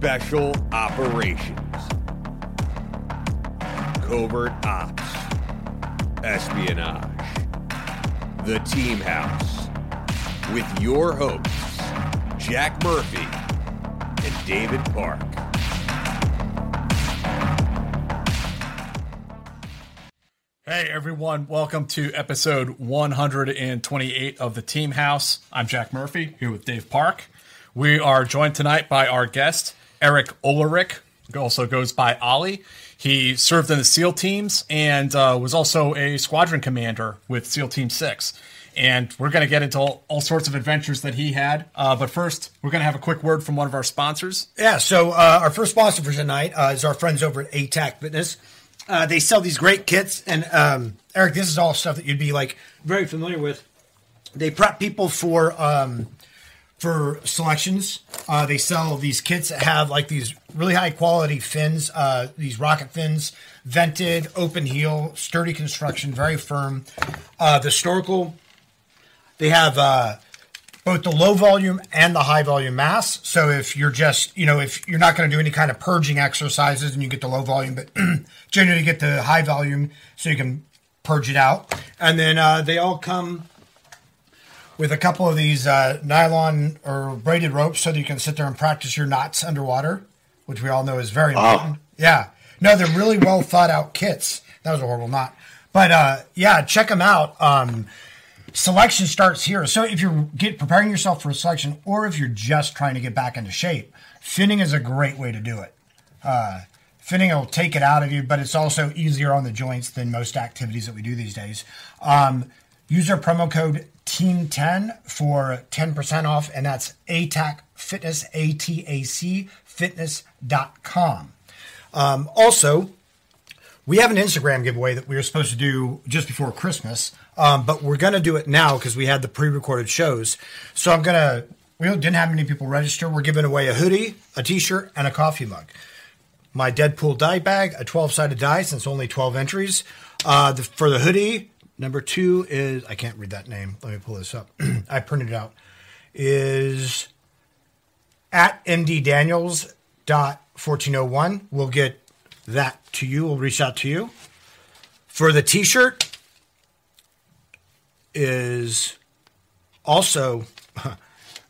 Special Operations, Covert Ops, Espionage, The Team House, with your hosts, Jack Murphy and David Park. Hey everyone, welcome to episode 128 of the Team House. I'm Jack Murphy here with Dave Park. We are joined tonight by our guest, Eric Oehlerich, also goes by Ollie. He served in the SEAL teams and uh, was also a squadron commander with SEAL Team 6. And we're going to get into all, all, sorts of adventures that he had. Uh, but first, we're going to have a quick word from one of our sponsors. Yeah, so uh, our first sponsor for tonight uh, is our friends over at ATAC Fitness. Uh, they sell these great kits. And um, Eric, this is all stuff that you'd be like very familiar with. They prep people for. Um, for selections. Uh, they sell these kits that have like these really high quality fins, uh, these rocket fins, vented, open heel, sturdy construction, very firm. Uh, the snorkel, they have uh, both the low volume and the high volume mass. So if you're just, you know, if you're not going to do any kind of purging exercises and you get the low volume, but generally get the high volume so you can purge it out. And then uh, they all come with a couple of these uh, nylon or braided ropes so that you can sit there and practice your knots underwater, which we all know is very important. Oh. Yeah. No, they're really well thought out kits. That was a horrible knot. But uh, yeah, check them out. Um, selection starts here. So if you're get, preparing yourself for a selection or if you're just trying to get back into shape, finning is a great way to do it. Uh, finning will take it out of you, but it's also easier on the joints than most activities that we do these days. Um, use our promo code Team10 for 10% off, and that's ATAC Fitness, A T A C Fitness.com. Um, also, we have an Instagram giveaway that we were supposed to do just before Christmas, um, but we're going to do it now because we had the pre recorded shows. So I'm going to, we didn't have many people register. We're giving away a hoodie, a t shirt, and a coffee mug. My Deadpool die bag, a 12 sided die since only 12 entries. Uh, the, for the hoodie, Number two is I can't read that name. Let me pull this up. I printed it out. Is at MD Daniels dot fourteen oh one. We'll get that to you. We'll reach out to you. For the T-shirt is also uh,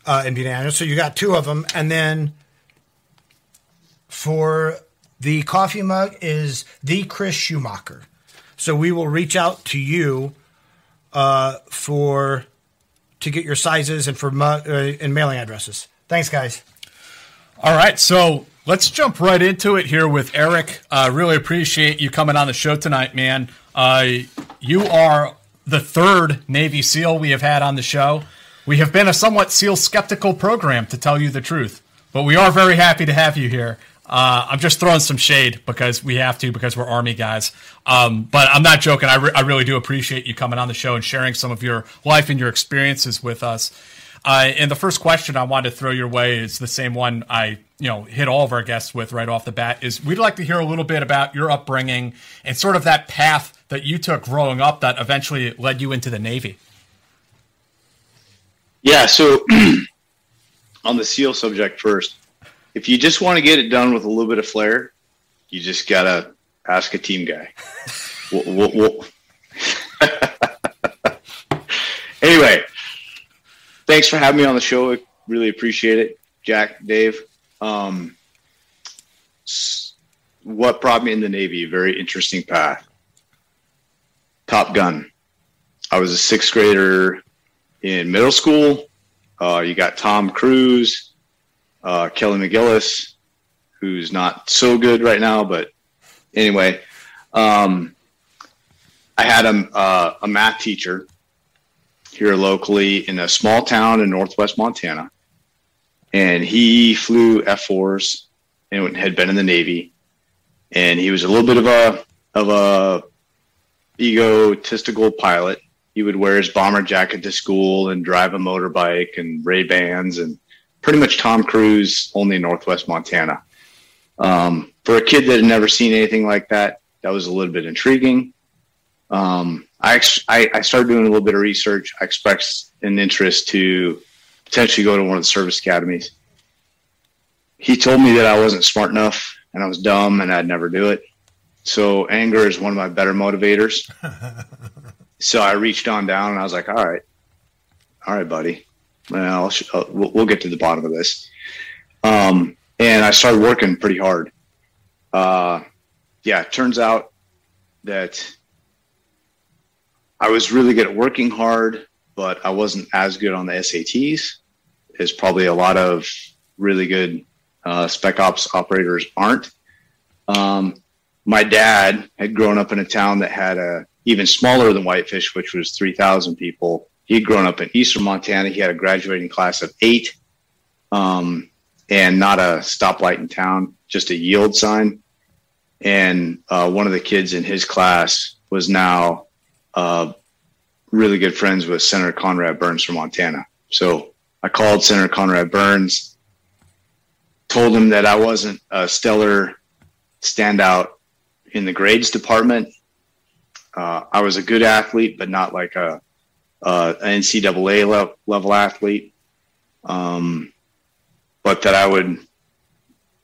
MD Daniels. So you got two of them, and then for the coffee mug is the Chris Schumacher. So we will reach out to you uh, for to get your sizes and for mu- uh, and mailing addresses. Thanks, guys. All right, so let's jump right into it here with Eric. Uh, really appreciate you coming on the show tonight, man. Uh, you are the third Navy SEAL we have had on the show. We have been a somewhat SEAL skeptical program, to tell you the truth, but we are very happy to have you here. Uh, I'm just throwing some shade because we have to because we're Army guys. Um, but I'm not joking. I, re- I, really do appreciate you coming on the show and sharing some of your life and your experiences with us. Uh, and the first question I wanted to throw your way is the same one I you know hit all of our guests with right off the bat. Is we'd like to hear a little bit about your upbringing and sort of that path that you took growing up that eventually led you into the Navy. Yeah. So on the seal subject first. If you just want to get it done with a little bit of flair, you just gotta ask a team guy. we'll, we'll, we'll anyway, thanks for having me on the show. I really appreciate it, Jack, Dave. Um, what brought me in the Navy? Very interesting path. Top Gun. I was a sixth grader in middle school. Uh, you got Tom Cruise, uh, Kelly McGillis, who's not so good right now, but anyway, um, I had a, uh, a math teacher here locally in a small town in northwest Montana, and he flew F fours and had been in the Navy, and he was a little bit of a of a egotistical pilot. He would wear his bomber jacket to school and drive a motorbike and Ray Bans and pretty much Tom Cruise only in Northwest Montana. Um, for a kid that had never seen anything like that, that was a little bit intriguing. Um, I, I, I started doing a little bit of research. I expressed an interest to potentially go to one of the service academies. He told me that I wasn't smart enough and I was dumb and I'd never do it. So anger is one of my better motivators. so I reached on down and I was like, all right, all right, buddy. Well, uh, we'll, we'll get to the bottom of this. Um, and I started working pretty hard. Uh, yeah, it turns out that I was really good at working hard, but I wasn't as good on the SATs as probably a lot of really good uh, spec ops operators aren't. Um, my dad had grown up in a town that had a even smaller than Whitefish, which was 3,000 people. He'd grown up in Eastern Montana. He had a graduating class of eight, um, and not a stoplight in town, just a yield sign. And uh, one of the kids in his class was now uh, really good friends with Senator Conrad Burns from Montana. So I called Senator Conrad Burns, told him that I wasn't a stellar standout in the grades department. Uh, I was a good athlete, but not like a, a NCAA level, level athlete. Um, but that I would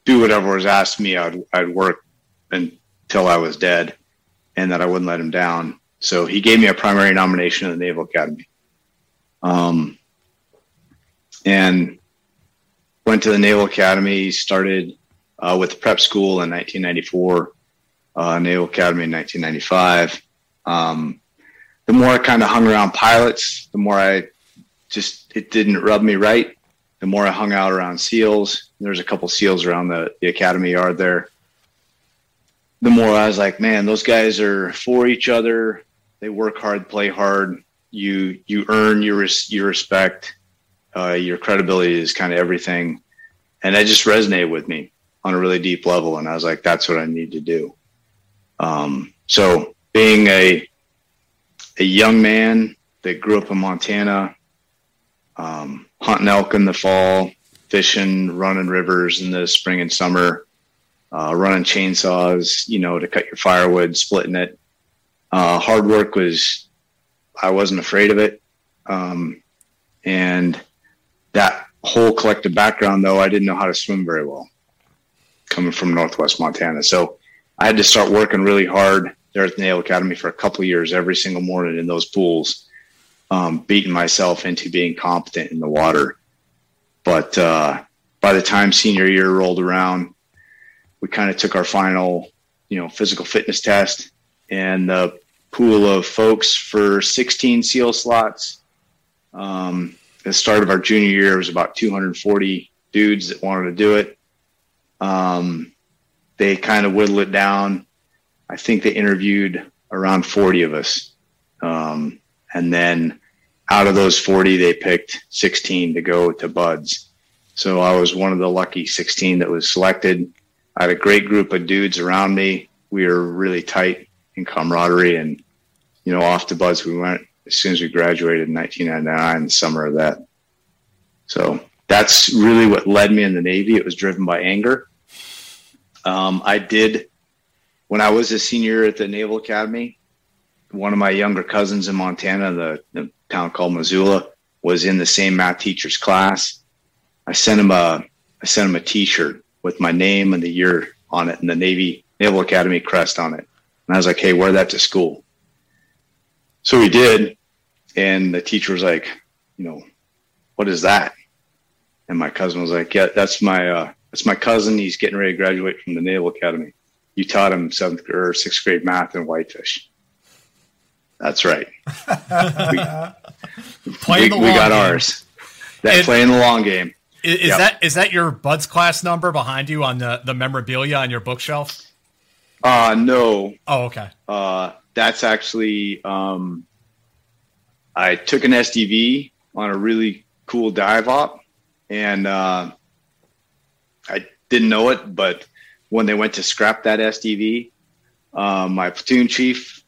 do whatever was asked me. I'd, I'd work until I was dead, and that I wouldn't let him down. So he gave me a primary nomination in the Naval Academy. Um, and went to the Naval Academy, started uh, with prep school in 1994, uh, Naval Academy in 1995. Um, the more I kind of hung around pilots, the more I just, it didn't rub me right. The more I hung out around SEALs, there's a couple SEALs around the, the Academy yard there. The more I was like, man, those guys are for each other they work hard, play hard. You you earn your your respect. Uh, your credibility is kind of everything, and that just resonated with me on a really deep level. And I was like, that's what I need to do. Um, so being a a young man that grew up in Montana, um, hunting elk in the fall, fishing, running rivers in the spring and summer, uh, running chainsaws, you know, to cut your firewood, splitting it, uh, hard work was, I wasn't afraid of it. Um, and that whole collective background, though, I didn't know how to swim very well coming from Northwest Montana. So I had to start working really hard there at the Naval Academy for a couple years every single morning in those pools, um, beating myself into being competent in the water. But uh, by the time senior year rolled around, we kind of took our final, you know, physical fitness test and the pool of folks for 16 seal slots. Um, at the start of our junior year, it was about 240 dudes that wanted to do it. Um, they kind of whittled it down. I think they interviewed around 40 of us. Um, and then out of those 40, they picked 16 to go to BUD/S. So I was one of the lucky 16 that was selected. I had a great group of dudes around me. We were really tight and camaraderie. And, you know, off to BUD/S we went as soon as we graduated in 1999, the summer of that. So that's really what led me in the Navy. It was driven by anger. Um, I did, when I was a senior at the Naval Academy, one of my younger cousins in Montana, the, the town called Missoula, was in the same math teacher's class. I sent him a I sent him a T-shirt with my name and the year on it and the Navy Naval Academy crest on it. And I was like, "Hey, wear that to school." So he did, and the teacher was like, "You know, what is that?" And my cousin was like, "Yeah, that's my uh, that's my cousin. He's getting ready to graduate from the Naval Academy. You taught him seventh or sixth grade math and whitefish." That's right. we, Playing we, the we got game. ours. That And- playing the long game. Is, is Yep. that is that your BUD/S class number behind you on the the memorabilia on your bookshelf? Uh no. Oh, okay. Uh that's actually um I took an SDV on a really cool dive op and uh I didn't know it, but when they went to scrap that SDV, um, my platoon chief,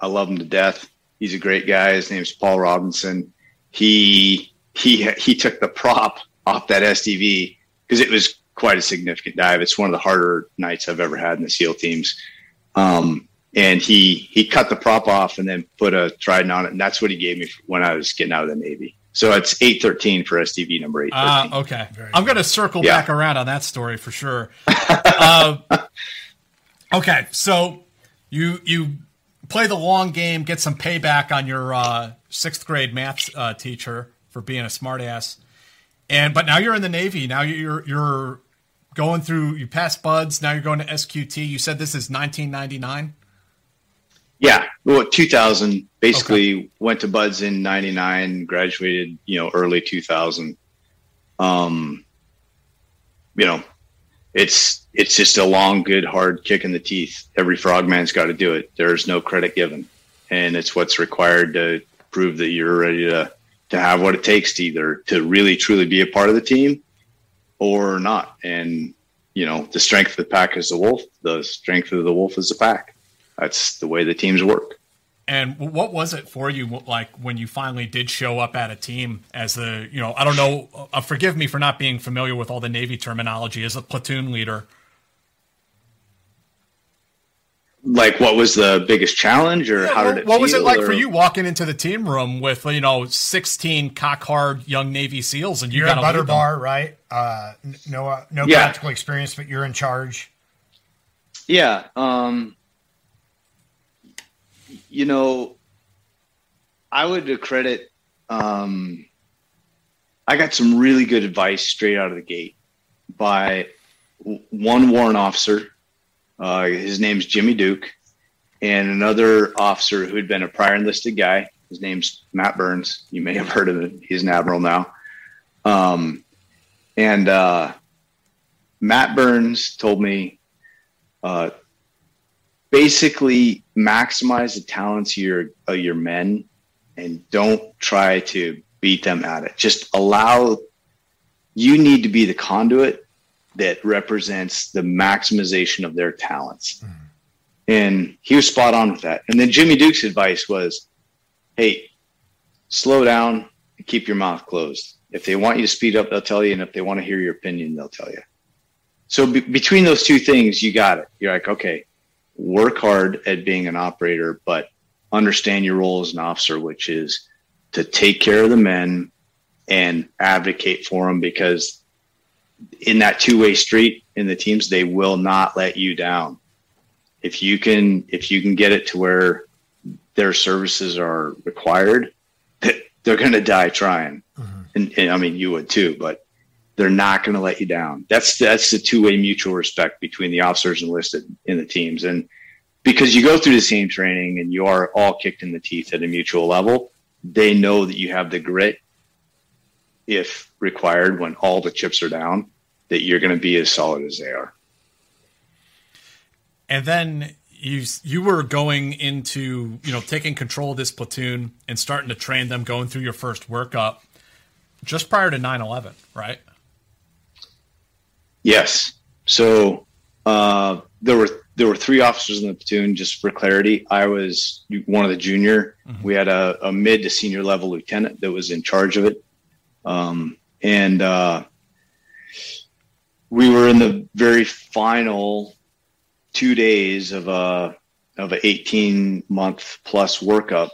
I love him to death. He's a great guy. His name's Paul Robinson. He he he took the prop off that SDV because it was quite a significant dive. It's one of the harder nights I've ever had in the SEAL teams. Um, and he he cut the prop off and then put a trident on it, and that's what he gave me when I was getting out of the Navy. So it's eight thirteen for SDV number eight thirteen. Ah, okay. I'm going to circle Yeah. back around on that story for sure. uh, okay, so you you play the long game, get some payback on your uh, sixth grade math uh, teacher for being a smartass, and but now you're in the Navy. Now you're you're going through. You passed BUD/S. Now you're going to SQT. You said this is 1999. Yeah, well, 2000 basically went to BUD/S in 99, graduated, you know, early 2000. Um, you know, it's it's just a long, good, hard kick in the teeth. Every frogman's got to do it. There's no credit given, and it's what's required to prove that you're ready to to have what it takes to either to really truly be a part of the team or not. And you know, the strength of the pack is the wolf. The strength of the wolf is the pack. That's the way the teams work. And what was it for you, like when you finally did show up at a team as the, you know, I don't know, uh, forgive me for not being familiar with all the Navy terminology as a platoon leader. Like, what was the biggest challenge, or how did it? what was it like or- for you walking into the team room with, you know, 16 cock hard young Navy SEALs and you You're got a to butter bar, right? Uh, no, uh, no Yeah. practical experience, but you're in charge. Yeah. Um, you know, I would credit. Um, I got some really good advice straight out of the gate by one warrant officer. Uh, his name's Jimmy Duke, and another officer who had been a prior enlisted guy. His name's Matt Burns. You may have heard of him. He's an admiral now. Um, and uh, Matt Burns told me uh, basically maximize the talents of your of your men and don't try to beat them at it. Just allow you need to be the conduit that represents the maximization of their talents. Mm-hmm. And he was spot on with that. And then Jimmy Duke's advice was, hey, slow down and keep your mouth closed. If they want you to speed up, they'll tell you. And if they want to hear your opinion, they'll tell you. So be- between those two things, you got it. You're like, okay, work hard at being an operator, but understand your role as an officer, which is to take care of the men and advocate for them because in that two-way street in the teams, they will not let you down. If you can, if you can get it to where their services are required, they're going to die trying. Mm-hmm. And, and I mean, you would too, but they're not going to let you down. That's that's the two way mutual respect between the officers enlisted in the teams, and because you go through the same training and you are all kicked in the teeth at a mutual level, they know that you have the grit, if required, when all the chips are down, that you're going to be as solid as they are. And then you you were going into you know taking control of this platoon and starting to train them, going through your first workup just prior to 9-11, right? Yes. So uh, there were there were three officers in the platoon. Just for clarity, I was one of the junior. We had a, a mid to senior level lieutenant that was in charge of it, um, and uh, we were in the very final two days of a of a 18 month plus workup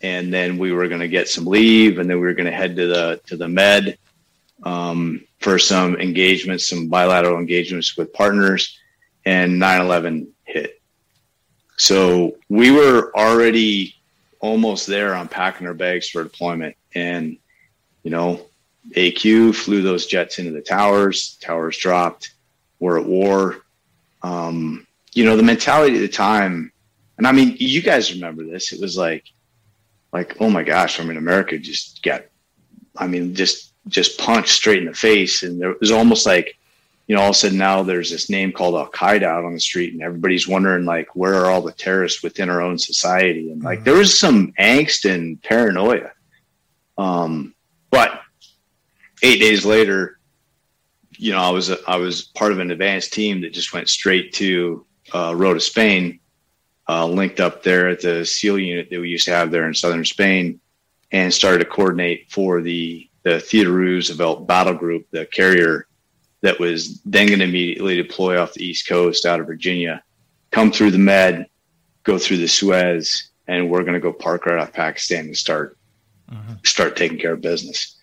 and then we were going to get some leave and then we were going to head to the to the med um, for some engagements, some bilateral engagements with partners, and 9 11 hit. So we were already almost there on packing our bags for deployment. And, you know, AQ flew those jets into the towers, towers dropped, we're at war. Um, you know, the mentality at the time, and I mean, you guys remember this, it was like, like, oh my gosh, I mean, America just got, I mean, just just punched straight in the face. And there was almost like, you know, all of a sudden now there's this name called Al Qaeda out on the street, and everybody's wondering like, where are all the terrorists within our own society? And like, mm-hmm. there was some angst and paranoia. Um, but eight days later, you know, I was a, I was part of an advanced team that just went straight to uh, to Spain, uh, linked up there at the SEAL unit that we used to have there in southern Spain, and started to coordinate for the the Theodore Roosevelt battle group, the carrier that was then going to immediately deploy off the East Coast out of Virginia, come through the Med, go through the Suez, and we're going to go park right off Pakistan and start uh-huh. start taking care of business.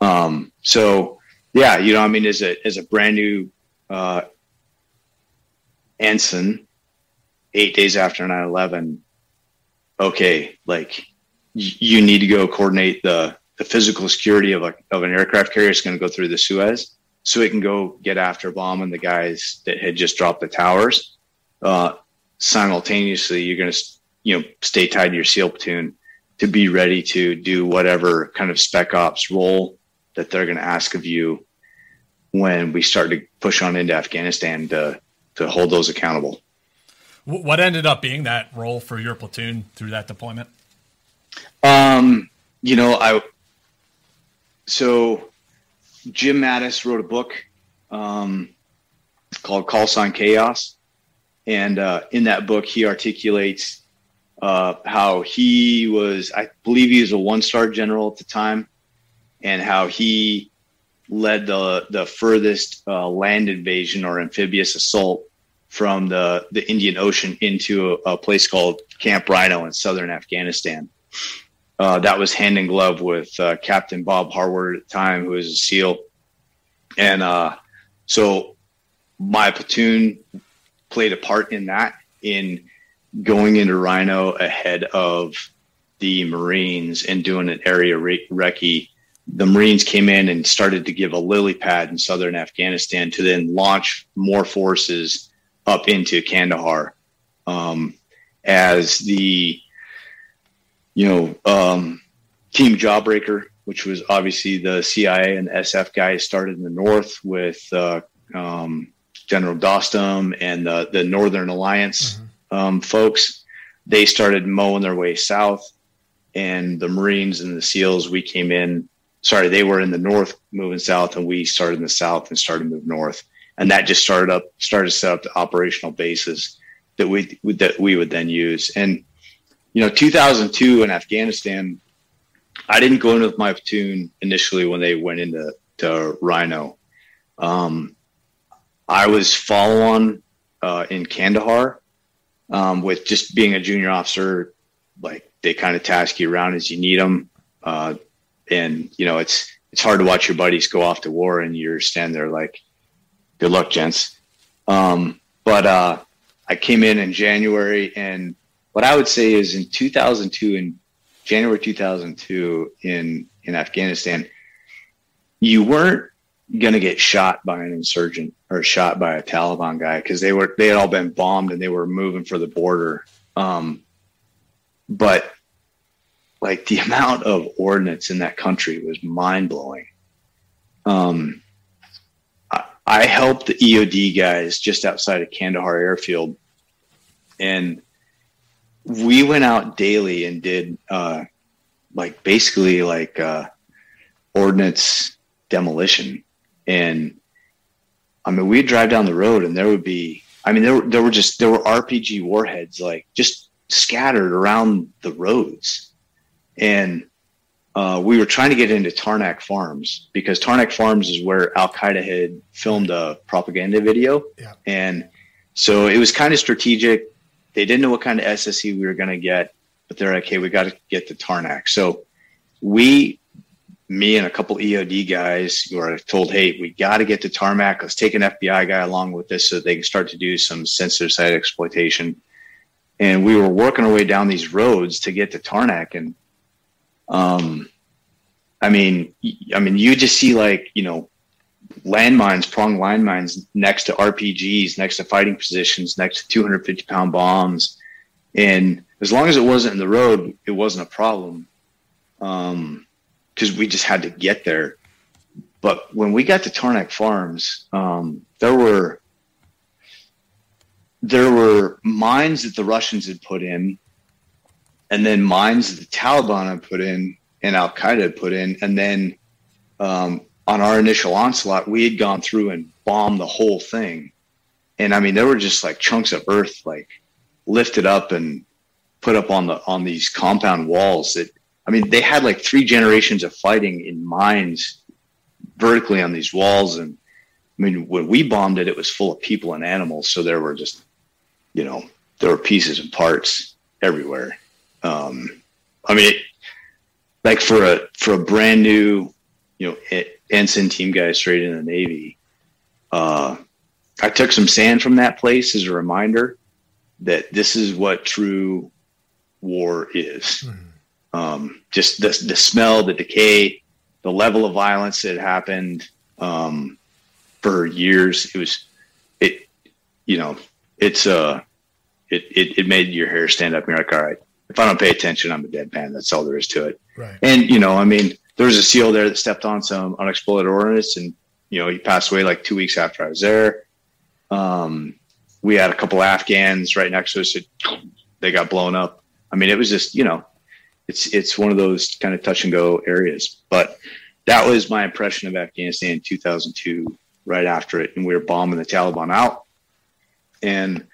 Um, so, yeah, you know, I mean, as a as a brand new uh, ensign, eight days after 9-11, okay, like y- you need to go coordinate the the physical security of, a, of an aircraft carrier is going to go through the Suez so it can go get after bombing the guys that had just dropped the towers. Uh, simultaneously, you're going to, you know, stay tied to your SEAL platoon to be ready to do whatever kind of spec ops role that they're going to ask of you when we start to push on into Afghanistan to, to hold those accountable. What ended up being that role for your platoon through that deployment? Um, you know, I so Jim Mattis wrote a book um, called Call Sign Chaos. And uh, in that book, he articulates uh, how he was, I believe he was a one star general at the time, and how he led the, the furthest uh, land invasion or amphibious assault from the, the Indian Ocean into a, a place called Camp Rhino in southern Afghanistan. Uh, that was hand in glove with uh, Captain Bob Harward at the time, who was a SEAL. And uh, so my platoon played a part in that, in going into Rhino ahead of the Marines and doing an area re- recce. The Marines came in and started to give a lily pad in southern Afghanistan to then launch more forces up into Kandahar. Um, as the you know, um, Team Jawbreaker, which was obviously the CIA and SF guys started in the north with uh, um, General Dostum and the, the Northern Alliance mm-hmm. um, folks. They started mowing their way south, and the Marines and the SEALs, we came in. Sorry, they were in the north moving south, and we started in the south and started to move north. And that just started up, started to set up the operational bases that we that we would then use. And you know, 2002 in Afghanistan, I didn't go in with my platoon initially when they went into to Rhino. Um, I was follow on uh, in Kandahar um, with just being a junior officer. Like they kind of task you around as you need them, uh, and you know it's it's hard to watch your buddies go off to war and you're standing there like, "Good luck, gents." Um, but uh, I came in in January and what I would say is in 2002, in January 2002, in in Afghanistan, you weren't going to get shot by an insurgent or shot by a Taliban guy because they were they had all been bombed and they were moving for the border. Um, but like the amount of ordnance in that country was mind blowing. Um, I, I helped the EOD guys just outside of Kandahar airfield, and we went out daily and did uh, like basically like uh, ordnance demolition, and I mean we'd drive down the road and there would be I mean there there were just there were RPG warheads like just scattered around the roads, and uh, we were trying to get into Tarnak Farms because Tarnak Farms is where Al Qaeda had filmed a propaganda video, yeah. and so it was kind of strategic they didn't know what kind of SSE we were going to get, but they're like, hey, we got to get the Tarnak. So we me and a couple EOD guys were told, "Hey, we got to get to Tarnak. Let's take an FBI guy along with this so they can start to do some sensitive site exploitation." And we were working our way down these roads to get to Tarnak, and um, I mean, I mean, you just see like you know landmines, prong landmines next to RPGs, next to fighting positions, next to 250 pound bombs. And as long as it wasn't in the road, it wasn't a problem. Um, cause we just had to get there. But when we got to Tarnak Farms, um, there were, there were mines that the Russians had put in and then mines that the Taliban had put in and Al Qaeda had put in. And then, um, on our initial onslaught, we had gone through and bombed the whole thing. And I mean, there were just like chunks of earth like lifted up and put up on the on these compound walls that I mean, they had like three generations of fighting in mines vertically on these walls. And I mean, when we bombed it, it was full of people and animals. So there were just, you know, there were pieces and parts everywhere. Um, I mean, it, like for a for a brand new, you know, it, ensign team guy straight in the Navy. Uh, I took some sand from that place as a reminder that this is what true war is. Mm-hmm. Um, just the, the smell, the decay, the level of violence that happened um, for years. It was, it, you know, it's, uh, it, it, it made your hair stand up. And you're like, all right, if I don't pay attention, I'm a dead man. That's all there is to it. Right. And, you know, I mean, there was a SEAL there that stepped on some unexploded ordnance, and you know he passed away like two weeks after I was there. Um, we had a couple Afghans right next to us that they got blown up. I mean, it was just you know, it's it's one of those kind of touch and go areas. But that was my impression of Afghanistan in 2002. Right after it, and we were bombing the Taliban out, and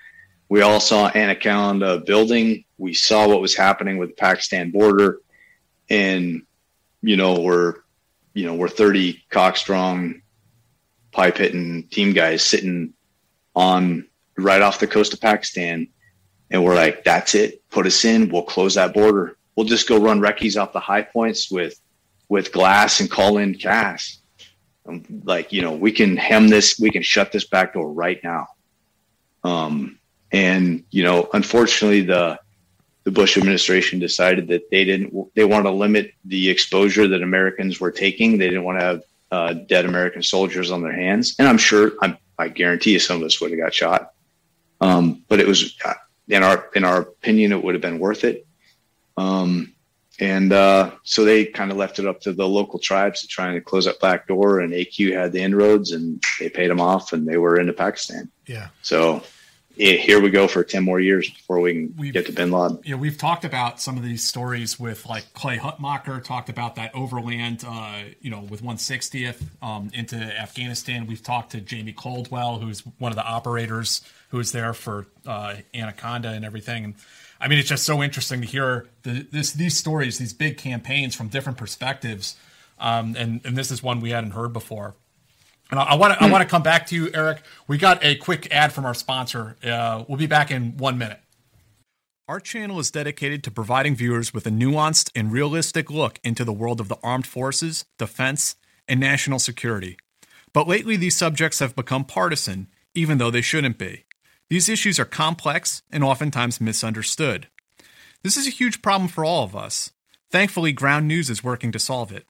we all saw Anaconda building. We saw what was happening with the Pakistan border, and you know, we're, you know, we're 30 cock strong pipe hitting team guys sitting on right off the coast of Pakistan. And we're like, that's it. Put us in. We'll close that border. We'll just go run recce's off the high points with, with glass and call in CAS. like, you know, we can hem this, we can shut this back door right now. Um, and, you know, unfortunately the, the Bush administration decided that they didn't they want to limit the exposure that Americans were taking. They didn't want to have uh, dead American soldiers on their hands, and I'm sure I'm, I guarantee you some of us would have got shot. Um, but it was uh, in our in our opinion, it would have been worth it. Um, and uh, so they kind of left it up to the local tribes to try and close that back door. And AQ had the inroads, and they paid them off, and they were into Pakistan. Yeah. So here we go for 10 more years before we can we've, get to bin Laden. Yeah, we've talked about some of these stories with like Clay Hutmacher, talked about that overland, uh, you know, with 160th um, into Afghanistan. We've talked to Jamie Caldwell, who's one of the operators who was there for uh, Anaconda and everything. And I mean, it's just so interesting to hear the, this, these stories, these big campaigns from different perspectives. Um, and, and this is one we hadn't heard before. And I want to I want to come back to you, Eric. We got a quick ad from our sponsor. Uh, we'll be back in one minute. Our channel is dedicated to providing viewers with a nuanced and realistic look into the world of the armed forces, defense, and national security. But lately, these subjects have become partisan, even though they shouldn't be. These issues are complex and oftentimes misunderstood. This is a huge problem for all of us. Thankfully, Ground News is working to solve it.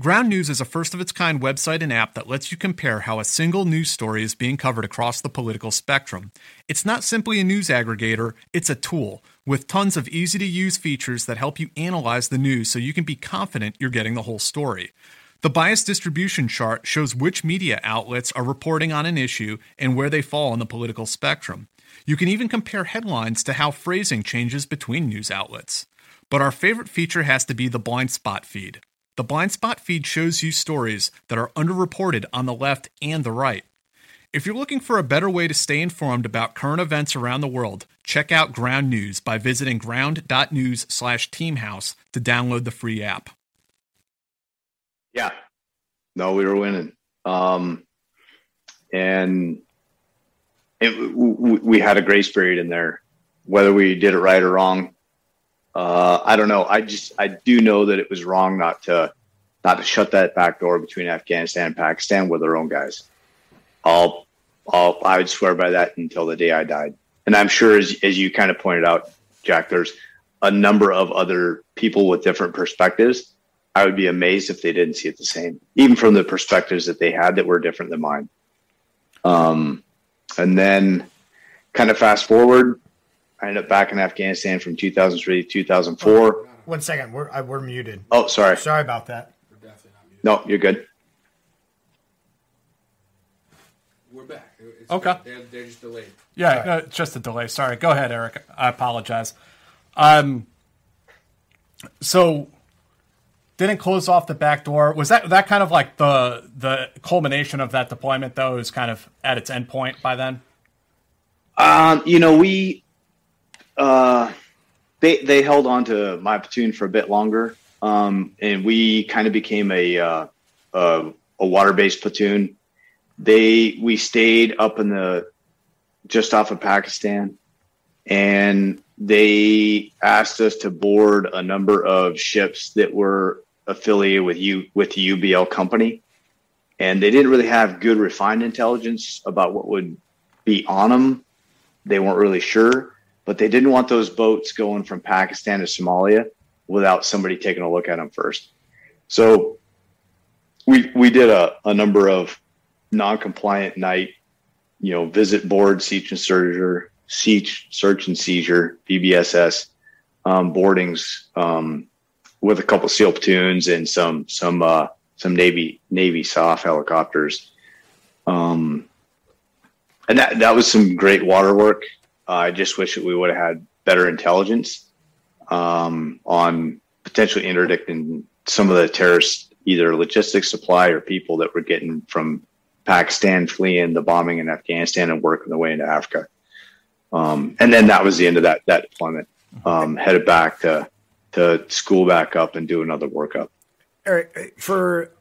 Ground News is a first of its kind website and app that lets you compare how a single news story is being covered across the political spectrum. It's not simply a news aggregator, it's a tool with tons of easy to use features that help you analyze the news so you can be confident you're getting the whole story. The bias distribution chart shows which media outlets are reporting on an issue and where they fall on the political spectrum. You can even compare headlines to how phrasing changes between news outlets. But our favorite feature has to be the blind spot feed. The blind spot feed shows you stories that are underreported on the left and the right. If you're looking for a better way to stay informed about current events around the world, check out Ground News by visiting ground.news slash teamhouse to download the free app. Yeah. No, we were winning. Um, and it, we had a grace period in there, whether we did it right or wrong. Uh, I don't know. I just I do know that it was wrong not to not to shut that back door between Afghanistan and Pakistan with their own guys. I'll, I'll, I would swear by that until the day I died. And I'm sure, as, as you kind of pointed out, Jack, there's a number of other people with different perspectives. I would be amazed if they didn't see it the same, even from the perspectives that they had that were different than mine. Um, and then kind of fast forward, I ended up back in Afghanistan from 2003 to 2004. One second, we're I, we're muted. Oh, sorry. Sorry about that. No, you're good. We're back. It's Okay. They're, they're just delayed. Yeah, no, it's just a delay. Sorry. Go ahead, Eric. I apologize. Um, so didn't close off the back door. Was that that kind of like the the culmination of that deployment though? Is kind of at its end point by then. Um, you know, we uh, they they held on to my platoon for a bit longer, um, and we kind of became a uh, a, a water based platoon. They we stayed up in the just off of Pakistan, and they asked us to board a number of ships that were affiliated with you with the UBL company, and they didn't really have good refined intelligence about what would be on them. They weren't really sure, but they didn't want those boats going from Pakistan to Somalia without somebody taking a look at them first. So we we did a, a number of non-compliant night, you know, visit board, search and seizure, search, search and seizure, VBSS um, boardings um, with a couple SEAL platoons and some some uh, some Navy Navy SOF helicopters. Um, and that that was some great water work. I just wish that we would have had better intelligence um, on potentially interdicting some of the terrorists, either logistics supply or people that were getting from Pakistan fleeing the bombing in Afghanistan and working their way into Africa. Um, and then that was the end of that that deployment. Um, headed back to to school back up and do another workup. Eric, for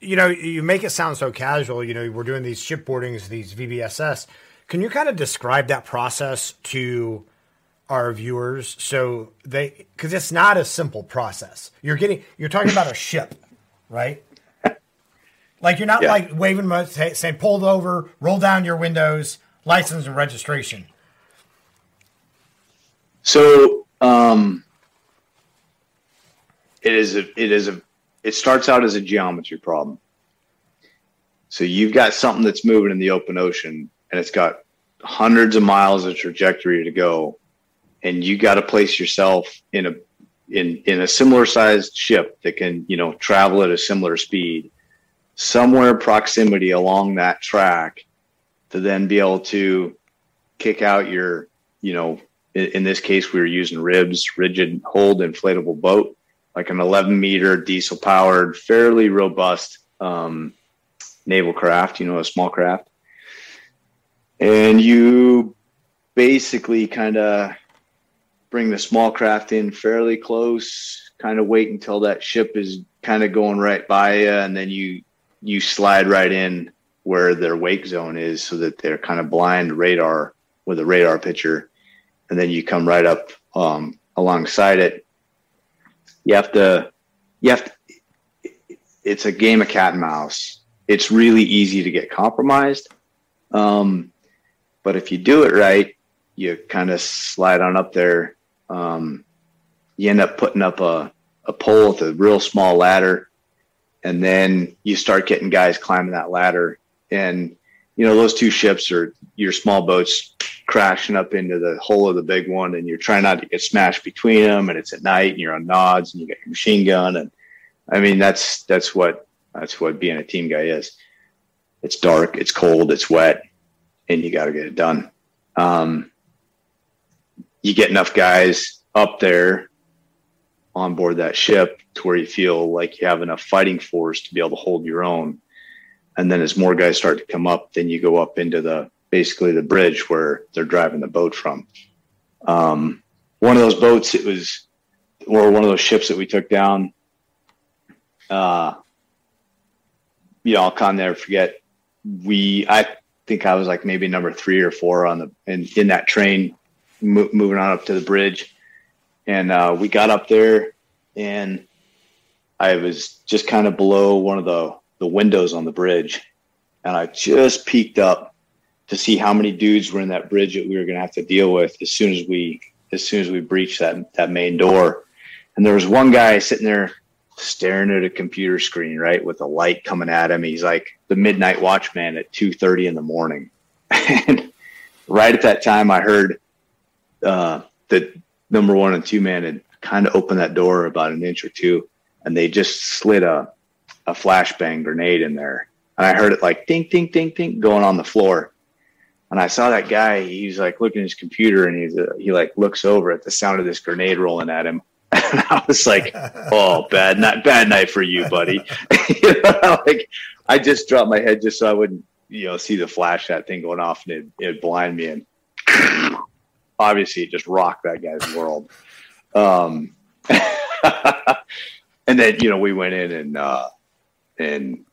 you know, you make it sound so casual. You know, we're doing these shipboardings, these VBSS. Can you kind of describe that process to our viewers so they because it's not a simple process. You're getting you're talking about a ship, right? Like you're not Yeah. like waving say- saying pulled over, roll down your windows, license and registration. So um, it is a it is a it starts out as a geometry problem. So you've got something that's moving in the open ocean and it's got hundreds of miles of trajectory to go and you got to place yourself in a in in a similar sized ship that can, you know, travel at a similar speed somewhere proximity along that track to then be able to kick out your, you know, in, in this case, we were using ribs, rigid hull inflatable boat, like an 11 meter diesel powered, fairly robust um, naval craft, you know, a small craft. And you basically kind of bring the small craft in fairly close, kind of wait until that ship is kind of going right by you, and then you you slide right in where their wake zone is so that they're kind of blind radar with a radar picture. And then you come right up um, alongside it. You have to you have to, it's a game of cat and mouse. It's really easy to get compromised. Um, but if you do it right you kind of slide on up there um, you end up putting up a, a pole with a real small ladder and then you start getting guys climbing that ladder. And you know those two ships are your small boats crashing up into the hull of the big one and you're trying not to get smashed between them and it's at night and you're on nods and you got your machine gun and i mean that's that's what that's what being a team guy is. It's dark it's cold it's wet and you got to get it done um, you get enough guys up there on board that ship to where you feel like you have enough fighting force to be able to hold your own. And then as more guys start to come up, then you go up into the basically the bridge where they're driving the boat from. Um, one of those boats, it was, or one of those ships that we took down. Uh, you know, I'll kind of never forget. We, I think I was like maybe number three or four on the in, in that train, mo- moving on up to the bridge and uh, we got up there and I was just kind of below one of the the windows on the bridge, and I just peeked up to see how many dudes were in that bridge that we were going to have to deal with as soon as we as soon as we breached that that main door. And there was one guy sitting there staring at a computer screen, right, with a light coming at him. He's like the midnight watchman at two thirty in the morning. and right at that time, I heard uh, the number one and two man had kind of opened that door about an inch or two, and they just slid a a flashbang grenade in there. And I heard it like ding, ding, ding, ding going on the floor. And I saw that guy. He's like looking at his computer, and he's uh, he like looks over at the sound of this grenade rolling at him. And I was like, "Oh, bad night, bad night for you, buddy." you know, like I just dropped my head just so I wouldn't, you know, see the flash that thing going off, and it it blind me. And obviously, it just rocked that guy's world. Um, and then you know we went in and uh, and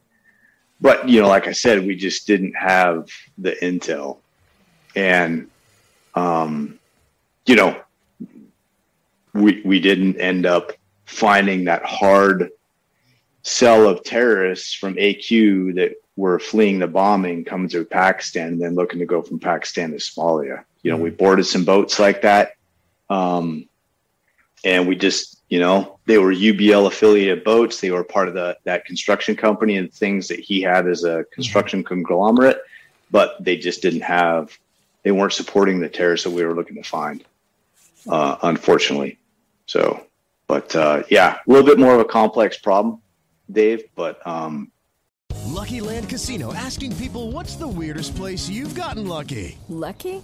but you know, like I said, we just didn't have the intel and um, you know, we we didn't end up finding that hard cell of terrorists from AQ that were fleeing the bombing, coming to Pakistan, and then looking to go from Pakistan to Somalia. You know, we boarded some boats like that, um, and we just, you know, they were UBL affiliated boats. They were part of the that construction company and things that he had as a construction conglomerate, but they just didn't have they weren't supporting the terrorists that we were looking to find, uh, unfortunately. So, but uh, yeah, a little bit more of a complex problem, Dave. But um, Lucky Land Casino asking people what's the weirdest place you've gotten lucky? Lucky?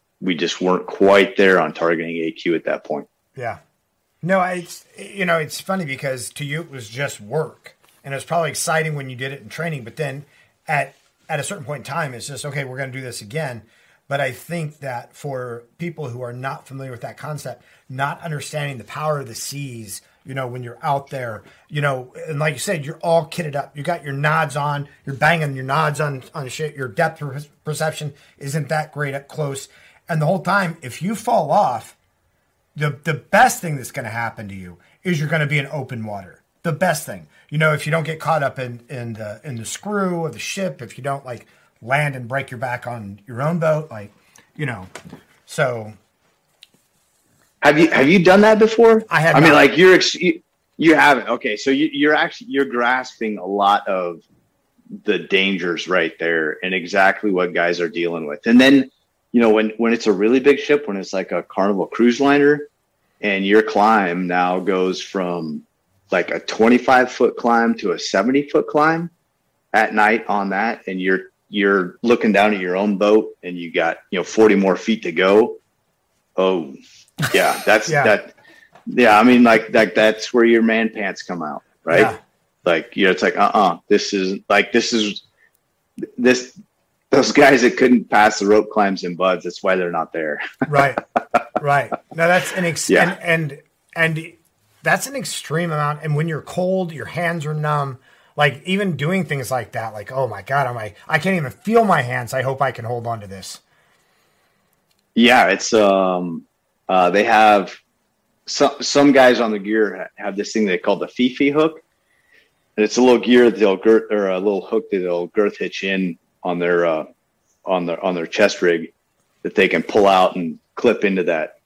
we just weren't quite there on targeting AQ at that point. Yeah. No, it's you know it's funny because to you it was just work, and it was probably exciting when you did it in training. But then at at a certain point in time, it's just okay. We're going to do this again. But I think that for people who are not familiar with that concept, not understanding the power of the seas, you know, when you're out there, you know, and like you said, you're all kitted up. You got your nods on, you're banging your nods on on shit. Your depth perception isn't that great up close, and the whole time, if you fall off, the the best thing that's going to happen to you is you're going to be in open water. The best thing, you know, if you don't get caught up in in the in the screw of the ship, if you don't like land and break your back on your own boat, like you know, so Have you have you done that before? I have I mean, like you're ex- you, you haven't. Okay, so you, you're actually you're grasping a lot of the dangers right there and exactly what guys are dealing with. And then you know when when it's a really big ship, when it's like a Carnival cruise liner, and your climb now goes from like a 25 foot climb to a 70 foot climb at night on that, and you're you're looking down at your own boat and you got you know 40 more feet to go. Oh, yeah, that's Yeah. that. Yeah, I mean, like like that's where your man pants come out, right? Yeah. Like you know, it's like uh uh this is like this is this those guys that couldn't pass the rope climbs and BUD/S. That's why they're not there. right, right. No, that's an ex- Yeah. and, and and that's an extreme amount. And when you're cold, your hands are numb. Like even doing things like that, like oh my god, am I? I can't even feel my hands. I hope I can hold on to this. Yeah, it's um uh they have some some guys on the gear have this thing they call the Fifi hook. And it's a little gear that they'll girth or a little hook that they'll girth hitch in on their uh on their on their chest rig that they can pull out and clip into that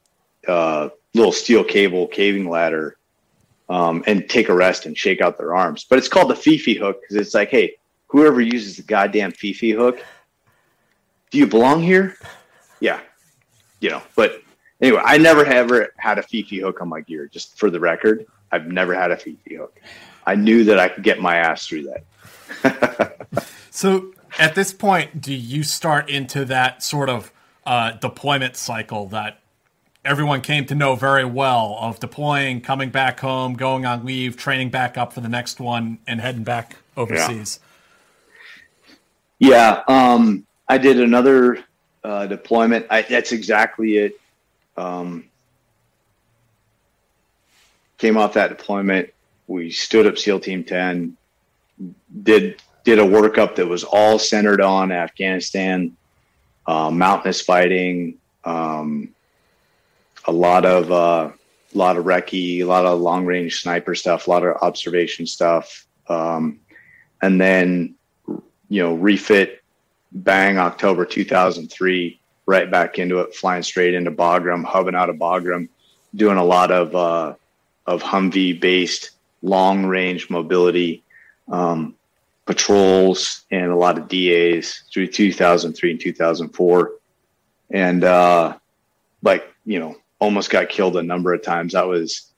uh little steel cable caving ladder um and take a rest and shake out their arms. But it's called the Fifi hook because it's like, hey, whoever uses the goddamn Fifi hook, do you belong here? Yeah, you know, but anyway, I never ever had a Fifi hook on my gear, just for the record. I've never had a Fifi hook. I knew that I could get my ass through that. So at this point, do you start into that sort of uh, deployment cycle that everyone came to know very well of deploying, coming back home, going on leave, training back up for the next one, and heading back overseas. Yeah, um, I did another uh, deployment. I, that's exactly it. Um, came off that deployment. We stood up SEAL Team Ten. Did did a workup that was all centered on Afghanistan, uh, mountainous fighting, um, a lot of uh, a lot of recce, a lot of long range sniper stuff, a lot of observation stuff, um, and then you know refit, bang October 2003, right back into it, flying straight into Bagram, hubbing out of Bagram, doing a lot of uh, of Humvee based long range mobility. Um, patrols and a lot of DAs through 2003 and 2004. And, uh, like, you know, almost got killed a number of times. That was,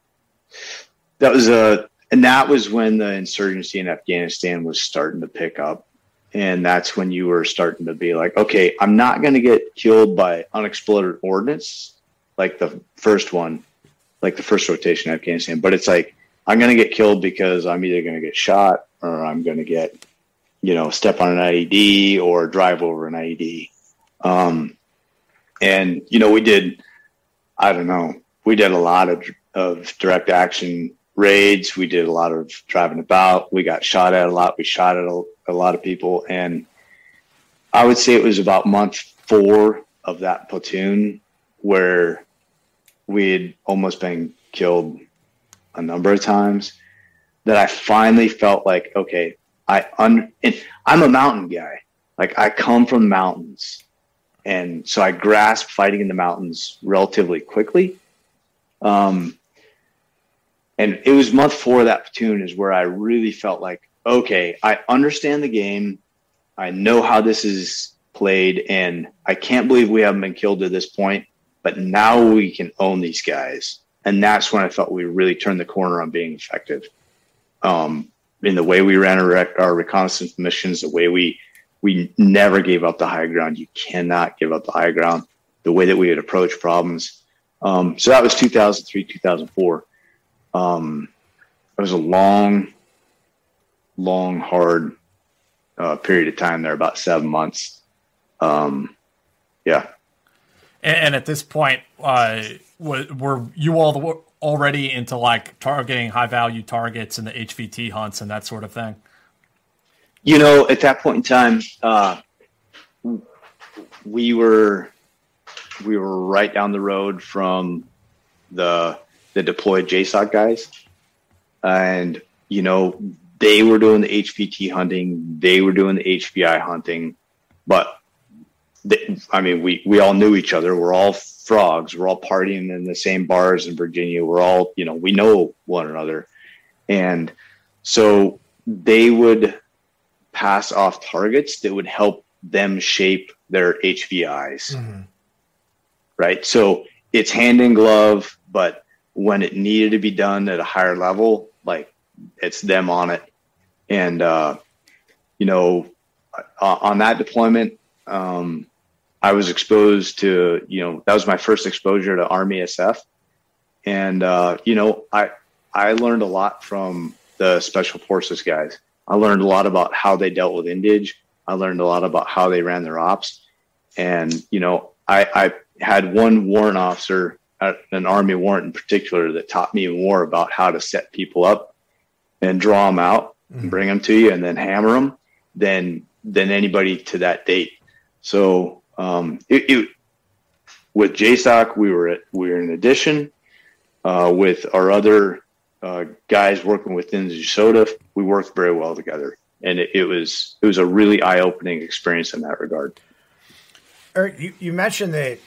that was a, and that was when the insurgency in Afghanistan was starting to pick up. And that's when you were starting to be like, okay, I'm not going to get killed by unexploded ordnance like the first one, like the first rotation in Afghanistan, but it's like, I'm going to get killed because I'm either going to get shot or I'm going to get, you know, step on an IED or drive over an IED. Um, and, you know, we did, I don't know, we did a lot of, of direct action raids. We did a lot of driving about. We got shot at a lot. We shot at a, a lot of people. And I would say it was about month four of that platoon where we had almost been killed a number of times that I finally felt like, okay, I un, I'm a mountain guy. Like I come from mountains. And so I grasped fighting in the mountains relatively quickly. Um, and it was month four of that platoon is where I really felt like, okay, I understand the game. I know how this is played, and I can't believe we haven't been killed to this point. But now we can own these guys, and that's when I felt we really turned the corner on being effective. Um, in the way we ran our, our reconnaissance missions, the way we we never gave up the high ground. You cannot give up the high ground. The way that we would approach problems. Um, so that was 2003, 2004. Um, it was a long, long, hard uh, period of time there, about seven months. Um, yeah. And, and, at this point, uh, were you all already into like targeting high value targets and the HVT hunts and that sort of thing? You know, at that point in time, uh, we were we were right down the road from the the deployed JSOC guys, and you know they were doing the HVT hunting, they were doing the HVI hunting, but they, I mean, we we all knew each other. We're all frogs. We're all partying in the same bars in Virginia. We're all, you know, we know one another, and so they would pass off targets that would help them shape their HVIs. Mm-hmm. Right. So it's hand in glove, but when it needed to be done at a higher level, like it's them on it. And, uh, you know, on that deployment, um, I was exposed to, you know, that was my first exposure to Army SF. And, uh, you know, I, I learned a lot from the special forces guys. I learned a lot about how they dealt with Indige. I learned a lot about how they ran their ops. And, you know, I, I had one warrant officer an Army warrant in particular that taught me more about how to set people up and draw them out mm-hmm. and bring them to you and then hammer them than, than anybody to that date. So, um, it, it, with JSOC, we were at, we were in addition, uh, with our other uh, guys working within DSOTA, we worked very well together, and it, it was it was a really eye opening experience in that regard. Eric, you, you mentioned that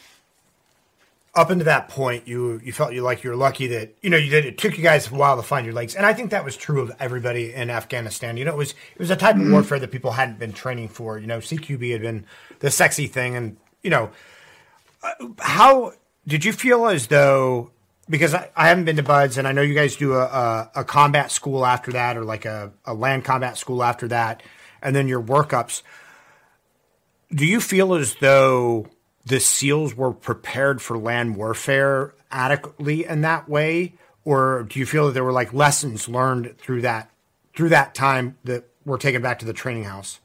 up until that point, you you felt you like you were lucky that you know you did. It took you guys a while to find your legs, and I think that was true of everybody in Afghanistan. You know, it was it was a type mm-hmm. of warfare that people hadn't been training for. You know, CQB had been the sexy thing, and you know, uh, how did you feel as though because I, I, haven't been to BUD/S and I know you guys do a, a, a combat school after that or like a, a, land combat school after that and then your workups. Do you feel as though the SEALs were prepared for land warfare adequately in that way, or do you feel that there were like lessons learned through that through that time that were taken back to the training house?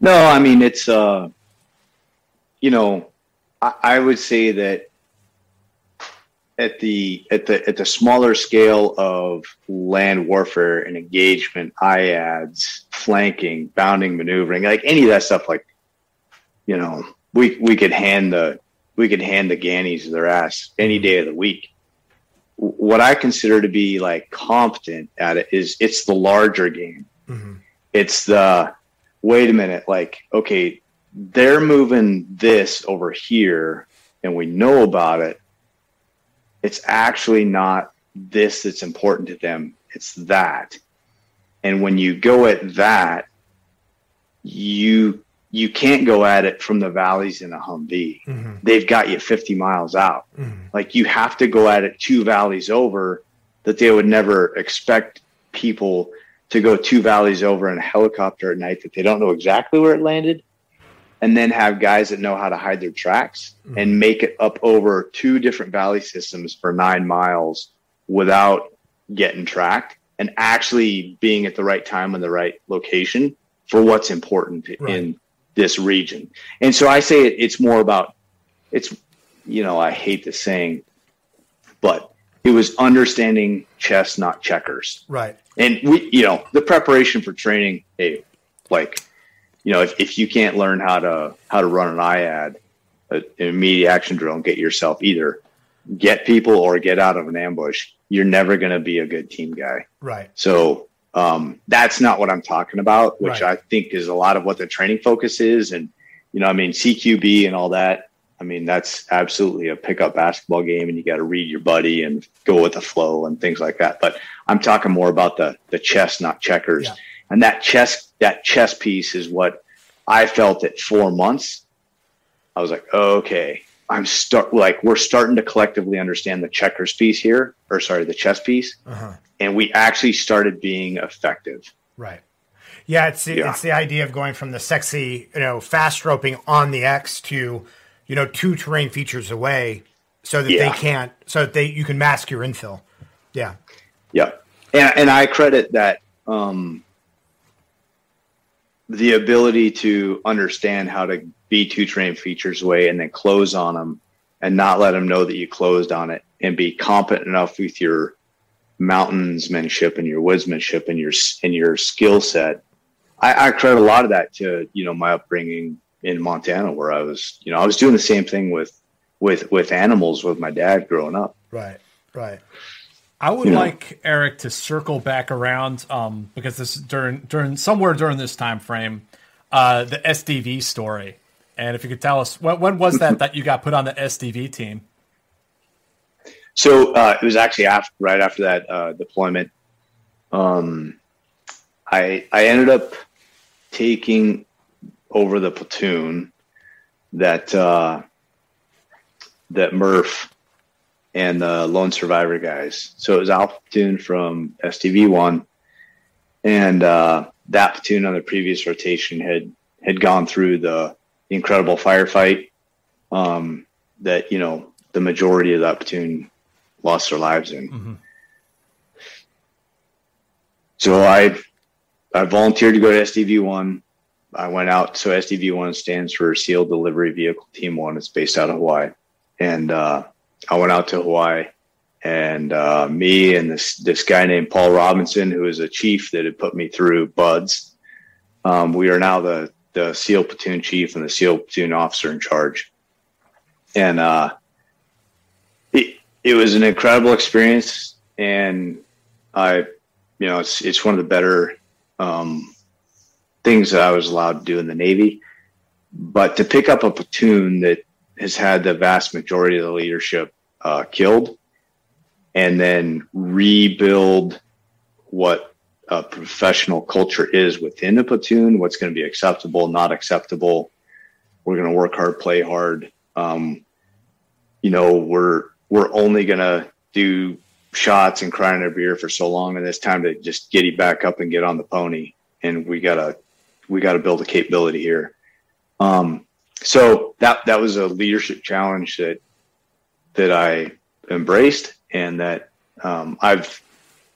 No, I mean it's uh, you know, I, I would say that at the at the at the smaller scale of land warfare and engagement, IADS, flanking, bounding, maneuvering, like any of that stuff, like you know, we we could hand the we could hand the Gannies their ass any day of the week. What I consider to be like competent at it is it's the larger game. Mm-hmm. It's the wait a minute, like okay, they're moving this over here, and we know about it it's actually not this that's important to them it's that and when you go at that you you can't go at it from the valleys in a humvee. Mm-hmm. They've got you 50 miles out. Mm-hmm. Like you have to go at it two valleys over that they would never expect people to go two valleys over in a helicopter at night that they don't know exactly where it landed and then have guys that know how to hide their tracks mm-hmm. and make it up over two different valley systems for nine miles without getting tracked and actually being at the right time in the right location for what's important in this region. And so I say it, it's more about it's you know I hate the saying, but it was understanding chess, not checkers Right. and we you know the preparation for training hey like you know if, if you can't learn how to how to run an iad a- an immediate action drill and get yourself either get people or get out of an ambush you're never going to be a good team guy Right. so um, that's not what i'm talking about which Right. i think is a lot of what the training focus is. And you know i mean cqb and all that i mean that's absolutely a pickup basketball game and you got to read your buddy and go with the flow and things like that. But i'm talking more about the the chess not checkers. Yeah. and that chess that chess piece is what i felt at four months. I was like okay i'm start like we're starting to collectively understand the checkers piece here or sorry the chess piece Uh-huh. and we actually started being effective Right. Yeah, it's the, Yeah. it's the idea of going from the sexy, you know, fast roping on the X to, you know, two terrain features away, so that Yeah. they can't, so that they you can mask your infill. Yeah. Yeah, and and I credit that um, the ability to understand how to be two terrain features away and then close on them, and not let them know that you closed on it, and be competent enough with your mountainsmanship and your woodsmanship and your and your skill set. I, I credit a lot of that to you know my upbringing in Montana, where I was you know I was doing the same thing with with with animals with my dad growing up. Right. Right. I would You know. like Eric to circle back around um, because this is during during somewhere during this time frame, uh, the SDV story, and if you could tell us when, when was that that you got put on the SDV team? So uh, it was actually after, right after that uh, deployment. Um, I I ended up taking over the platoon that uh, that Murph and the lone survivor guys. So it was Alpha platoon from SDV one, and uh, that platoon on the previous rotation had had gone through the incredible firefight um, that you know the majority of that platoon lost their lives in. So I I volunteered to go to SDV one. I went out. So SDV one stands for SEAL Delivery Vehicle Team One. It's based out of Hawaii, and uh, I went out to Hawaii, and uh, me and this this guy named Paul Robinson, who is a chief that had put me through BUD/S. Um, we are now the the SEAL platoon chief and the SEAL platoon officer in charge, and uh, it it was an incredible experience, and I, you know, it's it's one of the better um, things that I was allowed to do in the Navy. But to pick up a platoon that has had the vast majority of the leadership uh, killed, and then rebuild what a professional culture is within a platoon, what's going to be acceptable, not acceptable. We're going to work hard, play hard. Um, you know, we're we're only going to do shots and crying our beer for so long, and it's time to just get giddy back up and get on the pony. And we gotta we gotta build a capability here. Um, so that that was a leadership challenge that that I embraced and that um, I've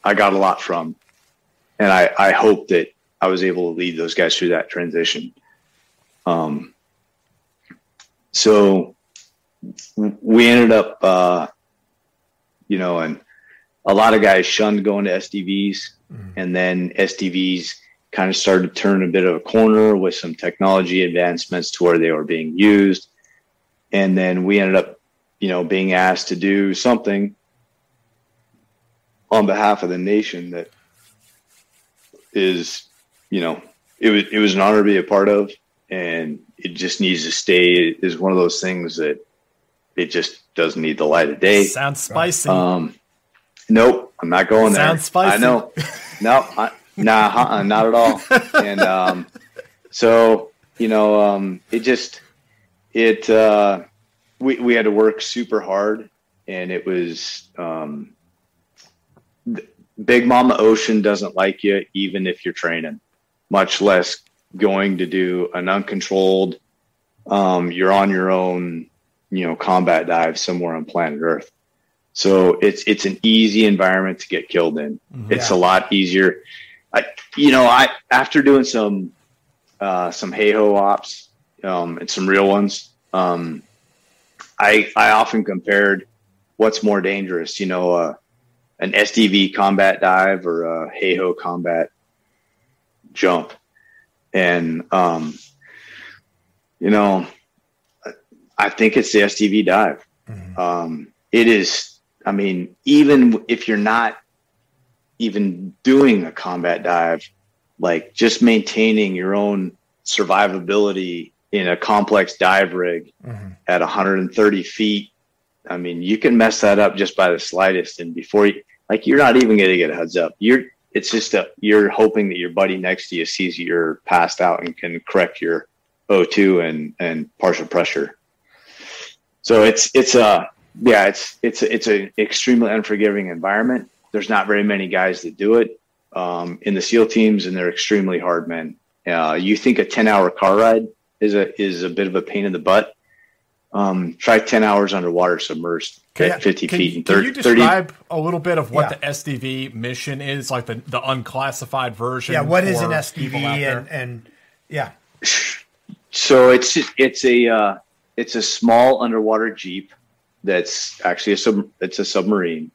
I got a lot from, and I I hope that I was able to lead those guys through that transition. Um, so we ended up, uh, you know, and a lot of guys shunned going to SDVs, and then SDVs kind of started to turn a bit of a corner with some technology advancements to where they were being used, and then we ended up, you know, being asked to do something on behalf of the nation that is, you know, it was it was an honor to be a part of, and it just needs to stay. It is one of those things that it just doesn't need the light of day. Sounds spicy. Um, nope, I'm not going there. Sounds spicy. I know. No, I, nah, uh-uh, not at all. And um, so you know, um, it just it uh, we we had to work super hard, and it was um, Big Mama Ocean doesn't like you even if you're training, much less going to do an uncontrolled. Um, you're on your own, you know, combat dive somewhere on planet Earth. So it's it's an easy environment to get killed in. It's a lot easier. I, you know, I after doing some uh, some HAHO ops um, and some real ones, um, I I often compared what's more dangerous. You know, uh, an SDV combat dive or a HAHO combat jump, and um, you know, I think it's the SDV dive. Um, it is. I mean, even if you're not even doing a combat dive, like just maintaining your own survivability in a complex dive rig at 130 feet. I mean, you can mess that up just by the slightest. And before you, like, you're not even going to get a heads up. You're, it's just a, you're hoping that your buddy next to you sees you're passed out and can correct your O2 and, and partial pressure. So it's, it's a, yeah, it's, it's, it's an extremely unforgiving environment. There's not very many guys that do it um, in the SEAL teams, and they're extremely hard men. Uh, you think a 10 hour car ride is a is a bit of a pain in the butt. Um, try 10 hours underwater submerged at 50 can, feet and can 30, you 30 describe a little bit of what Yeah. the SDV mission is, like the, the unclassified version? Yeah, what is an SDV and, and yeah, So it's it's a uh, it's a small underwater jeep that's actually a sub it's a submarine.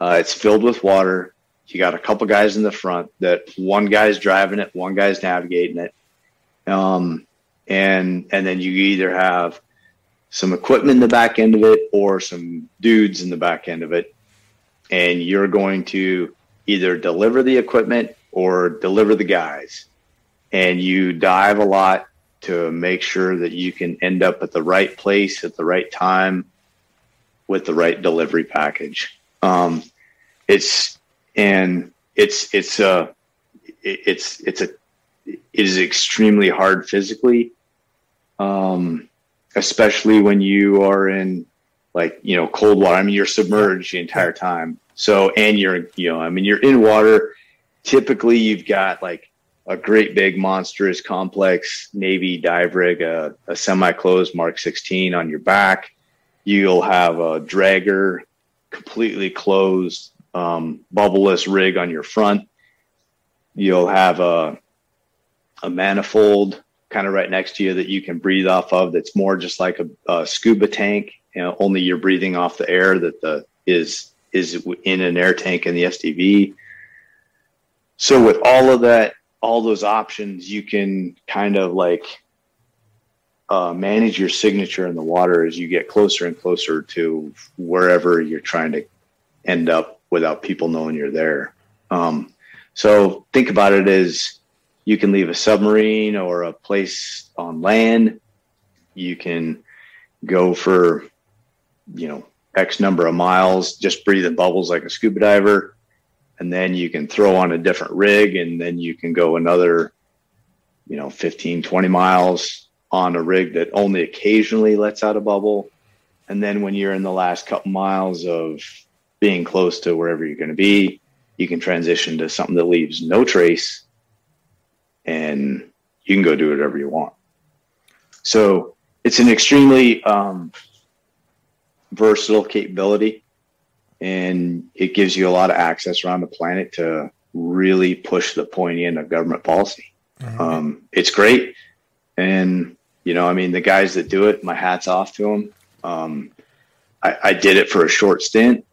Uh, it's filled with water. You got a couple guys in the front. That one guy's driving it, one guy's navigating it, um, and and then you either have some equipment in the back end of it or some dudes in the back end of it, and you're going to either deliver the equipment or deliver the guys, and you dive a lot to make sure that you can end up at the right place at the right time with the right delivery package. Um, it's and it's it's a it's it's a it is extremely hard physically, um, especially when you are in like you know cold water. I mean, you're submerged the entire time. So and you're you know I mean you're in water. Typically, you've got like a great big monstrous complex navy dive rig a, a semi-closed mark 16 on your back you'll have a Dräger completely closed um, bubbleless rig on your front you'll have a, a manifold kind of right next to you that you can breathe off of that's more just like a, a scuba tank. You know only you're breathing off the air that the is is in an air tank in the sdv so with all of that all those options you can kind of like uh, manage your signature in the water as you get closer and closer to wherever you're trying to end up without people knowing you're there. Um, so think about it as you can leave a submarine or a place on land. You can go for you know x number of miles just breathing bubbles like a scuba diver and then you can throw on a different rig and then you can go another you know 15 20 miles on a rig that only occasionally lets out a bubble. And then when you're in the last couple miles of being close to wherever you're going to be you can transition to something that leaves no trace and you can go do whatever you want so it's an extremely um, versatile capability, and it gives you a lot of access around the planet to really push the point end of government policy. Um, it's great, and you know, I mean, the guys that do it, my hats off to them. Um, I, I did it for a short stint.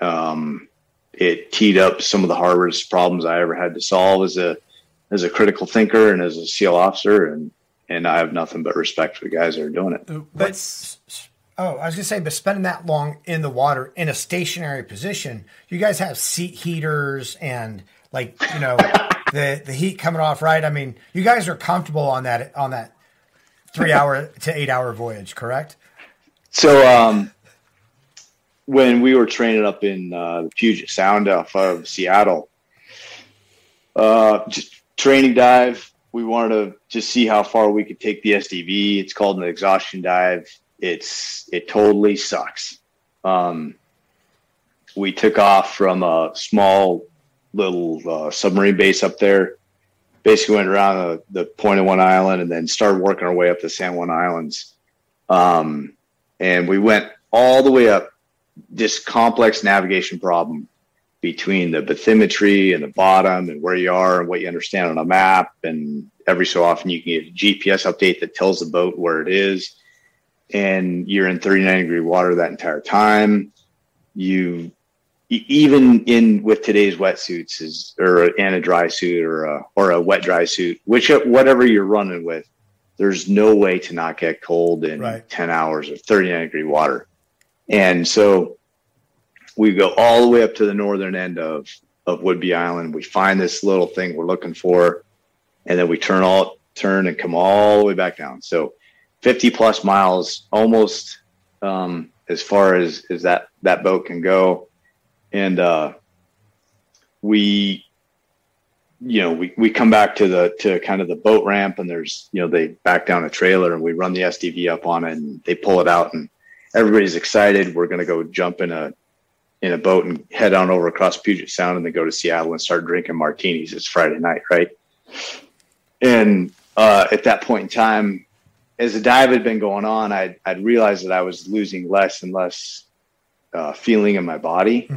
Um, it teed up some of the hardest problems I ever had to solve as a as a critical thinker and as a SEAL officer, and and I have nothing but respect for the guys that are doing it. But s- s- oh, I was gonna say, but spending that long in the water in a stationary position, you guys have seat heaters and like you know the the heat coming off, right? I mean, you guys are comfortable on that on that three hour to eight hour voyage, correct? So um, when we were training up in uh, the Puget Sound off of Seattle, uh, just training dive. We wanted to just see how far we could take the SDV. It's called an exhaustion dive. It's it totally sucks. Um, we took off from a small little uh, submarine base up there. Basically went around the, the point of one island and then started working our way up the San Juan Islands. Um, and we went all the way up this complex navigation problem between the bathymetry and the bottom and where you are and what you understand on a map. And every so often you can get a GPS update that tells the boat where it is. And you're in 39 degree water that entire time. You even in with today's wetsuits is or and a dry suit or a or a wet dry suit, which whatever you're running with, there's no way to not get cold in Right. 10 hours of 39 degree water. And so we go all the way up to the northern end of, of Whidbey Island. We find this little thing we're looking for, and then we turn all turn and come all the way back down. So 50 plus miles, almost um, as far as, as that, that boat can go. And uh, we you know, we, we come back to the to kind of the boat ramp and there's you know, they back down a trailer and we run the SDV up on it and they pull it out and everybody's excited. We're gonna go jump in a in a boat and head on over across Puget Sound and then go to Seattle and start drinking martinis. It's Friday night, right? And uh, at that point in time, as the dive had been going on, I'd, I'd realized that I was losing less and less uh, feeling in my body.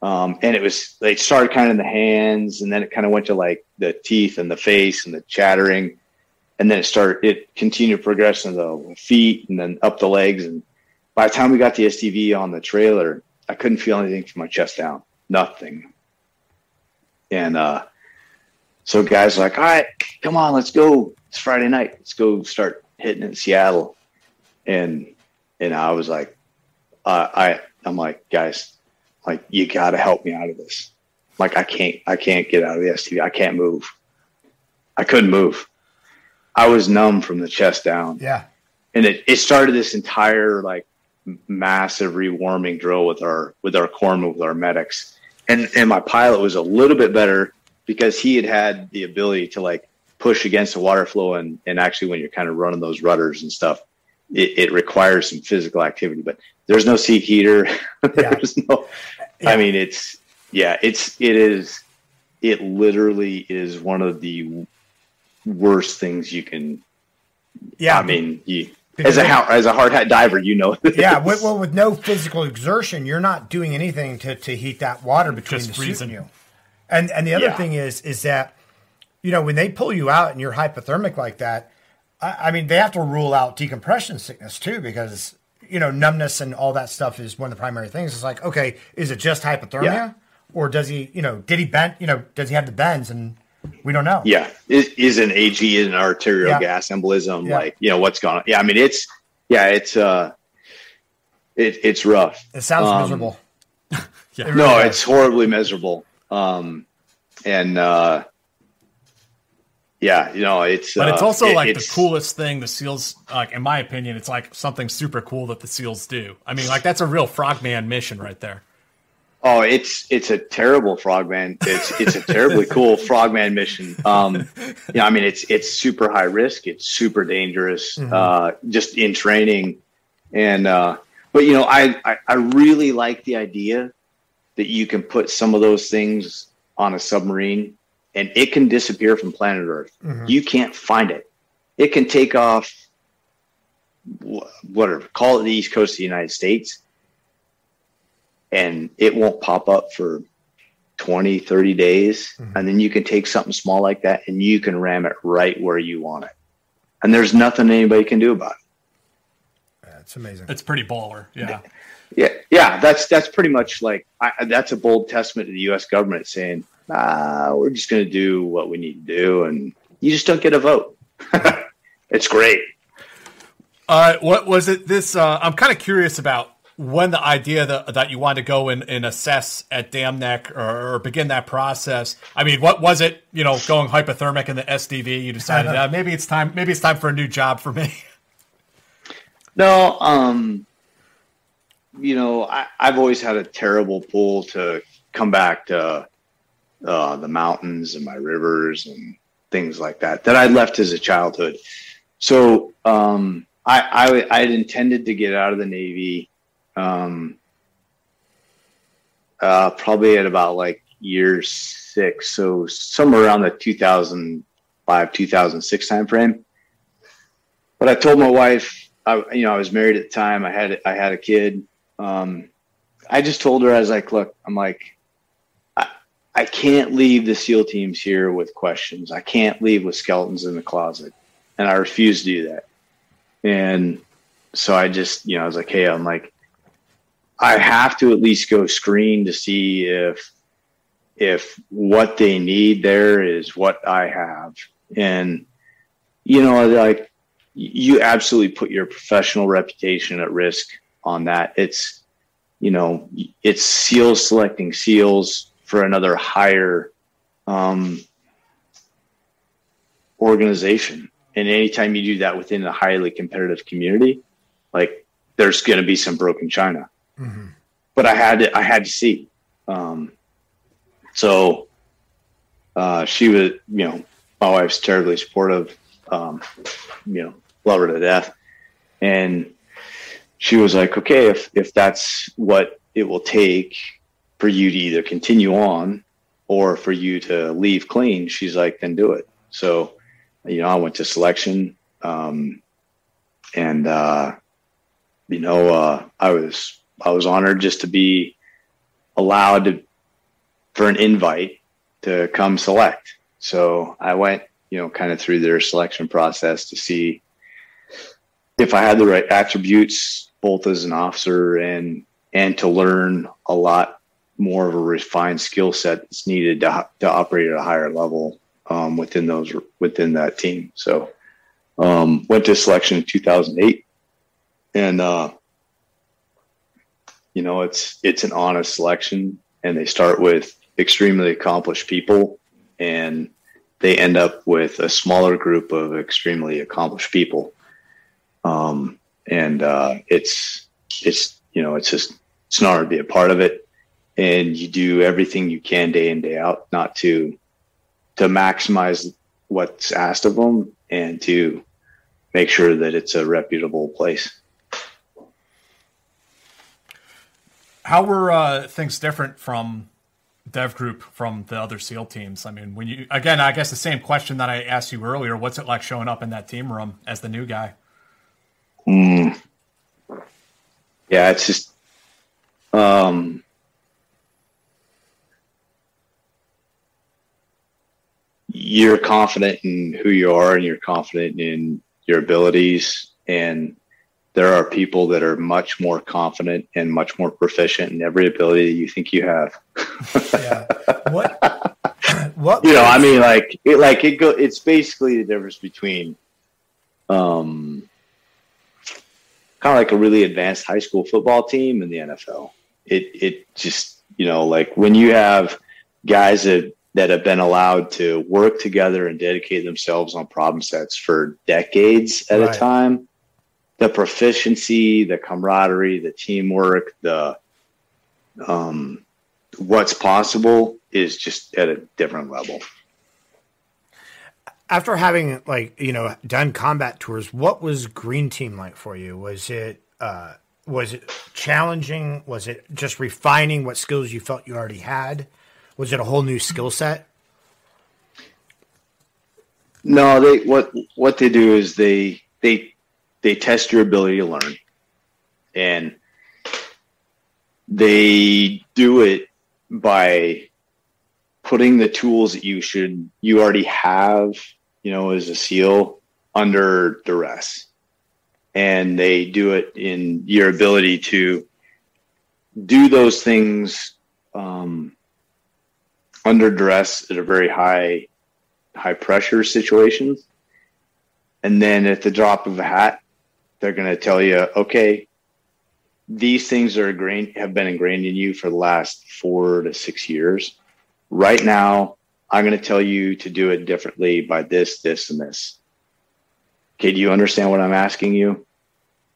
Um, and it was, it started kind of in the hands and then it kind of went to like the teeth and the face and the chattering. And then it started, it continued progressing to the feet and then up the legs. And by the time we got the SDV on the trailer, I couldn't feel anything from my chest down, nothing. And, uh, so guys like, all right, come on, let's go. It's Friday night. Let's go start hitting in Seattle. And, and I was like, uh, I, I'm like, guys, like you got to help me out of this. Like I can't, I can't get out of the SDV. I can't move. I couldn't move. I was numb from the chest down. Yeah. And it, it started this entire like massive rewarming drill with our, with our corpsmen, with our medics. And, and my pilot was a little bit better because he had had the ability to like push against the water flow. And, and actually when you're kind of running those rudders and stuff, it, it requires some physical activity, but there's no seat heater. there's no, I mean, it's, yeah, it's, it is, it literally is one of the worst things you can, Yeah. I mean, you, as a, as a hard hat diver, you know, yeah, with, well, with no physical exertion, you're not doing anything to, to heat that water between Just the suit freezing. and you. And and the other Yeah. thing is is that you know when they pull you out and you're hypothermic like that, I, I mean they have to rule out decompression sickness too because you know numbness and all that stuff is one of the primary things. It's like okay, is it just hypothermia Yeah. or does he you know did he bend you know does he have the bends and we don't know. yeah, is, is an AG is an arterial Yeah. gas embolism. Yeah. Like, you know, what's going on? Yeah. I mean, it's, yeah, it's, uh, it, it's rough. It sounds Um, miserable. Yeah. It no, really it's horribly miserable. Um, and, uh, yeah, you know, it's, But it's uh, also it- like it's- the coolest thing the seals, like in my opinion, it's like something super cool that the seals do. I mean, like that's a real frogman mission right there. Oh, it's it's a terrible frogman. It's it's a terribly cool frogman mission. Um, yeah, I mean it's it's super high risk. It's super dangerous. Uh, just in training, and uh, but you know I, I I really like the idea that you can put some of those things on a submarine and it can disappear from planet Earth. You can't find it. It can take off whatever, call it the East Coast of the United States, and it won't pop up for 20, 30 days. And then you can take something small like that and you can ram it right where you want it. And there's nothing anybody can do about it. That's amazing. It's pretty baller. Yeah. Yeah, yeah, that's that's pretty much like I, that's a bold testament to the U.S. government saying, ah, we're just going to do what we need to do, and you just don't get a vote. it's great. Uh, what was it? This uh, I'm kind of curious about when the idea that, that you wanted to go and, and assess at Dam Neck or, or begin that process. I mean, what was it? You know, going hypothermic in the SDV, you decided uh, maybe it's time. Maybe it's time for a new job for me. No, um, you know, I, I've always had a terrible pull to come back to uh, the mountains and my rivers and things like that that I left as a childhood. So um, I, I I had intended to get out of the Navy um, uh, probably at about like year six, so somewhere around the 2005 2006 time frame. But I told my wife, I, you know, I was married at the time. I had I had a kid. Um, I just told her I was like, look, I'm like, I, I can't leave the SEAL teams here with questions. I can't leave with skeletons in the closet, and I refuse to do that. And so I just, you know, I was like, hey, I'm like, I have to at least go screen to see if if what they need there is what I have. And you know, like you absolutely put your professional reputation at risk on that. It's you know, it's SEALs selecting SEALs for another higher um, organization. And anytime you do that within a highly competitive community, like there's going to be some broken china. Mm-hmm. But I had to, I had to see. Um, so uh, she was, you know, my wife's terribly supportive. Um, you know, love her to death, and she was like, "Okay, if if that's what it will take for you to either continue on or for you to leave clean," she's like, "Then do it." So, you know, I went to selection, um, and uh, you know, uh, I was I was honored just to be allowed to, for an invite to come select. So I went, you know, kind of through their selection process to see if I had the right attributes, both as an officer and and to learn a lot more of a refined skill set that's needed to, to operate at a higher level um, within those within that team. So um, went to selection in 2008, and uh, you know it's it's an honest selection, and they start with extremely accomplished people, and they end up with a smaller group of extremely accomplished people. Um, and uh, it's it's you know it's just it's an honor to be a part of it, and you do everything you can day in day out not to to maximize what's asked of them and to make sure that it's a reputable place. How were uh, things different from Dev Group from the other SEAL teams? I mean, when you again, I guess the same question that I asked you earlier. What's it like showing up in that team room as the new guy? Mm. Yeah, it's just um, you're confident in who you are and you're confident in your abilities and there are people that are much more confident and much more proficient in every ability that you think you have. yeah. What? What? You know, I mean, like, it, like it go. It's basically the difference between, um, kind of like a really advanced high school football team and the NFL. It it just you know like when you have guys that that have been allowed to work together and dedicate themselves on problem sets for decades at Right. a time the proficiency, the camaraderie, the teamwork, the um, what's possible is just at a different level. After having like you know done combat tours, what was Green Team like for you? Was it uh, was it challenging? Was it just refining what skills you felt you already had? Was it a whole new skill set? No, they what what they do is they they they test your ability to learn, and they do it by putting the tools that you should you already have, you know, as a SEAL under duress, and they do it in your ability to do those things um, under duress at a very high high pressure situations. And then at the drop of a hat they're going to tell you okay these things are ingrained have been ingrained in you for the last four to six years. Right now i'm going to tell you to do it differently by this this and this. Okay do you understand what i'm asking you?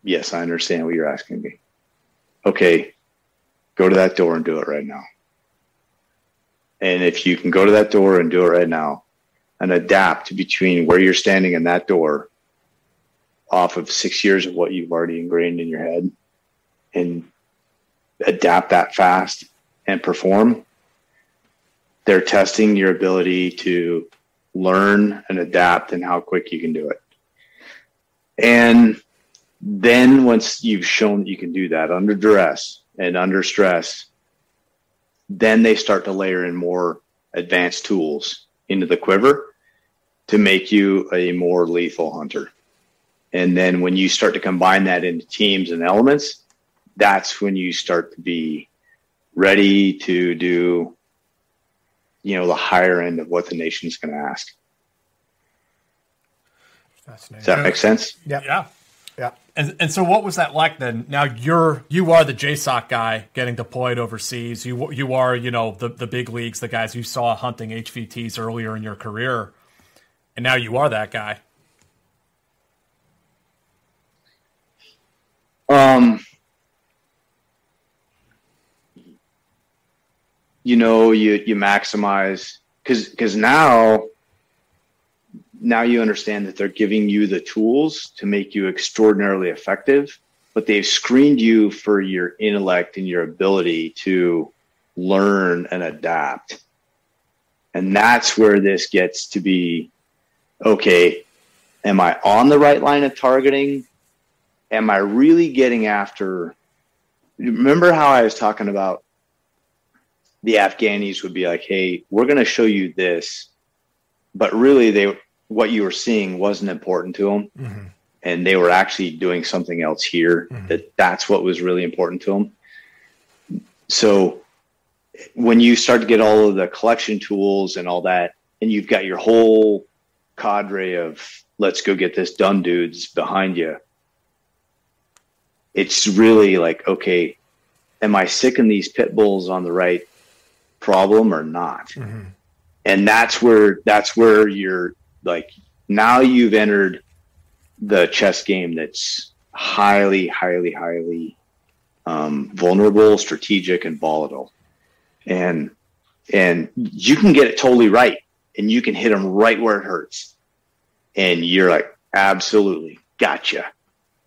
Yes i understand what you're asking me. Okay go to that door and do it right now. And if you can go to that door and do it right now and adapt between where you're standing and that door off of six years of what you've already ingrained in your head and adapt that fast and perform, they're testing your ability to learn and adapt and how quick you can do it. And then once you've shown that you can do that under duress and under stress, then they start to layer in more advanced tools into the quiver to make you a more lethal hunter. And then when you start to combine that into teams and elements, that's when you start to be ready to do, you know, the higher end of what the nation's going to ask. Fascinating. Does that make sense? Yeah. Yeah. Yeah. And, and so what was that like then? Now you're you are the JSOC guy getting deployed overseas. You you are you know the the big leagues, the guys you saw hunting HVTs earlier in your career, and now you are that guy. Um, you know, you you maximize because because now now you understand that they're giving you the tools to make you extraordinarily effective, but they've screened you for your intellect and your ability to learn and adapt. And that's where this gets to be okay, am I on the right line of targeting? Am I really getting after? Remember how I was talking about the Afghanis would be like, hey, we're going to show you this. But really, they what you were seeing wasn't important to them. Mm-hmm. And they were actually doing something else here that that's what was really important to them. So when you start to get all of the collection tools and all that, and you've got your whole cadre of let's go get this done dudes behind you, it's really like, okay, am I sicking these pit bulls on the right problem or not? And that's where that's where you're like now you've entered the chess game that's highly, highly, highly um, vulnerable, strategic, and volatile. And and you can get it totally right, and you can hit them right where it hurts, and you're like, absolutely, gotcha.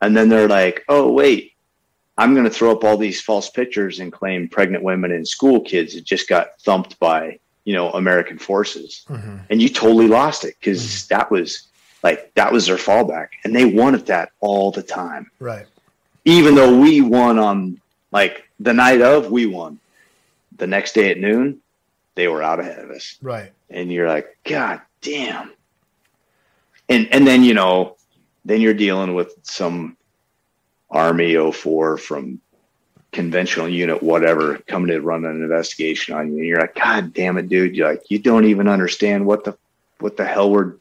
And then they're like, oh wait, I'm going to throw up all these false pictures and claim pregnant women and school kids that just got thumped by you know American forces, mm-hmm. and you totally lost it because mm-hmm. that was like that was their fallback, and they wanted that all the time. Right. even though we won on like the night of we won. The next day at noon they were out ahead of us. Right. and you're like god damn. And and then you know then you're dealing with some army 04 from conventional unit whatever coming to run an investigation on you. And you're like god damn it dude. You're like you don't even understand what the what the hell we're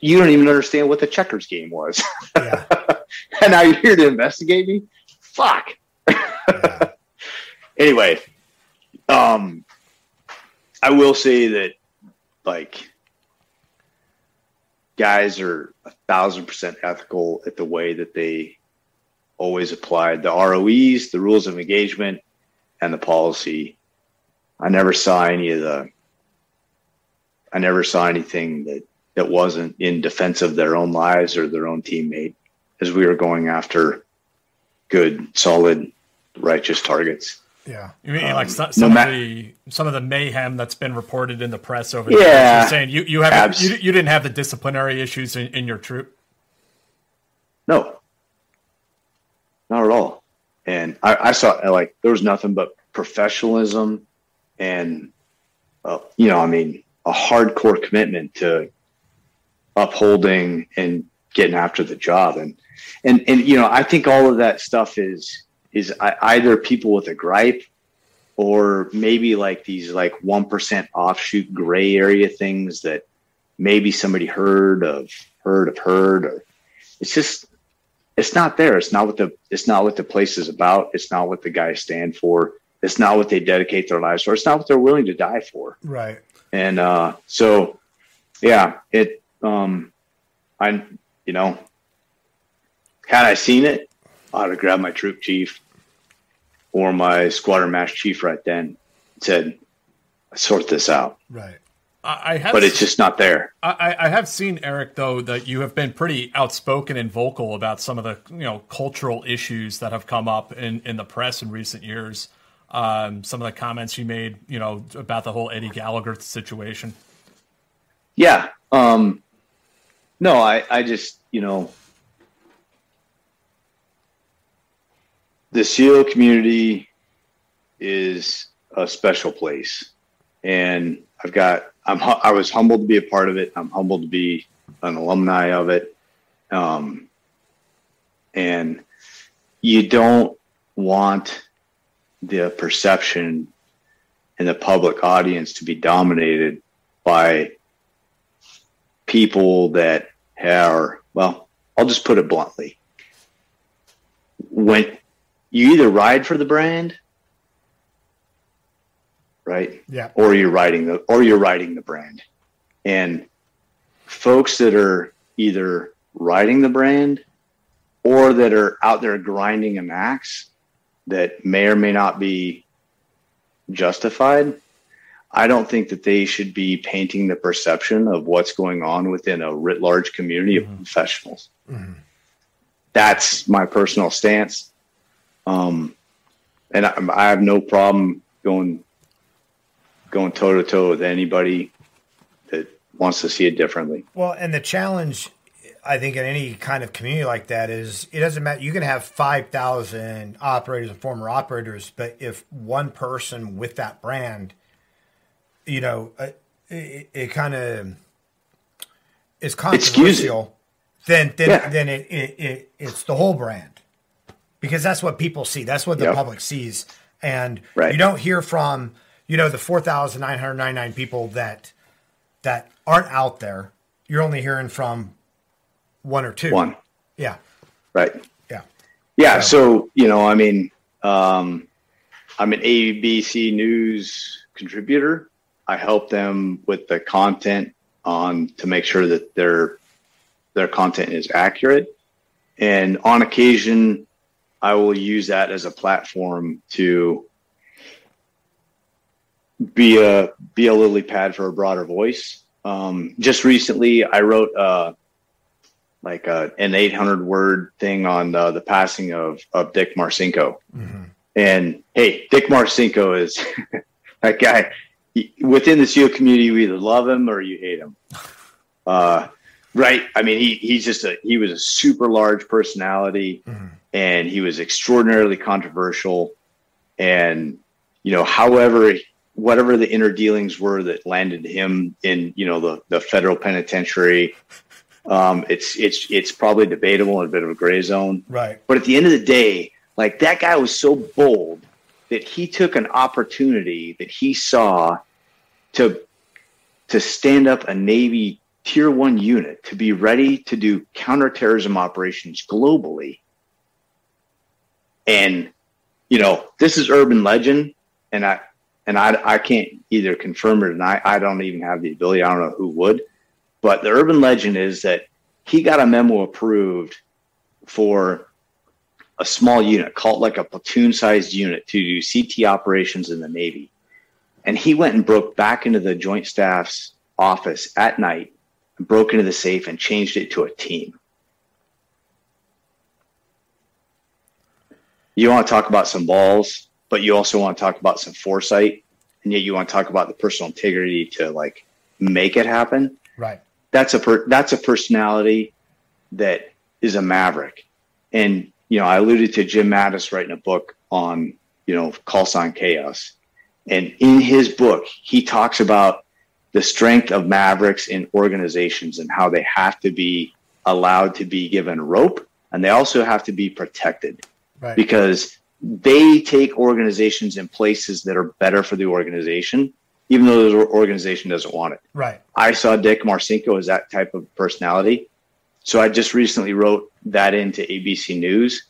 you don't even understand what the checkers game was. Yeah. and now you're here to investigate me? Fuck. Yeah. anyway um i will say that like guys are a thousand percent ethical at the way that they always applied the ROEs the rules of engagement and the policy. I never saw any of the i never saw anything that that wasn't in defense of their own lives or their own teammate as we were going after good solid righteous targets yeah, you mean like some, um, some no of the some of the mayhem that's been reported in the press over? The yeah, saying you you have you, you didn't have the disciplinary issues in, in your troop. No, not at all. And I, I saw like there was nothing but professionalism, and uh, you know, I mean, a hardcore commitment to upholding and getting after the job, and and and you know, I think all of that stuff is is either people with a gripe or maybe like these like 1% offshoot gray area things that maybe somebody heard of heard of heard or it's just it's not there. It's not what the it's not what the place is about. It's not what the guys stand for. It's not what they dedicate their lives for. It's not what they're willing to die for. Right. And uh so yeah it um i you know had i seen it i'd have grabbed my troop chief or my squadron master chief right then and said sort this out right I have, but it's just not there. I, I have seen Eric though that you have been pretty outspoken and vocal about some of the you know cultural issues that have come up in, in the press in recent years. Um, some of the comments you made, you know, about the whole Eddie Gallagher situation. Yeah. Um, no, I, I just you know the SEAL community is a special place, and I've got I'm I was humbled to be a part of it. I'm humbled to be an alumni of it. Um, and you don't want the perception in the public audience to be dominated by people that are well i'll just put it bluntly when you either ride for the brand right? Yeah. Or you're riding the or you're writing the brand. And folks that are either riding the brand or that are out there grinding a max that may or may not be justified, I don't think that they should be painting the perception of what's going on within a writ large community mm-hmm. of professionals. Mm-hmm. That's my personal stance. Um, and I, I have no problem going going toe to toe with anybody that wants to see it differently. Well, and the challenge, I think, in any kind of community like that is it doesn't matter. You can have 5,000 operators and former operators, but if one person with that brand, you know, uh, it, it kind of is controversial, then then, yeah. then it, it, it, it's the whole brand because that's what people see. That's what the yep. public sees. And right. you don't hear from – you know the 4999 people that that aren't out there you're only hearing from one or two one yeah right yeah yeah so, so you know i mean um, i'm an abc news contributor i help them with the content on to make sure that their their content is accurate and on occasion i will use that as a platform to be a be a lily pad for a broader voice. Um, just recently, I wrote uh, like a, uh, an 800 word thing on uh, the passing of of Dick Marcinko. Mm-hmm. And hey, Dick Marcinko is that guy. He, within the SEAL community, you either love him or you hate him. Uh, right? I mean, he he's just a he was a super large personality, mm-hmm. And he was extraordinarily controversial. And you know, however whatever the inner dealings were that landed him in, you know, the, the federal penitentiary. Um, it's it's it's probably debatable and a bit of a gray zone. Right. But at the end of the day, like that guy was so bold that he took an opportunity that he saw to to stand up a Navy tier one unit to be ready to do counterterrorism operations globally. And, you know, this is urban legend. And I, and I, I can't either confirm or deny. I don't even have the ability. I don't know who would, but the urban legend is that he got a memo approved for a small unit, called like a platoon sized unit to do CT operations in the Navy. And he went and broke back into the Joint Staff's office at night and broke into the safe and changed it to a team. You want to talk about some balls? but you also want to talk about some foresight and yet you want to talk about the personal integrity to like make it happen right that's a per, that's a personality that is a maverick and you know i alluded to jim mattis writing a book on, you know, call sign chaos. And in his book, he talks about the strength of Mavericks in organizations and how they have to be allowed to be given rope and they also have to be protected Right. because they take organizations in places that are better for the organization, even though the organization doesn't want it. Right. I saw Dick Marcinko as that type of personality. So I just recently wrote that into ABC News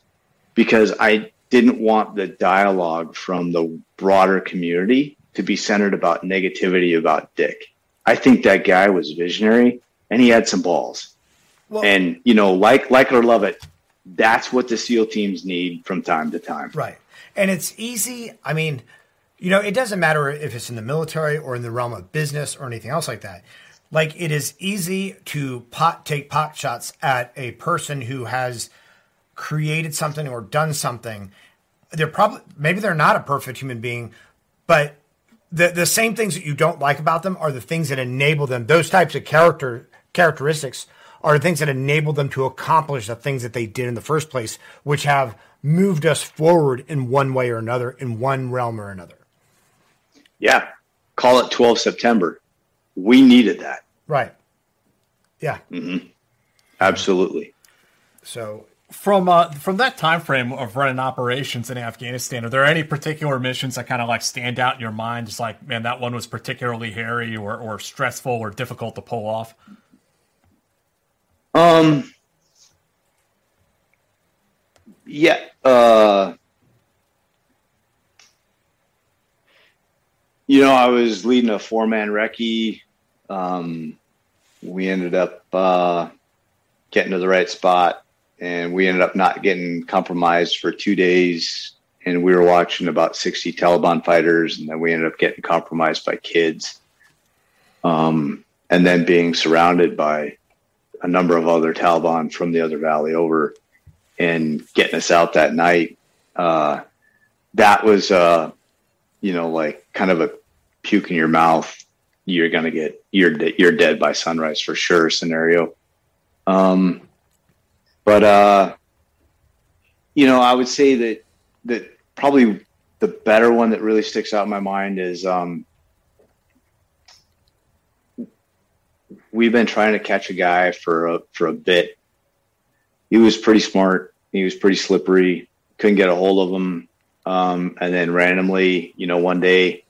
because I didn't want the dialogue from the broader community to be centered about negativity about Dick. I think that guy was visionary and he had some balls. Well- and you know, like like it or love it, that's what the SEAL teams need from time to time. Right. And it's easy. I mean, you know, it doesn't matter if it's in the military or in the realm of business or anything else like that. Like it is easy to pot take pot shots at a person who has created something or done something. They're probably maybe they're not a perfect human being, but the the same things that you don't like about them are the things that enable them. Those types of character characteristics are the things that enable them to accomplish the things that they did in the first place, which have moved us forward in one way or another, in one realm or another. Yeah. Call it 12 September. We needed that. Right. Yeah. Absolutely. So From uh, from that time frame of running operations in Afghanistan, are there any particular missions that kind of like stand out in your mind? Just like, man, that one was particularly hairy or, or stressful or difficult to pull off. Um. Yeah. Uh. You know, I was leading a four man recce. Um, we ended up uh, getting to the right spot, and we ended up not getting compromised for two days. And we were watching about sixty Taliban fighters, and then we ended up getting compromised by kids. Um, and then being surrounded by a number of other Taliban from the other valley over and getting us out that night. Uh, that was, uh, you know, like kind of a puke in your mouth. You're going to get, you're, de- you're dead by sunrise for sure scenario. Um, but, uh, you know, I would say that, that probably the better one that really sticks out in my mind is, um, we've been trying to catch a guy for a for a bit. He was pretty smart. He was pretty slippery. Couldn't get a hold of him. Um, and then randomly, you know, one day,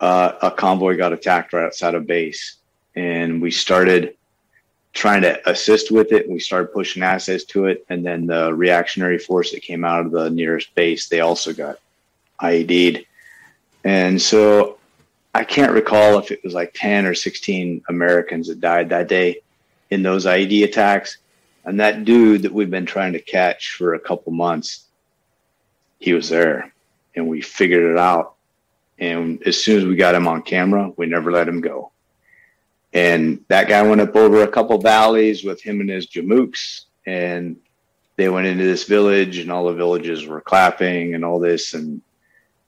uh, a convoy got attacked right outside of base, and we started trying to assist with it. We started pushing assets to it, and then the reactionary force that came out of the nearest base, they also got IED'd. And so I can't recall if it was like 10 or 16 Americans that died that day in those IED attacks. And that dude that we've been trying to catch for a couple months, he was there and we figured it out. And as soon as we got him on camera, we never let him go. And that guy went up over a couple valleys with him and his Jamooks and they went into this village and all the villages were clapping and all this. And,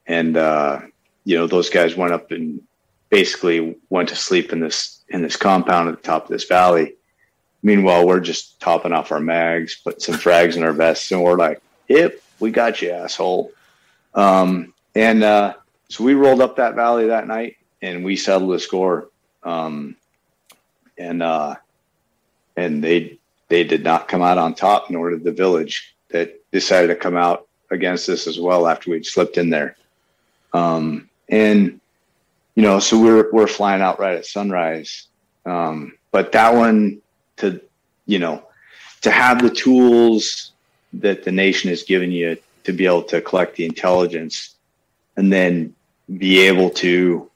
and, uh, you know, those guys went up and basically went to sleep in this in this compound at the top of this valley. Meanwhile, we're just topping off our mags, put some frags in our vests, and we're like, "Yep, we got you, asshole." Um, and uh, so we rolled up that valley that night, and we settled the score. Um, and uh, and they they did not come out on top, nor did the village that decided to come out against us as well after we'd slipped in there. Um, and you know, so we're we're flying out right at sunrise. Um, but that one to you know to have the tools that the nation has given you to be able to collect the intelligence and then be able to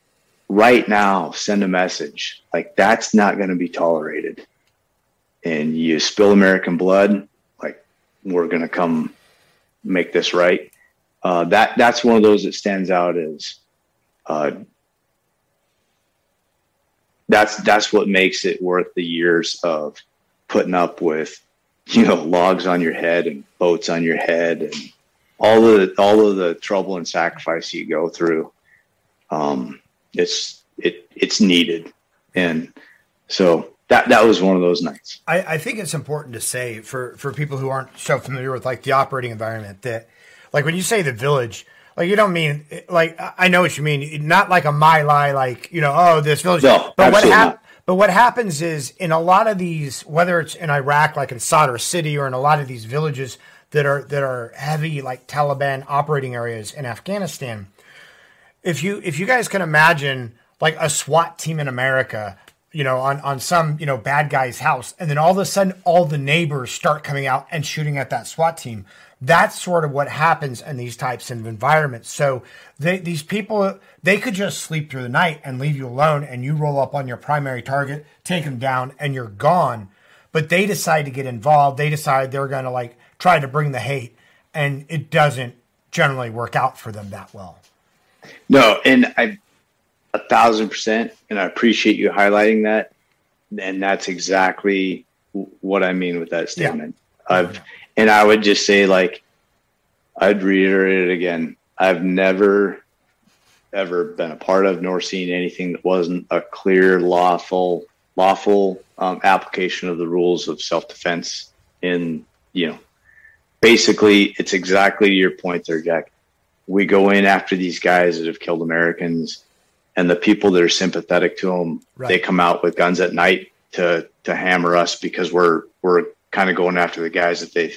right now send a message like that's not going to be tolerated and you spill american blood like we're going to come make this right uh, that that's one of those that stands out as uh, that's that's what makes it worth the years of putting up with you know logs on your head and boats on your head and all the, all of the trouble and sacrifice you go through. Um, it's it it's needed. And so that that was one of those nights. I, I think it's important to say for, for people who aren't so familiar with like the operating environment that like when you say the village, like you don't mean like I know what you mean. Not like a My Lai, like you know, oh this village. No, but what absolutely hap- But what happens is in a lot of these, whether it's in Iraq, like in Sadr City, or in a lot of these villages that are that are heavy like Taliban operating areas in Afghanistan, if you if you guys can imagine like a SWAT team in America, you know, on on some you know bad guy's house, and then all of a sudden all the neighbors start coming out and shooting at that SWAT team. That's sort of what happens in these types of environments. So they, these people they could just sleep through the night and leave you alone, and you roll up on your primary target, take them down, and you're gone. But they decide to get involved. They decide they're going to like try to bring the hate, and it doesn't generally work out for them that well. No, and I a thousand percent, and I appreciate you highlighting that. And that's exactly what I mean with that statement. I've and I would just say like I'd reiterate it again. I've never ever been a part of nor seen anything that wasn't a clear lawful lawful um, application of the rules of self-defense in you know basically it's exactly your point there jack we go in after these guys that have killed Americans, and the people that are sympathetic to them, Right. they come out with guns at night to to hammer us because we're we're kind of going after the guys that they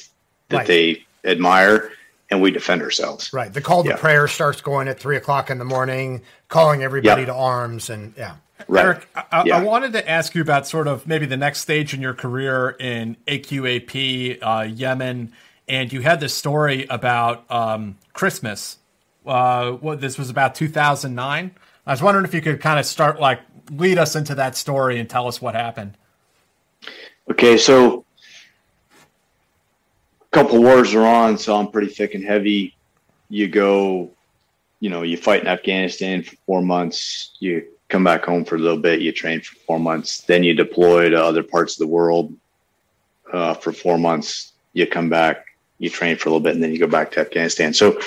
that Right. they admire, and we defend ourselves. Right. The call to Yeah. prayer starts going at three o'clock in the morning, calling everybody Yep. to arms, and yeah. Right. Eric, I, Yeah. I wanted to ask you about sort of maybe the next stage in your career in AQAP, uh, Yemen, and you had this story about um, Christmas. Uh, what this was about 2009. I was wondering if you could kind of start like lead us into that story and tell us what happened. Okay, so a couple wars are on, so I'm pretty thick and heavy. You go, you know, you fight in Afghanistan for four months. You come back home for a little bit. You train for four months. Then you deploy to other parts of the world uh, for four months. You come back. You train for a little bit, and then you go back to Afghanistan. So,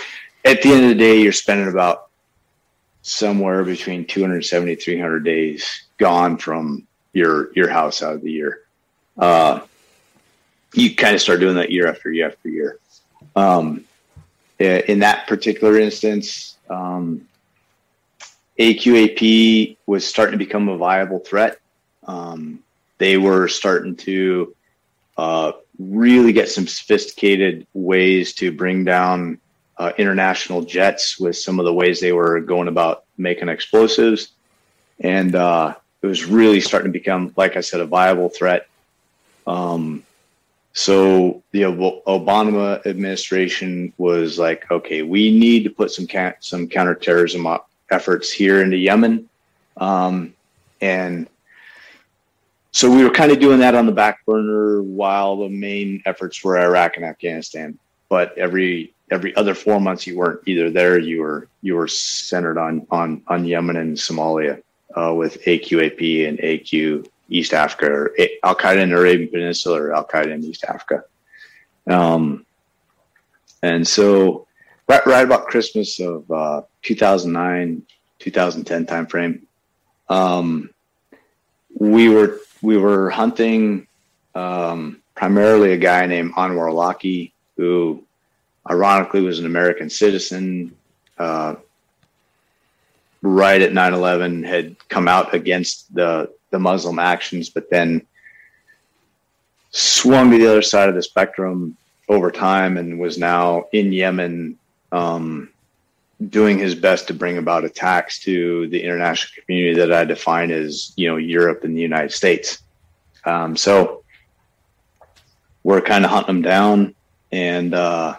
at the end of the day, you're spending about somewhere between 270 300 days gone from your your house out of the year uh, you kind of start doing that year after year after year. Um, in that particular instance, um, AQAP was starting to become a viable threat. Um, they were starting to uh, really get some sophisticated ways to bring down uh, international jets with some of the ways they were going about making explosives. And uh, it was really starting to become, like I said, a viable threat. Um, so the Obama administration was like, okay, we need to put some ca- some counterterrorism efforts here into Yemen, um, and so we were kind of doing that on the back burner while the main efforts were Iraq and Afghanistan. But every every other four months, you weren't either there. You were you were centered on on on Yemen and Somalia uh, with AQAP and AQ East Africa or Al Qaeda in the Arabian Peninsula or Al Qaeda in East Africa. Um, and so, right, right about Christmas of uh, 2009, 2010 timeframe, um, we were we were hunting um, primarily a guy named Anwar Awlaki, who ironically was an American citizen. Uh, right at 9-11 had come out against the the Muslim actions, but then swung to the other side of the spectrum over time and was now in Yemen, um, doing his best to bring about attacks to the international community that I define as you know Europe and the United States. Um, so we're kind of hunting them down, and uh,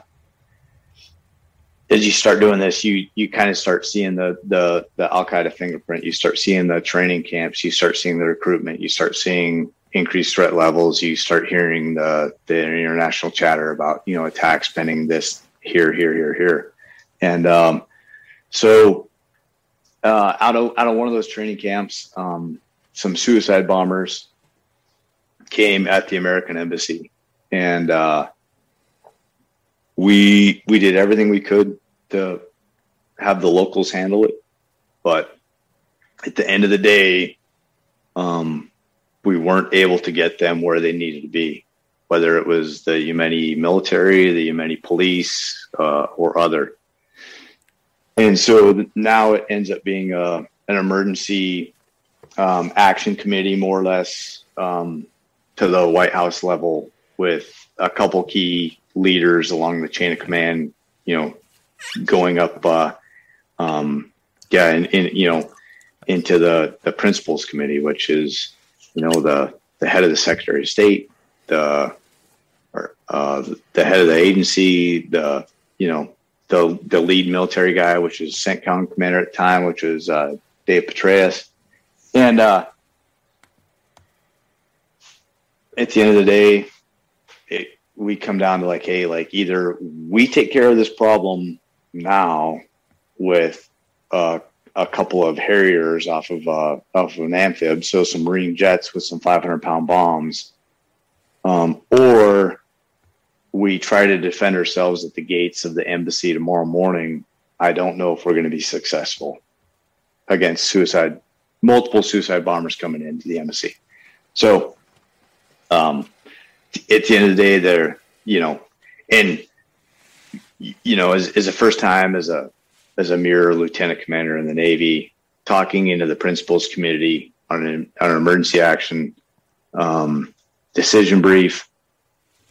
as you start doing this, you you kind of start seeing the the the Al Qaeda fingerprint. You start seeing the training camps. You start seeing the recruitment. You start seeing increased threat levels. You start hearing the the international chatter about you know attacks pending this here, here, here, here, and um, so uh, out of out of one of those training camps, um, some suicide bombers came at the American embassy, and uh, we we did everything we could to have the locals handle it, but at the end of the day, um, we weren't able to get them where they needed to be. whether it was the Yemeni military, the Yemeni police, uh, or other. And so now it ends up being a, an emergency um, action committee, more or less, um, to the White House level with a couple key leaders along the chain of command, you know, going up, uh, um, yeah, in, you know, into the, the principals committee, which is, you know, the, the head of the secretary of state, the, or, uh, the head of the agency, the, you know, the, the lead military guy, which is CENTCOM commander at the time, which was, uh, Dave Petraeus. And, uh, at the end of the day, it, we come down to like, hey, like either we take care of this problem now with uh, a couple of Harriers off of uh, off of an amphib, so some Marine jets with some 500 pound bombs, um, or we try to defend ourselves at the gates of the embassy tomorrow morning. I don't know if we're going to be successful against suicide, multiple suicide bombers coming into the embassy. So, um, at the end of the day, they're you know, and you know, as, as a first time as a as a mere lieutenant commander in the Navy, talking into the principals community on an, on an emergency action um, decision brief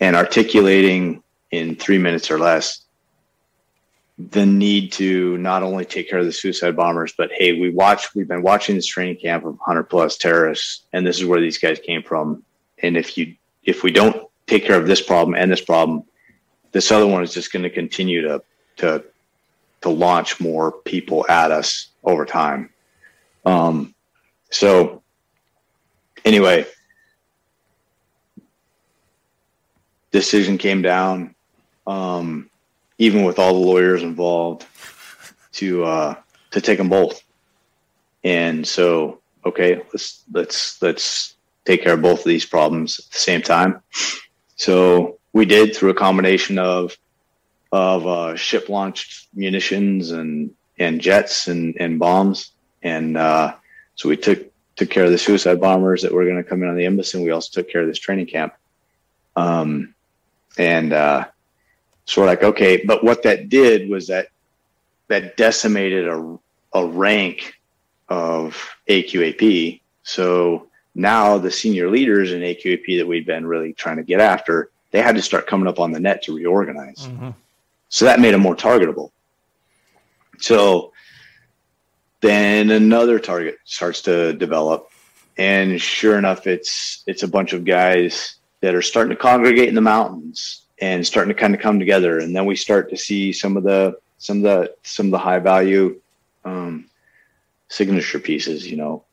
and articulating in three minutes or less the need to not only take care of the suicide bombers, but hey, we watch, we've been watching this training camp of 100 plus terrorists, and this is where these guys came from. And if you, if we don't take care of this problem and this problem, this other one is just going to continue to, to, to launch more people at us over time. Um, so anyway, decision came down, um, even with all the lawyers involved to, uh, to take them both. And so, okay, let's, let's, let's take care of both of these problems at the same time. So we did through a combination of, of, uh, ship launched munitions and, and jets and, and bombs. And, uh, so we took, took care of the suicide bombers that were going to come in on the embassy. And we also took care of this training camp. Um, and uh, so we're like, okay, but what that did was that that decimated a, a rank of AQAP. So now the senior leaders in AQAP that we'd been really trying to get after, they had to start coming up on the net to reorganize. Mm-hmm. So that made them more targetable. So then another target starts to develop, and sure enough, it's it's a bunch of guys that are starting to congregate in the mountains and starting to kind of come together. And then we start to see some of the some of the some of the high value um, signature pieces. You know,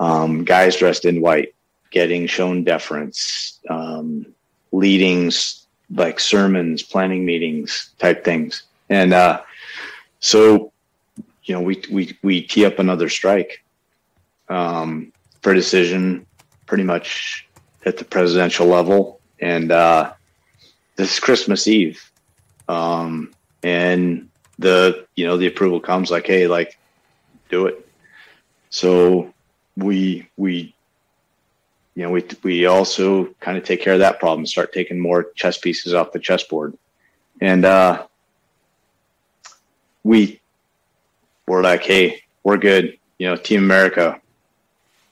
um, guys dressed in white getting shown deference, um, leadings like sermons, planning meetings type things. And uh, so, you know, we we we tee up another strike um, for decision pretty much at the presidential level. And uh, this is Christmas Eve. Um, and the, you know, the approval comes like, hey, like, do it. So we, we, you know, we, we also kind of take care of that problem, start taking more chess pieces off the chessboard. And uh, we were like, hey, we're good. You know, Team America,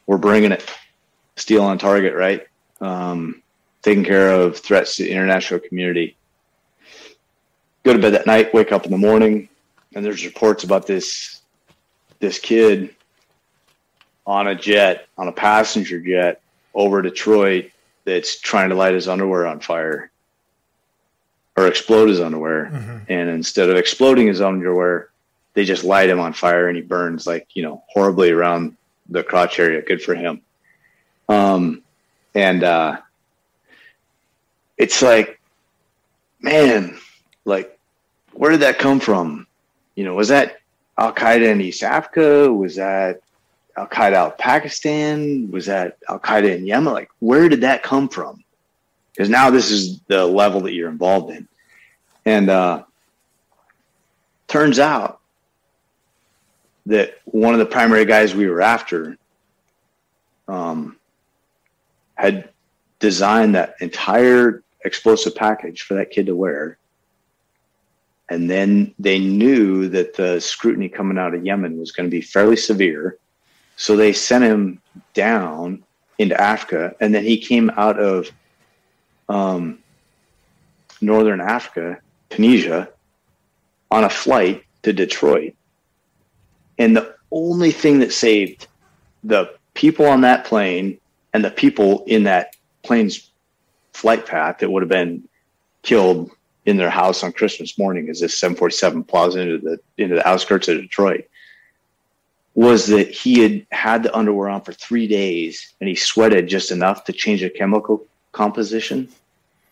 we're bringing it. Steel on target, right? um, taking care of threats to the international community. Go to bed that night, wake up in the morning, and there's reports about this this kid on a jet, on a passenger jet over Detroit that's trying to light his underwear on fire or explode his underwear. Mm-hmm. And instead of exploding his underwear, they just light him on fire and he burns like, you know, horribly around the crotch area. Good for him. Um, and uh, it's like, man, like, where did that come from? You know, was that Al Qaeda in East Africa? Was that Al Qaeda out Pakistan? Was that Al Qaeda in Yemen? Like, where did that come from? Because now this is the level that you're involved in. And uh, turns out that one of the primary guys we were after um, had designed that entire explosive package for that kid to wear. And then they knew that the scrutiny coming out of Yemen was going to be fairly severe. So they sent him down into Africa. And then he came out of um, northern Africa, Tunisia, on a flight to Detroit. And the only thing that saved the people on that plane and the people in that plane's flight path that would have been killed in their house on Christmas morning as this 747 plows into the into the outskirts of Detroit was that he had had the underwear on for three days and he sweated just enough to change the chemical composition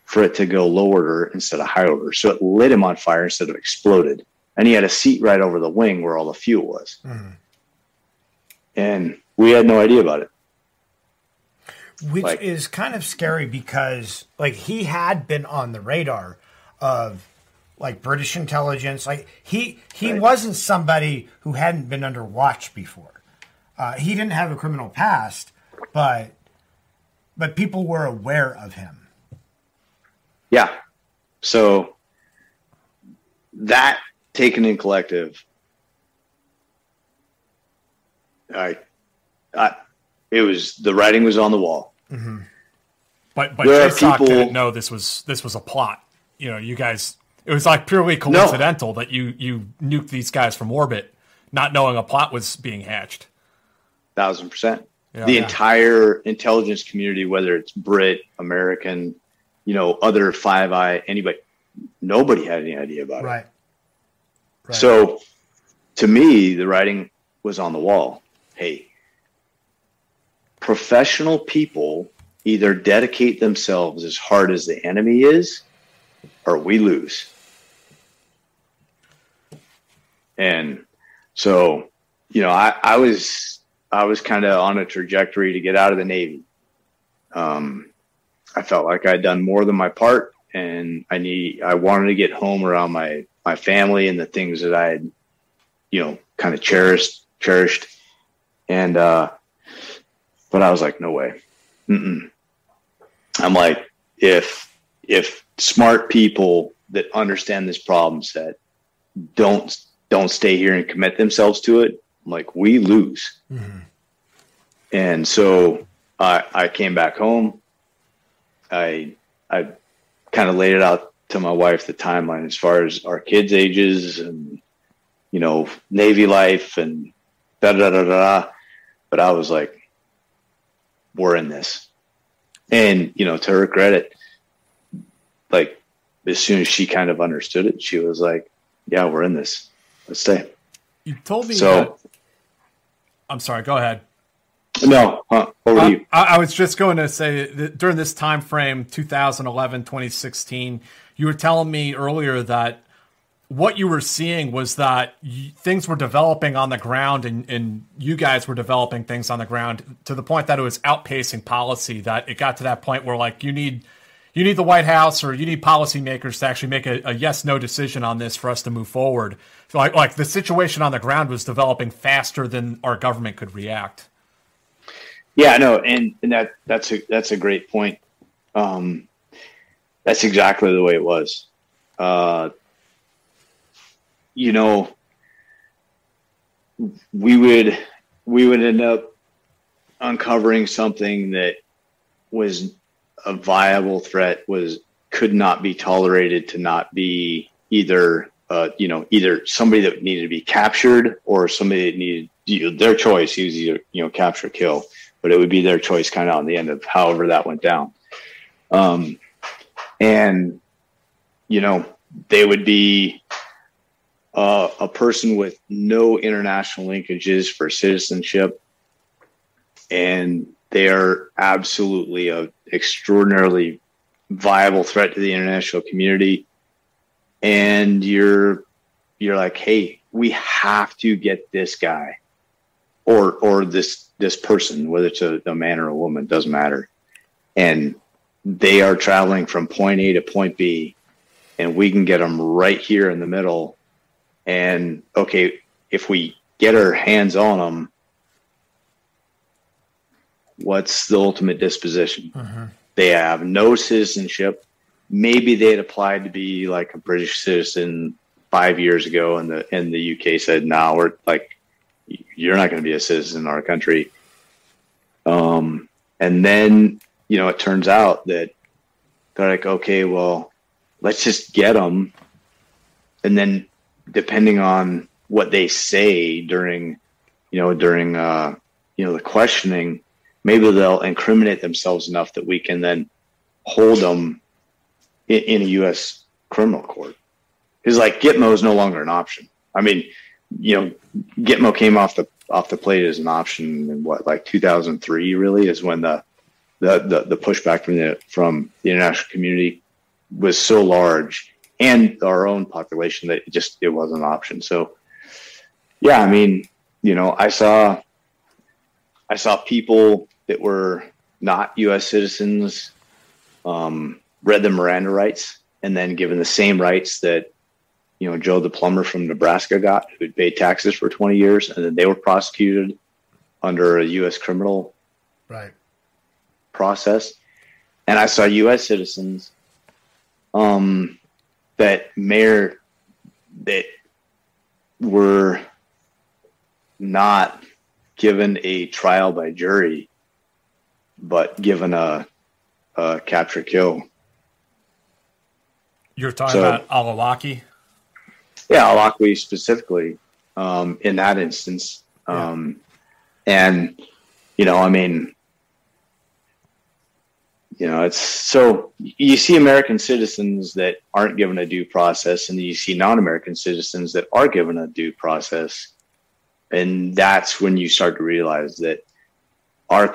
for it to go low order instead of high order. So it lit him on fire instead of exploded. And he had a seat right over the wing where all the fuel was. Mhm. And we had no idea about it. which Like- is kind of scary because like he had been on the radar of like British intelligence. Like he he wasn't somebody who hadn't been under watch before. Uh, he didn't have a criminal past, but but people were aware of him. Yeah. So that taken in collective, I, I, it was the writing was on the wall. Mm-hmm. But but There are people- didn't know this was this was a plot. You know, you guys. It was like purely coincidental that you you nuked these guys from orbit, not knowing a plot was being hatched. Thousand percent. Yeah. the Yeah. entire intelligence community, whether it's Brit, American, you know, other Five Eye, anybody, nobody had any idea about it. Right. Right. So to me, the writing was on the wall. Hey, professional people either dedicate themselves as hard as the enemy is, or we lose. And so, you know, I, I was I was kind of on a trajectory to get out of the Navy. Um, I felt like I'd done more than my part, and I need I wanted to get home around my my family and the things that I had, you know, kind of cherished cherished, and uh, but I was like, no way. Mm-mm. I'm like, if if smart people that understand this problem set don't don't stay here and commit themselves to it, like we lose. Mm-hmm. And so I I came back home. I I kind of laid it out to my wife the timeline as far as our kids' ages and you know Navy life and da da da da. da. But I was like, we're in this, and you know to her credit, like as soon as she kind of understood it, she was like, yeah, we're in this. Let's stay. You told me. So- that, I'm sorry. Go ahead. No, huh, over to uh, you. I, I was just going to say that during this time frame, 2011, 2016, you were telling me earlier that what you were seeing was that y- things were developing on the ground and, and you guys were developing things on the ground to the point that it was outpacing policy that it got to that point where like you need you need the white house or you need policymakers to actually make a, a yes no decision on this for us to move forward so like, like the situation on the ground was developing faster than our government could react Yeah, no, and, and that that's a that's a great point. Um, that's exactly the way it was. Uh, you know, we would we would end up uncovering something that was a viable threat was could not be tolerated to not be either uh, you know either somebody that needed to be captured or somebody that needed you know, their choice was either you know capture kill but it would be their choice kind of on the end of however that went down. Um, and you know they would be uh, a person with no international linkages for citizenship and they are absolutely a extraordinarily viable threat to the international community. And you're you're like hey we have to get this guy or or this this person whether it's a, a man or a woman doesn't matter. And they are traveling from point a to point b and we can get them right here in the middle. And okay if we get our hands on them what's the ultimate disposition They have no citizenship. Maybe they had applied to be like a British citizen five years ago, and the and the UK said, "No, we're like, you're not going to be a citizen in our country." Um, and then you know it turns out that they're like, okay, well, let's just get them, and then depending on what they say during, you know, during uh, you know the questioning, maybe they'll incriminate themselves enough that we can then hold them in, in a U.S. criminal court. Because like Gitmo is no longer an option. I mean, you know, Gitmo came off the off the plate as an option in what like 2003 really is when the the the, the pushback from the from the international community was so large and our own population that it just it wasn't an option. So yeah, I mean, you know, I saw I saw people that were not U.S. citizens um, read the Miranda rights and then given the same rights that you know Joe the plumber from Nebraska got, who'd paid taxes for 20 years, and then they were prosecuted under a U.S. criminal Right. process. And I saw U.S. citizens um, that mayor that were not given a trial by jury, but given a, a capture kill. You're talking So- about al-Awlaki. Yeah, Awlaki specifically um, in that instance. Um, And, you know, I mean, you know, it's so you see American citizens that aren't given a due process, and you see non American citizens that are given a due process. And that's when you start to realize that our,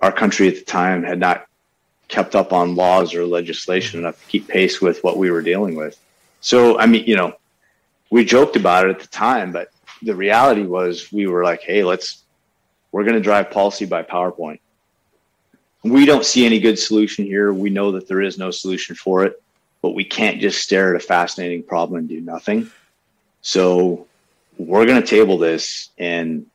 our country at the time had not kept up on laws or legislation enough to keep pace with what we were dealing with. So, I mean, you know, we joked about it at the time, but the reality was we were like, hey, let's, we're going to drive policy by PowerPoint. We don't see any good solution here. We know that there is no solution for it, but we can't just stare at a fascinating problem and do nothing. So we're going to table this and,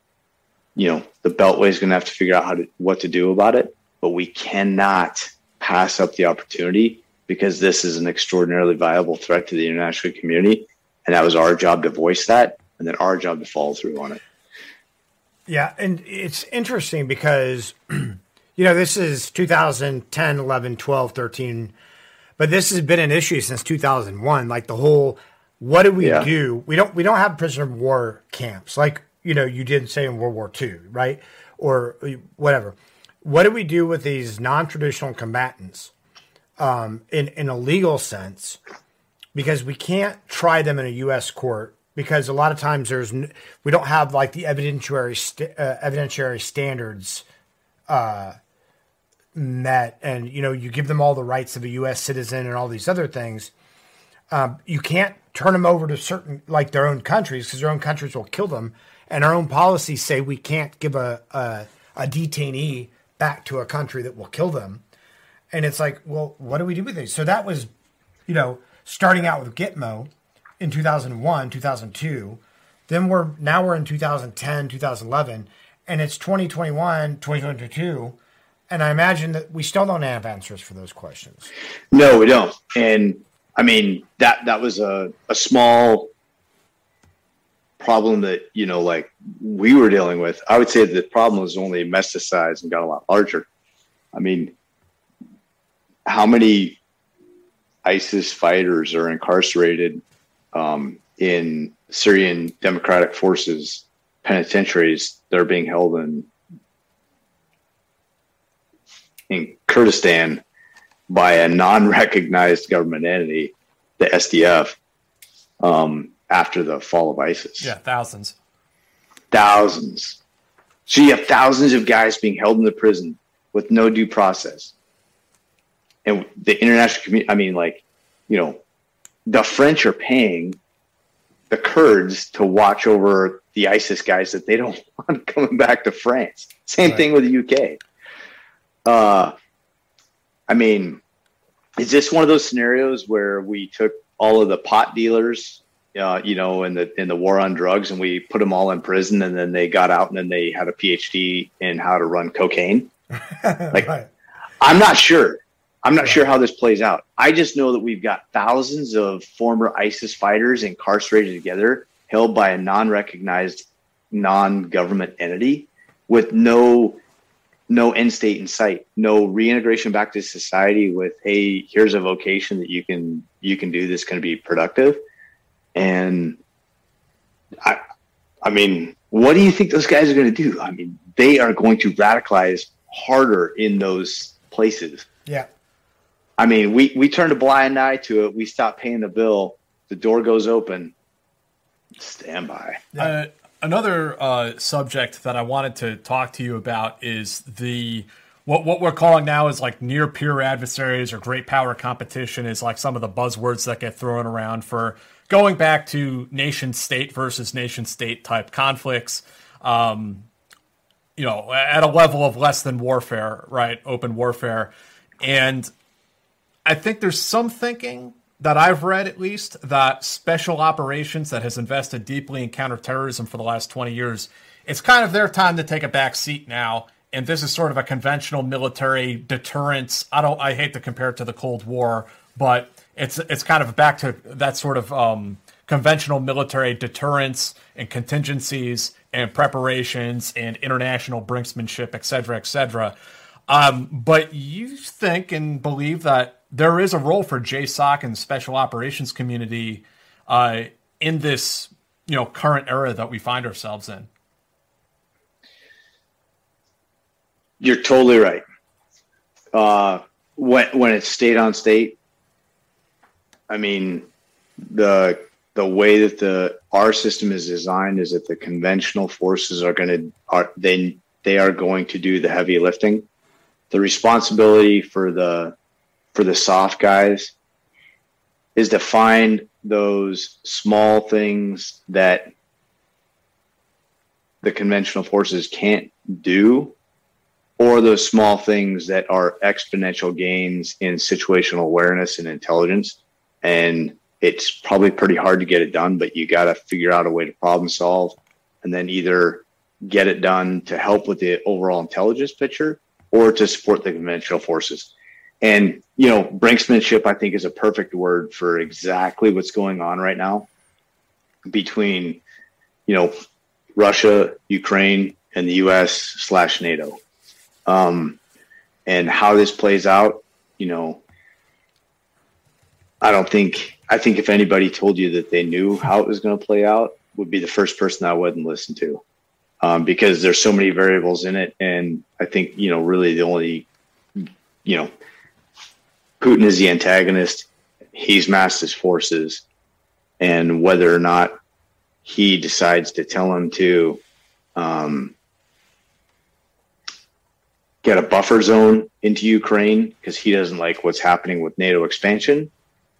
you know, the Beltway is going to have to figure out how to, what to do about it, but we cannot pass up the opportunity because this is an extraordinarily viable threat to the international community. And that was our job to voice that and then our job to follow through on it. Yeah, and it's interesting because you know, this is 2010, 11, 12, 13, but this has been an issue since 2001 like the whole what do we Yeah. do? We don't we don't have prisoner of war camps like, you know, you did say in World War II, right? Or whatever. What do we do with these non-traditional combatants um, in in a legal sense? because we can't try them in a U.S. court because a lot of times there's n- we don't have like the evidentiary st- uh, evidentiary standards uh, met, and you know you give them all the rights of a U.S. citizen and all these other things. Um, you can't turn them over to certain like their own countries because their own countries will kill them, and our own policies say we can't give a, a a detainee back to a country that will kill them. And it's like, well, what do we do with these? So that was, you know, starting out with Gitmo in 2001, 2002. Then we're now we're in 2010, 2011, and it's 2021, 2022. And I imagine that we still don't have answers for those questions. No, we don't. And I mean that that was a, a small problem that you know like we were dealing with. I would say the problem was only metastasized and got a lot larger. I mean, how many ISIS fighters are incarcerated um, in Syrian Democratic Forces penitentiaries that are being held in in Kurdistan by a non-recognized government entity, the SDF, um, after the fall of ISIS. Yeah, thousands. Thousands. So you have thousands of guys being held in the prison with no due process. And the international community, I mean, like, you know, the French are paying the Kurds to watch over the ISIS guys that they don't want coming back to France. Same thing with the UK. Uh, I mean, is this one of those scenarios where we took all of the pot dealers, uh, you know, in the in the war on drugs, and we put them all in prison, and then they got out, and then they had a PhD in how to run cocaine? Like, I'm not sure. I'm not sure how this plays out. I just know that we've got thousands of former ISIS fighters incarcerated together, held by a non-recognized, non-government entity, with no no end state in sight, no reintegration back to society. With hey, here's a vocation that you can you can do that's going to be productive, and I, I mean, what do you think those guys are going to do? I mean, they are going to radicalize harder in those places. Yeah. I mean, we we turned a blind eye to it. We stop paying the bill. The door goes open. Stand by. Uh, another uh, subject that I wanted to talk to you about is the what what we're calling now is like near peer adversaries or great power competition is like some of the buzzwords that get thrown around for going back to nation state versus nation state type conflicts. Um, you know, at a level of less than warfare, right? Open warfare. And I think there's some thinking that I've read at least that special operations that has invested deeply in counterterrorism for the last 20 years, it's kind of their time to take a back seat now. And this is sort of a conventional military deterrence. I don't I hate to compare it to the Cold War, but it's it's kind of back to that sort of um, conventional military deterrence and contingencies and preparations and international brinksmanship, et cetera, et cetera. Um, but you think and believe that there is a role for JSOC and special operations community uh, in this, you know, current era that we find ourselves in. You're totally right. Uh, when when it's state on state, I mean, the the way that the our system is designed is that the conventional forces are going to are they they are going to do the heavy lifting. The responsibility for the for the soft guys is to find those small things that the conventional forces can't do or those small things that are exponential gains in situational awareness and intelligence. And it's probably pretty hard to get it done but you got to figure out a way to problem solve and then either get it done to help with the overall intelligence picture or to support the conventional forces and, you know, brinksmanship, I think, is a perfect word for exactly what's going on right now between, you know, Russia, Ukraine, and the US slash NATO. Um, and how this plays out, you know, I don't think, I think if anybody told you that they knew how it was going to play out, would be the first person I wouldn't listen to. Um, because there's so many variables in it. And I think, you know, really the only, you know, Putin is the antagonist. He's massed his forces, and whether or not he decides to tell him to um, get a buffer zone into Ukraine because he doesn't like what's happening with NATO expansion,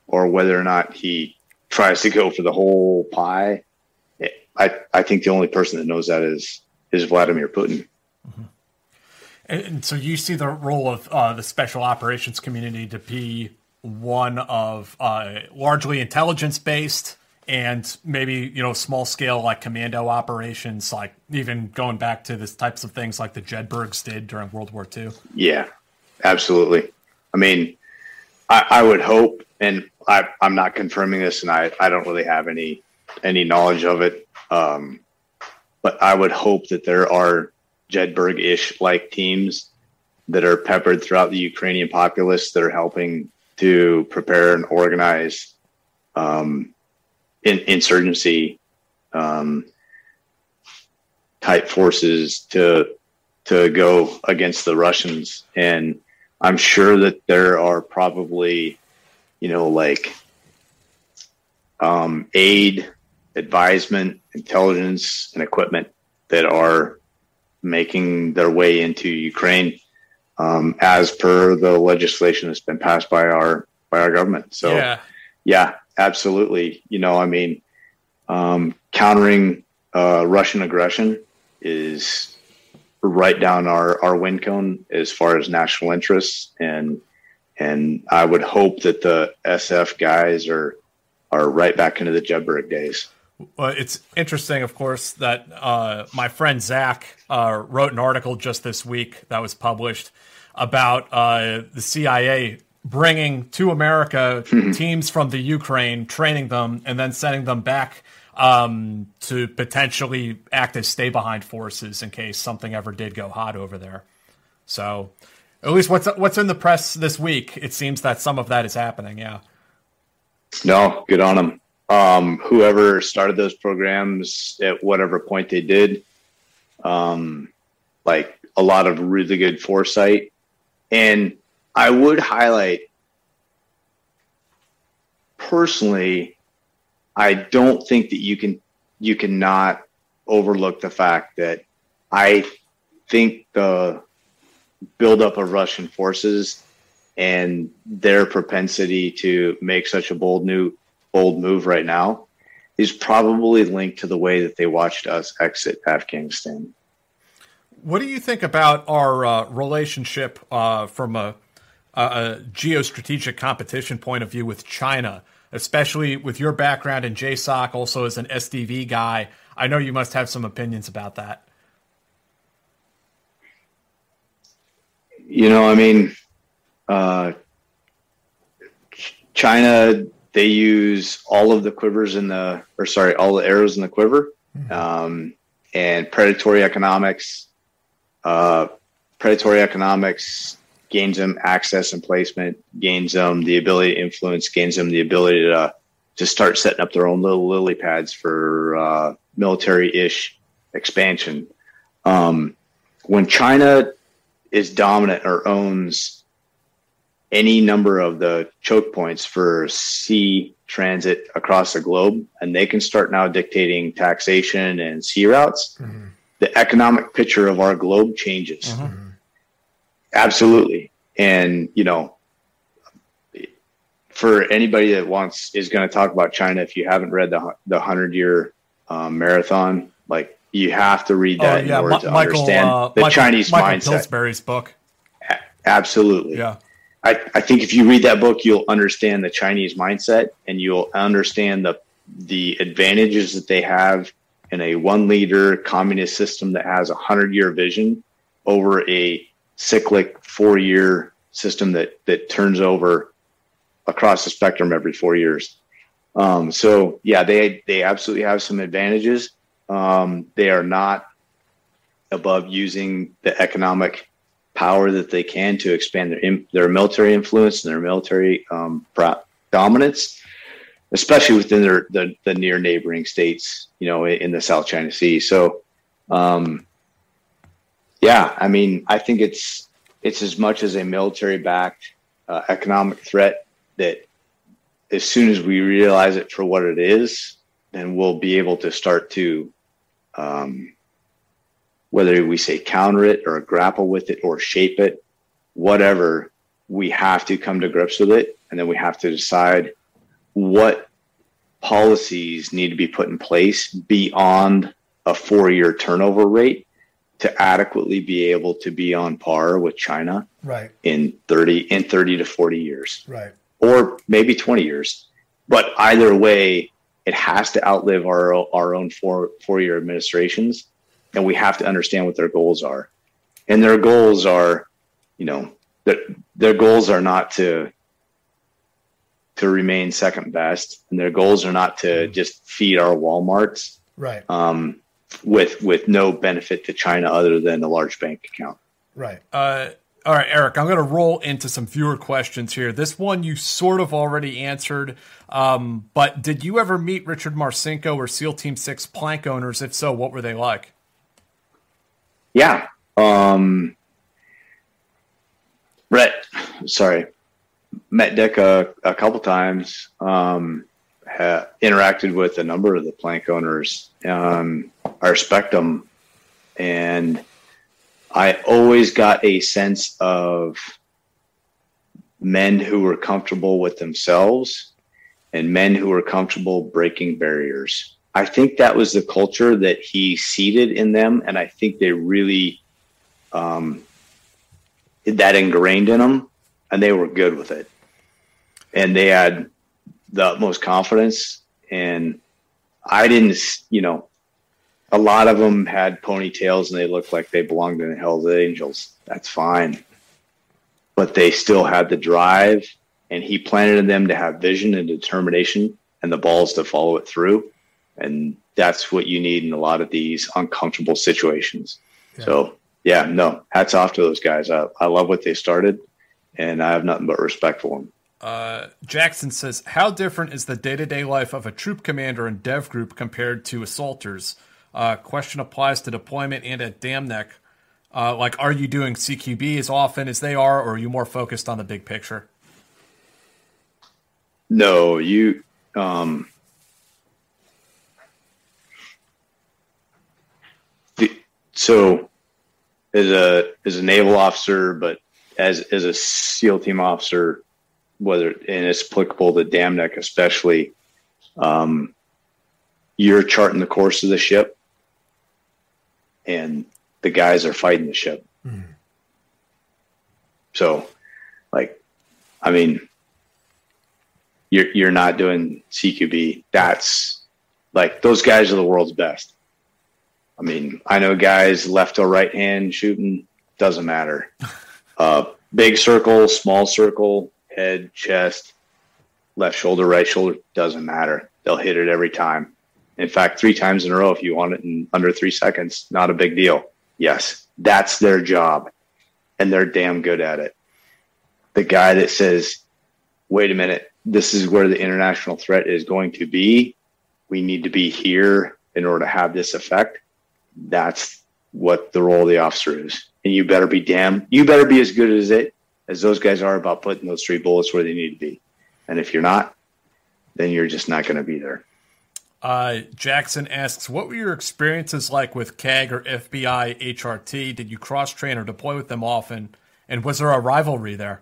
or whether or not he tries to go for the whole pie. I, I think the only person that knows that is is Vladimir Putin. Mm-hmm. And so you see the role of uh, the special operations community to be one of uh, largely intelligence based and maybe you know small scale like commando operations like even going back to the types of things like the jedburghs did during world war ii yeah absolutely. I mean i, I would hope and I, i'm not confirming this and I, I don't really have any any knowledge of it um, but i would hope that there are Jedburgh-ish like teams that are peppered throughout the Ukrainian populace that are helping to prepare and organize um, in, insurgency um, type forces to to go against the Russians. And I'm sure that there are probably, you know, like um, aid, advisement, intelligence, and equipment that are making their way into Ukraine, um, as per the legislation that's been passed by our by our government. So, yeah, yeah absolutely. You know, I mean, um, countering uh, Russian aggression is right down our our win cone as far as national interests, and and I would hope that the SF guys are are right back into the Jedburgh days. Well, it's interesting, of course, that uh, my friend Zach uh, wrote an article just this week that was published about uh, the CIA bringing to America teams from the Ukraine, training them, and then sending them back um, to potentially act as stay behind forces in case something ever did go hot over there. So, at least what's what's in the press this week, it seems that some of that is happening. Yeah. No, good on them. Um, whoever started those programs at whatever point they did, um, like a lot of really good foresight. And I would highlight personally, I don't think that you can you cannot overlook the fact that I think the buildup of Russian forces and their propensity to make such a bold new bold move right now is probably linked to the way that they watched us exit Afghanistan. What do you think about our uh, relationship uh, from a, a, geostrategic competition point of view with China, especially with your background in JSOC, also as an SDV guy? I know you must have some opinions about that. You know, I mean, uh, China, they use all of the quivers in the, or sorry, all the arrows in the quiver, um, and predatory economics. Uh, predatory economics gains them access and placement, gains them the ability to influence, gains them the ability to to start setting up their own little lily pads for uh, military-ish expansion. Um, when China is dominant or owns any number of the choke points for sea transit across the globe, and they can start now dictating taxation and sea routes, mm-hmm. the economic picture of our globe changes. Mm-hmm. Absolutely. And, you know, for anybody that wants is going to talk about China, if you haven't read the the hundred year um, marathon, like you have to read that oh, yeah. in order Ma- to Michael, understand uh, the Michael, Chinese Michael mindset. Pillsbury's book. A- absolutely. Yeah. I, I think if you read that book, you'll understand the Chinese mindset and you'll understand the the advantages that they have in a one leader communist system that has a hundred year vision over a cyclic four year system that that turns over across the spectrum every four years. Um, so yeah, they they absolutely have some advantages. Um, they are not above using the economic power that they can to expand their their military influence and their military um, dominance, especially within their the, the near neighboring states, you know, in the South China Sea. So, um, yeah, I mean, I think it's it's as much as a military backed uh, economic threat that as soon as we realize it for what it is, then we'll be able to start to, um, whether we say counter it or grapple with it or shape it, whatever, we have to come to grips with it. And then we have to decide what policies need to be put in place beyond a four year turnover rate to adequately be able to be on par with China right in 30 in 30 to 40 years. Right or maybe 20 years. But either way, it has to outlive our our own four four year administrations, and we have to understand what their goals are. And their goals are, you know, their their goals are not to to remain second best, and their goals are not to just feed our WalMarts, right? Um, with with no benefit to China other than a large bank account, right? Uh, all right, Eric, I'm going to roll into some viewer questions here. This one you sort of already answered, um, but did you ever meet Richard Marcinko or SEAL Team 6 plank owners? If so, what were they like? Yeah. Um, Brett, sorry, met Dick a, a couple times, um, interacted with a number of the plank owners. Um, I respect them. And I always got a sense of men who were comfortable with themselves and men who were comfortable breaking barriers. I think that was the culture that he seeded in them, and I think they really um, that ingrained in them, and they were good with it, and they had the utmost confidence. And I didn't, you know, a lot of them had ponytails and they looked like they belonged in the Hell's Angels. That's fine. but they still had the drive, and he planted in them to have vision and determination and the balls to follow it through. And that's what you need in a lot of these uncomfortable situations. So, yeah, no, hats off to those guys. I, I love what they started, and I have nothing but respect for them. Uh, Jackson says, "How different is the day-to-day life of a troop commander and Dev Group compared to assaulters?" Uh, question applies to deployment and at Dam Neck. Uh, like, are you doing CQB as often as they are, or are you more focused on the big picture? No, you. Um, so, as a as a naval officer, but as as a SEAL team officer, whether and it's applicable to Dam Neck especially, um, you're charting the course of the ship, and the guys are fighting the ship. So, like, I mean, you're you're not doing CQB. That's like those guys are the world's best. I mean, I know guys left or right hand shooting doesn't matter. Uh, big circle, small circle, head, chest, left shoulder, right shoulder doesn't matter. They'll hit it every time. In fact, three times in a row if you want it in under three seconds, not a big deal. Yes, that's their job, and they're damn good at it. The guy that says, "Wait a minute, this is where the international threat is going to be. We need to be here in order to have this effect." That's what the role of the officer is, and you better be damn. You better be as good as it as those guys are about putting those three bullets where they need to be. And if you're not, then you're just not going to be there. Uh, Jackson asks, "What were your experiences like with CAG or FBI HRT? Did you cross train or deploy with them often? And was there a rivalry there?"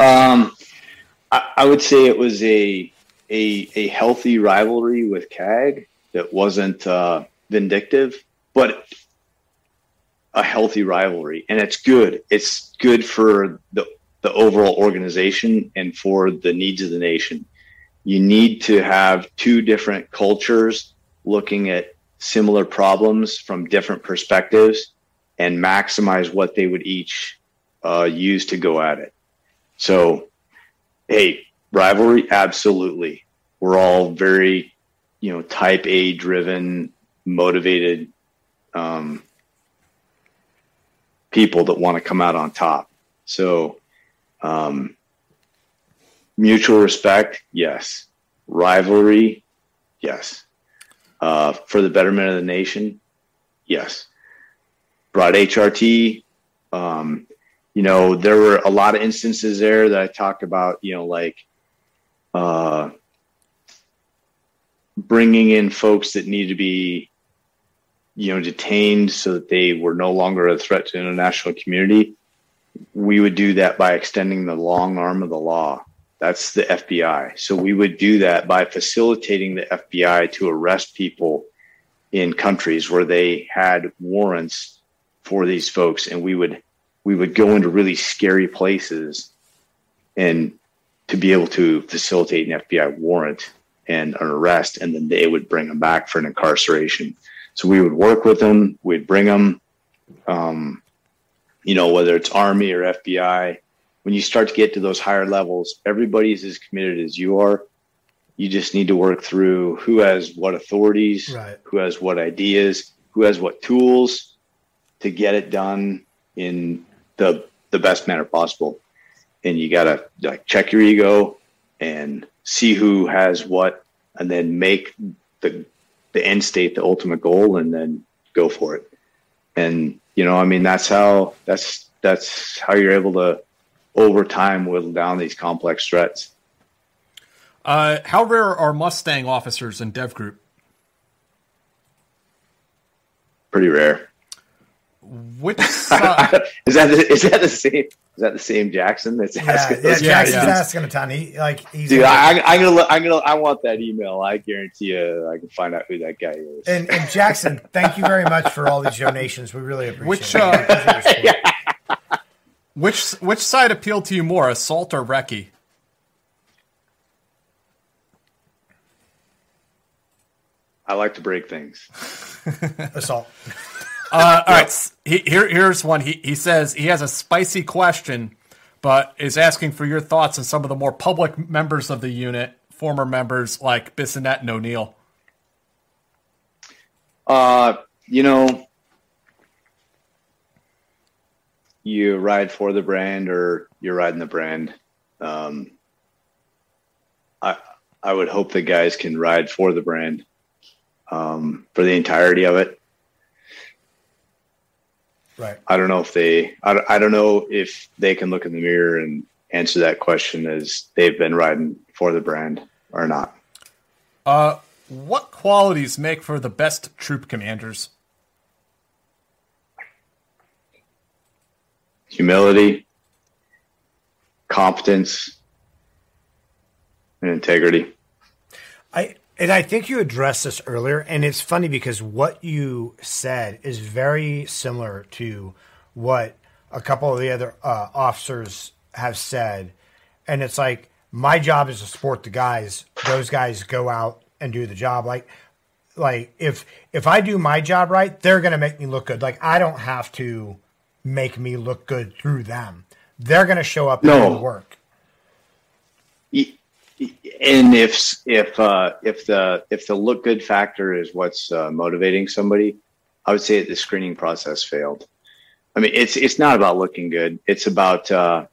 Um, I, I would say it was a a a healthy rivalry with CAG that wasn't uh, vindictive, but a healthy rivalry, and it's good. It's good for the the overall organization and for the needs of the nation. You need to have two different cultures looking at similar problems from different perspectives and maximize what they would each uh, use to go at it. So, hey, rivalry, absolutely. We're all very, you know, type A driven, motivated um, people that want to come out on top. So, um, mutual respect, yes. Rivalry, yes. Uh, for the betterment of the nation, yes. Brought HRT. Um, you know, there were a lot of instances there that I talked about, you know, like uh, bringing in folks that need to be, you know, detained so that they were no longer a threat to international community. We would do that by extending the long arm of the law. That's the FBI. So we would do that by facilitating the FBI to arrest people in countries where they had warrants for these folks, and we would we would go into really scary places and to be able to facilitate an FBI warrant and an arrest, and then they would bring them back for an incarceration. So we would work with them, we'd bring them, um, you know, whether it's Army or FBI. When you start to get to those higher levels, everybody's as committed as you are. You just need to work through who has what authorities, Right. who has what ideas, who has what tools to get it done in the the best manner possible. And you gotta like check your ego and see who has what, and then make the the end state the ultimate goal, and then go for it. And you know, I mean, that's how that's that's how you're able to over time whittle down these complex threats. Uh, how rare are Mustang officers in Dev Group? Pretty rare. Which side? is that the, is that the same? Is that the same Jackson that's Yeah, asking? yeah, Jackson's questions? asking a ton. He like he's Dude, I, I'm gonna, look- I'm gonna, I want that email. I guarantee you, I can find out who that guy is. and, and Jackson, thank you very much for all these donations. We really appreciate Which it. uh, We appreciate your support. which which side appealed to you more, assault or recce? I like to break things. assault. Uh, all right, he, here here's one. He he says he has a spicy question, but is asking for your thoughts on some of the more public members of the unit, former members like Bissonnette and O'Neill. Uh, you know, you ride for the brand or you're riding the brand. Um, I I would hope the guys can ride for the brand um, for the entirety of it. Right. I don't know if they. I, don't- I don't know if they can look in the mirror and answer that question as they've been riding for the brand or not. Uh, what qualities make for the best troop commanders? Humility, competence, and integrity. I and I think you addressed this earlier, and it's funny because what you said is very similar to what a couple of the other uh, officers have said, and it's like my job is to support the guys; those guys go out and do the job. Like, like if if I do my job right, they're going to make me look good. Like I don't have to make me look good through them; they're going to show up and No. do the work. And if if uh, if the if the look good factor is what's uh, motivating somebody, I would say that the screening process failed. I mean, it's it's not about looking good. It's about uh,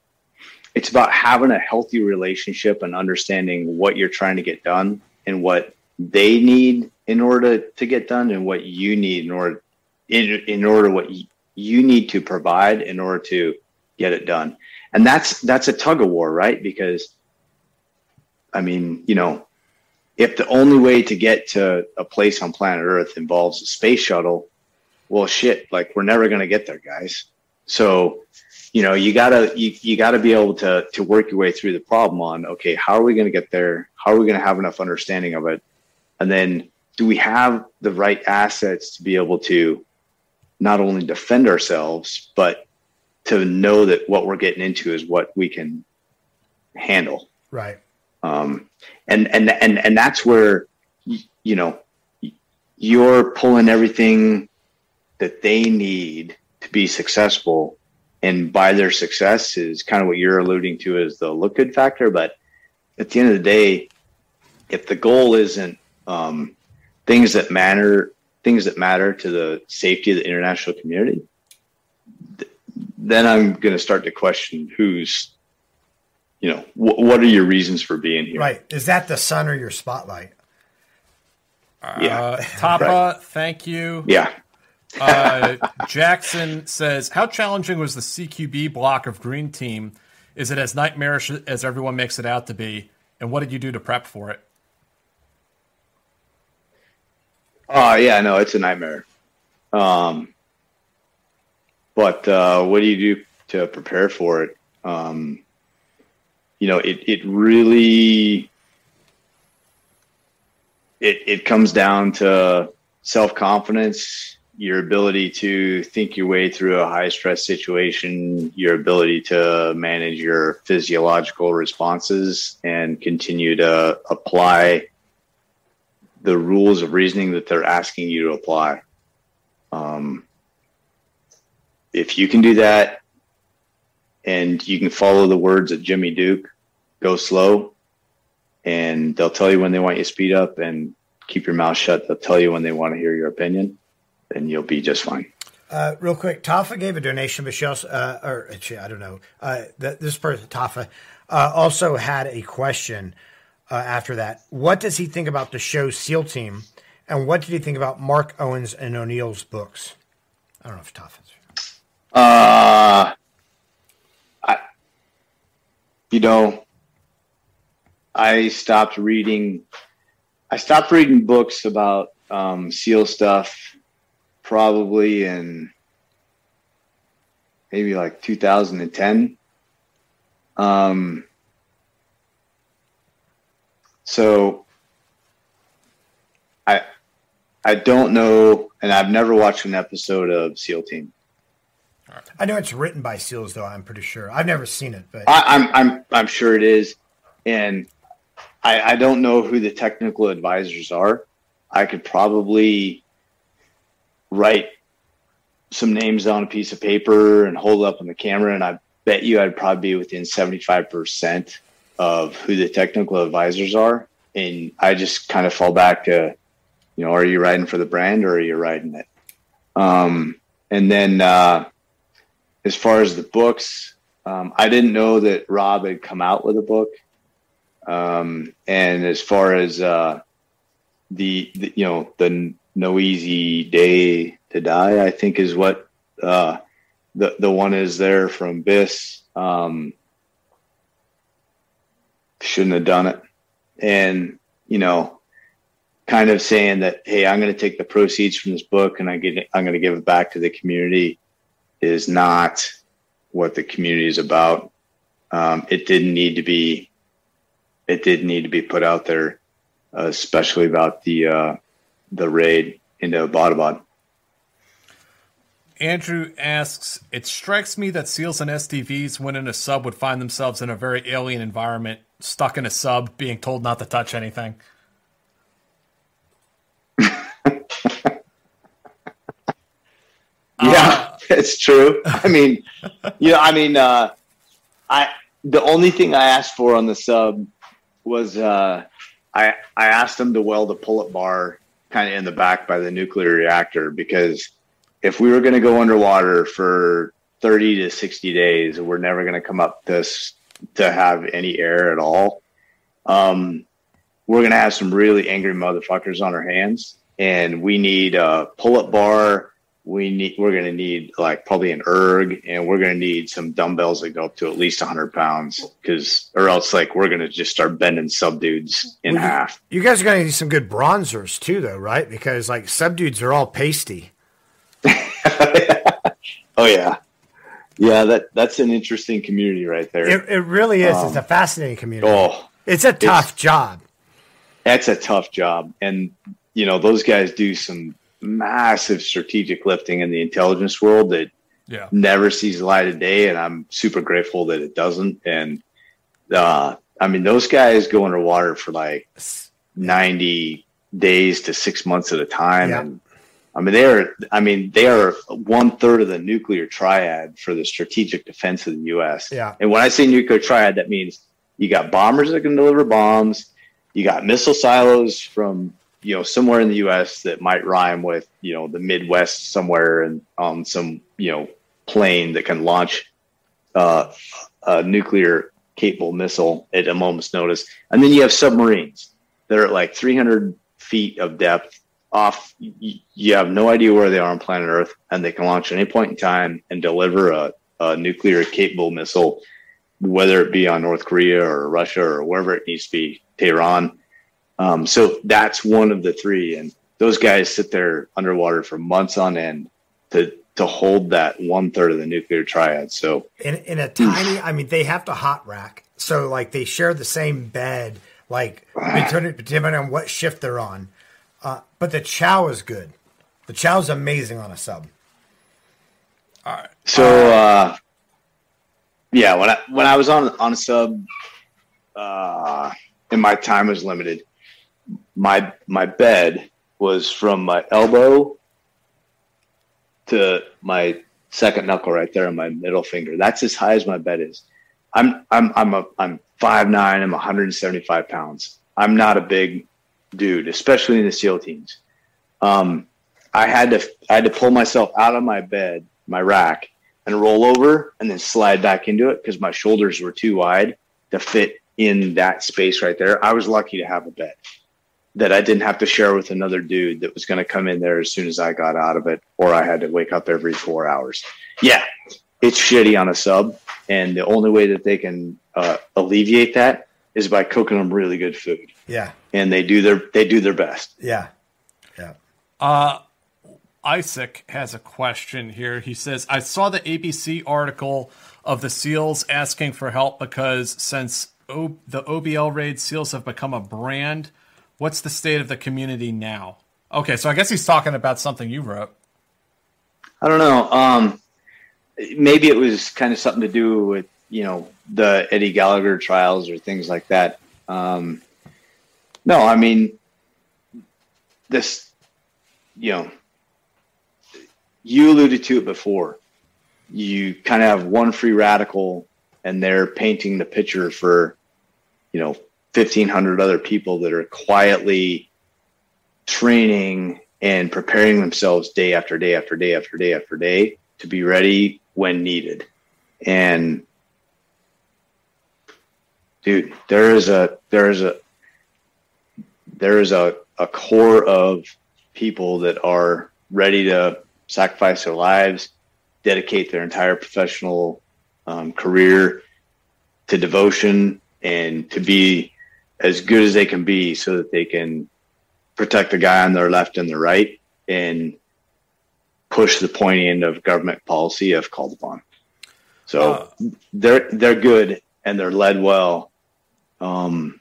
it's about having a healthy relationship and understanding what you're trying to get done and what they need in order to get done and what you need in order in, in order what you need to provide in order to get it done. And that's that's a tug of war, right? Because I mean, you know, if the only way to get to a place on planet Earth involves a space shuttle, well, shit, like we're never going to get there, guys. So, you know, you gotta you, you gotta be able to to work your way through the problem on okay, how are we going to get there? How are we going to have enough understanding of it? And then, do we have the right assets to be able to not only defend ourselves, but to know that what we're getting into is what we can handle Right. Um, and and and and that's where you know, you're pulling everything that they need to be successful. And by their success is kind of what you're alluding to as the look good factor. But at the end of the day if the goal isn't um, things that matter things that matter to the safety of the international community th- then i'm going to start to question who's you know wh- what are your reasons for being here Right. Is that the sun or your spotlight? Yeah. Uh, Tapa, thank you. yeah Uh, Jackson says, "How challenging was the CQB block of Green Team? Is it as nightmarish as everyone makes it out to be? And what did you do to prep for it?" Oh yeah, no, it's a nightmare. Um, but uh, what do you do to prepare for it? Um, you know, it it really it it comes down to self confidence, your ability to think your way through a high stress situation, your ability to manage your physiological responses, and continue to apply the rules of reasoning that they're asking you to apply. Um, if you can do that and you can follow the words of Jimmy Duke, go slow, and they'll tell you when they want you to speed up and keep your mouth shut. They'll tell you when they want to hear your opinion, and you'll be just fine. Uh, real quick, Tafa gave a donation, also, uh, or actually, I don't know. Uh, th- this person, Tafa, uh, also had a question uh, after that. What does he think about the show SEAL Team, and what did he think about Mark Owens and O'Neill's books? I don't know if Tafa's. Uh, you know, I stopped reading. I stopped reading books about um, SEAL stuff probably in maybe like 2010. Um, so I I don't know, and I've never watched an episode of SEAL Team. I know it's written by SEALs, though. I'm pretty sure. I've never seen it, but I, I'm I'm I'm sure it is, and I, I don't know who the technical advisors are. I could probably write some names on a piece of paper and hold it up on the camera, and I bet you I'd probably be within 75% of who the technical advisors are. And I just kind of fall back to, you know, are you riding for the brand or are you riding it? Um, and then uh, as far as the books, um, I didn't know that Rob had come out with a book. Um, and as far as uh, the, the, you know, the No Easy Day to Die, I think is what uh, the the one is there from Biss. Um, shouldn't have done it, and you know, kind of saying that, hey, I'm going to take the proceeds from this book and I get I'm going to give it back to the community is not what the community is about. Um, it didn't need to be. It did need to be put out there, uh, especially about the uh, the raid into Abbottabad. Andrew asks, It strikes me that SEALs and SDVs, when in a sub, would find themselves in a very alien environment, stuck in a sub, being told not to touch anything. Yeah, it's true. I mean, you know, I mean, uh, I the only thing I asked for on the sub was uh, I I asked them to weld a pull-up bar kind of in the back by the nuclear reactor because if we were going to go underwater for 30 to 60 days, we're never going to come up this to have any air at all. Um, we're going to have some really angry motherfuckers on our hands, and we need a pull-up bar. We need. We're going to need like probably an erg, and we're going to need some dumbbells that go up to at least 100 pounds, because or else like we're going to just start bending sub dudes in Well, half. You guys are going to need some good bronzers too, though, right? Because like subdudes are all pasty. Oh yeah, yeah. That that's an interesting community right there. It, it really is. it's Um, a fascinating community. Oh, it's a tough job. That's a tough job. And, you know, those guys do some massive strategic lifting in the intelligence world that Yeah. never sees the light of day. And I'm super grateful that it doesn't. And, uh, I mean, those guys go underwater for like 90 days to six months at a time. Yeah. And I mean, they are, I mean, they are one third of the nuclear triad for the strategic defense of the U.S. Yeah. And when I say nuclear triad, that means you got bombers that can deliver bombs, you got missile silos from you know somewhere in the U.S. that might rhyme with you know the Midwest somewhere and on some you know plane that can launch uh, a nuclear capable missile at a moment's notice, and then you have submarines that are at like 300 feet of depth off. You have no idea where they are on planet Earth, and they can launch at any point in time and deliver a, a nuclear capable missile, whether it be on North Korea or Russia or wherever it needs to be, Tehran. Um, so that's one of the three, and those guys sit there underwater for months on end to to hold that one third of the nuclear triad. So in in a tiny i mean they have to hot rack so like they share the same bed like depending, depending on what shift they're on uh, but the chow is good the chow's amazing on a sub All right. So uh, yeah, when I when I was on on a sub, uh, and my time was limited, my my bed was from my elbow to my second knuckle right there on my middle finger. That's as high as my bed is. I'm I'm I'm a I'm five nine. I'm 175 pounds. I'm not a big dude, especially in the SEAL teams. Um, I had to I had to pull myself out of my bed, my rack, and roll over and then slide back into it because my shoulders were too wide to fit in that space right there. I was lucky to have a bed that I didn't have to share with another dude that was going to come in there as soon as I got out of it, or I had to wake up every four hours. Yeah, it's shitty on a sub, and the only way that they can uh, alleviate that is by cooking them really good food, yeah and they do their they do their best. yeah yeah Uh, Isaac has a question here. He says, I saw the ABC article of the SEALs asking for help because since o- the OBL raid, SEALs have become a brand. What's the state of the community now? Okay, so I guess he's talking about something you wrote. I don't know. Um, maybe it was kind of something to do with you know the Eddie Gallagher trials or things like that. Um, no, I mean this. You know, you alluded to it before. You kind of have one free radical, and they're painting the picture for, you know, fifteen hundred other people that are quietly training and preparing themselves day after day after day after day after day to be ready when needed. And dude, there is a there is a there is a, a core of people that are ready to sacrifice their lives, dedicate their entire professional um, career to devotion and to be as good as they can be so that they can protect the guy on their left and the right and push the pointy end of government policy if called upon. So uh, they're they're good and they're led well, um,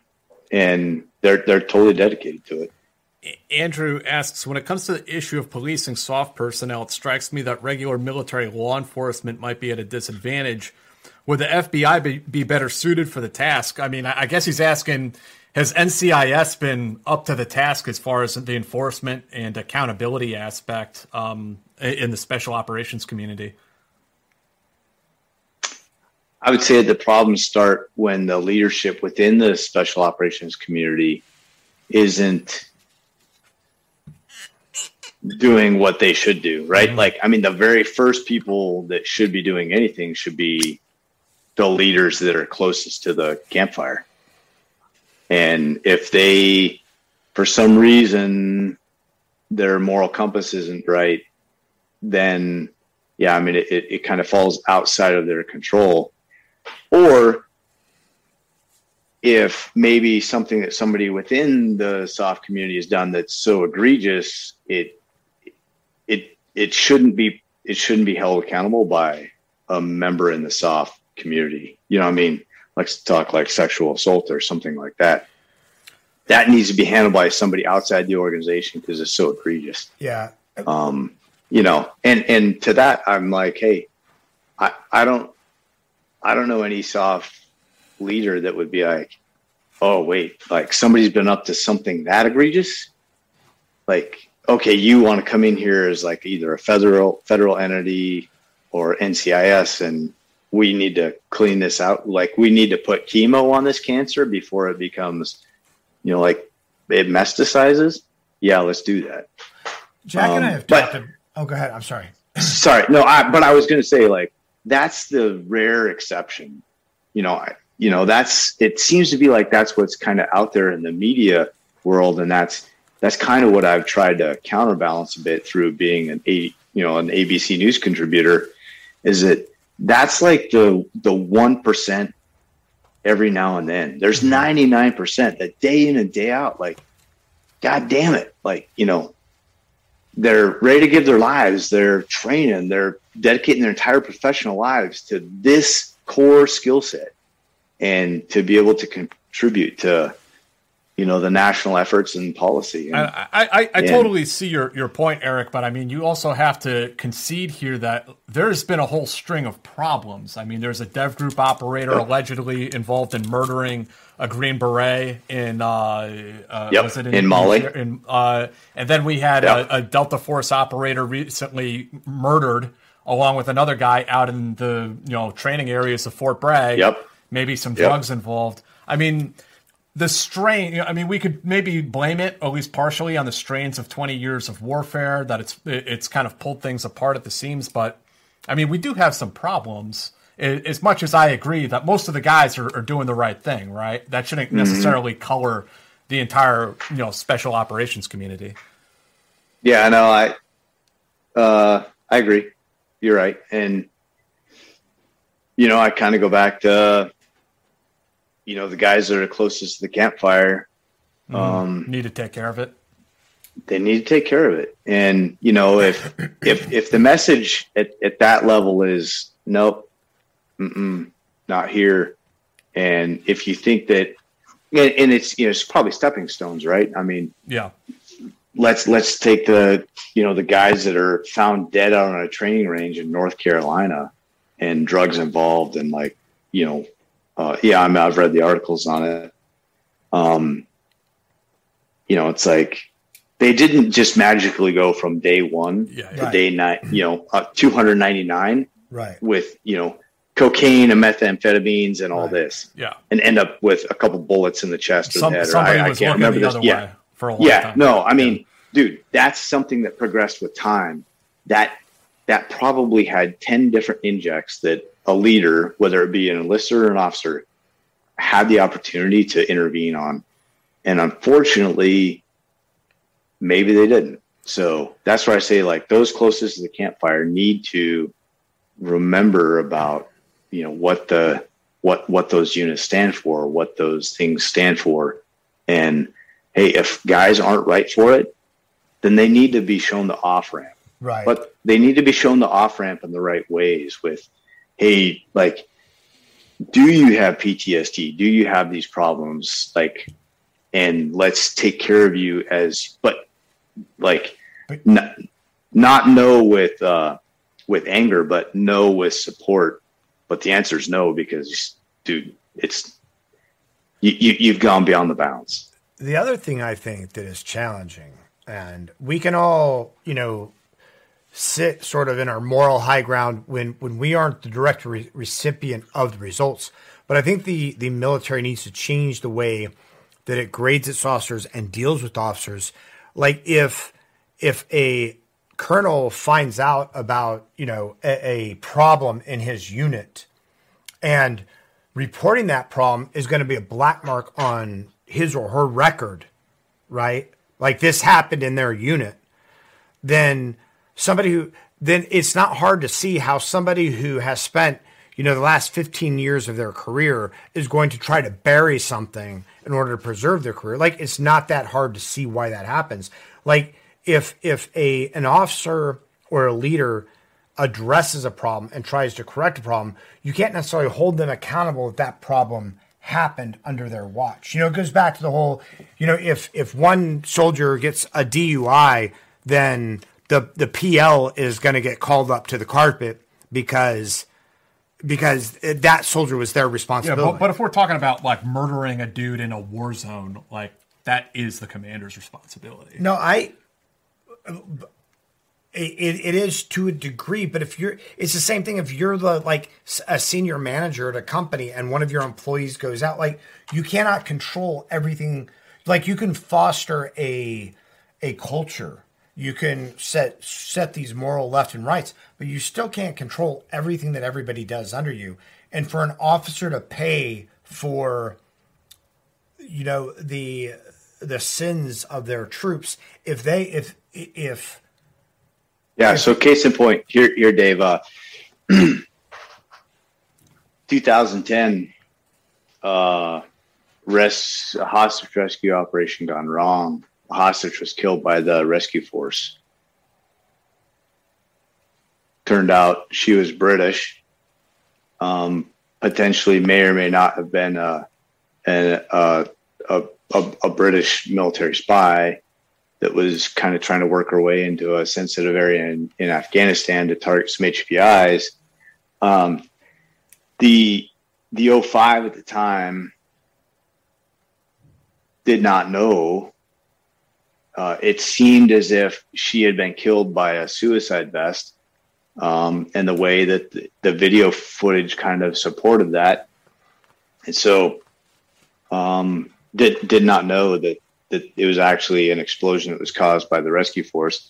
and they're they're totally dedicated to it. Andrew asks, when it comes to the issue of policing soft personnel, it strikes me that regular military law enforcement might be at a disadvantage. Would the FBI be, be better suited for the task? I mean, I guess he's asking, has NCIS been up to the task as far as the enforcement and accountability aspect um, in the special operations community? I would say the problems start when the leadership within the special operations community isn't doing what they should do, right? Mm-hmm. Like, I mean, the very first people that should be doing anything should be the leaders that are closest to the campfire. And if they, for some reason, their moral compass isn't right, then yeah, I mean, it, it, it kind of falls outside of their control. Or if maybe something that somebody within the soft community has done that's so egregious, it it it shouldn't be it shouldn't be held accountable by a member in the SOF community. You know, I mean, let's talk like sexual assault or something like that. That needs to be handled by somebody outside the organization because it's so egregious. Yeah. Um, you know, and and to that, I'm like, hey, I I don't I don't know any soft leader that would be like, oh wait, like somebody's been up to something that egregious, like okay, you want to come in here as like either a federal federal entity or NCIS, and we need to clean this out. Like we need to put chemo on this cancer before it becomes, you know, like it metastasizes. Yeah, let's do that. Jack um, and I um, have talked. But, to, oh, go ahead. I'm sorry. sorry, no, I, but I was going to say like that's the rare exception. You know, I, you know that's it seems to be like that's what's kind of out there in the media world, and that's that's kind of what I've tried to counterbalance a bit through being an a you know an ABC News contributor, is that that's like the the one percent every now and then. There's mm-hmm. ninety nine percent that day in and day out. Like, God damn it! Like you know, they're ready to give their lives. They're training. They're dedicating their entire professional lives to this core skill set, and to be able to contribute to you know the national efforts and policy. And, I, I, I totally see your, your point, Eric, but I mean you also have to concede here that there's been a whole string of problems. I mean, there's a dev group operator allegedly involved in murdering a Green Beret in uh, uh yep. was it in, in Mali, in, uh, and then we had yep. a, a, Delta Force operator recently murdered along with another guy out in the you know training areas of Fort Bragg. Yep. Maybe some drugs involved. I mean the strain i mean we could maybe blame it at least partially on the strains of 20 years of warfare that it's it's kind of pulled things apart at the seams but i mean we do have some problems as much as i agree that most of the guys are, are doing the right thing right? That shouldn't mm-hmm. necessarily color the entire you know special operations community. Yeah i know i uh i agree. You're right. And you know i kind of go back to you know the guys that are closest to the campfire mm, um, need to take care of it. They need to take care of it. And you know if if if the message at, at that level is nope not here and if you think that and it's you know it's probably stepping stones right? I mean yeah. let's let's take the you know the guys that are found dead out on a training range in north carolina and drugs involved and like you know uh, yeah, I mean, I've read the articles on it. Um, you know, it's like they didn't just magically go from day one Yeah, to Right. day nine, you know, uh, 299 Right. with, you know, cocaine and methamphetamines and all Right. this Yeah. and end up with a couple bullets in the chest or Some, the head. somebody I, I can't remember the this. other Yeah. way for a long Yeah. time. No, I mean, dude, that's something that progressed with time. That that probably had 10 different injects that a leader, whether it be an enlisted or an officer, had the opportunity to intervene on. And unfortunately, maybe they didn't. So that's why I say like those closest to the campfire need to remember about, you know, what the what what those units stand for, what those things stand for. And hey, if guys aren't right for it, then they need to be shown the off ramp Right. but they need to be shown the off ramp in the right ways with hey like do you have ptsd do you have these problems? Like and let's take care of you as but like not, not no with uh with anger but no with support. But the answer is no because dude it's you, you you've gone beyond the bounds. The other thing I think that is challenging, and we can all, you know, sit sort of in our moral high ground when when we aren't the direct re- recipient of the results. But I think the the military needs to change the way that it grades its officers and deals with officers. Like if if a colonel finds out about you know a, a problem in his unit and reporting that problem is going to be a black mark on his or her record, right? Like this happened in their unit, then somebody who then it's not hard to see how somebody who has spent you know the last 15 years of their career is going to try to bury something in order to preserve their career like it's not that hard to see why that happens like if if a an officer or a leader addresses a problem and tries to correct a problem, you can't necessarily hold them accountable if that problem happened under their watch. You know, it goes back to the whole, you know, if if one soldier gets a DUI, then the the PL is going to get called up to the carpet because because that soldier was their Yeah, responsibility. but, but if we're talking about like murdering a dude in a war zone, like that is the commander's responsibility. No, I. It, it is to a degree, but if you're, it's the same thing. If you're the like a senior manager at a company and one of your employees goes out, like you cannot control everything. Like you can foster a a culture, you can set set these moral left and rights, but you still can't control everything that everybody does under you. And for an officer to pay for you know the the sins of their troops if they if if Yeah. So case in point, here, here, Dave. Uh, 2010, uh, res a hostage rescue operation gone wrong. A hostage was killed by the rescue force. Turned out she was British. Um, potentially may or may not have been a, an, uh, a, a, a British military spy that was kind of trying to work her way into a sensitive area in, in Afghanistan to target some HPIs. Um, the the 05 at the time did not know. Uh, it seemed as if she had been killed by a suicide vest, um, and the way that the, the video footage kind of supported that, and so um, did did not know that that it was actually an explosion that was caused by the rescue force.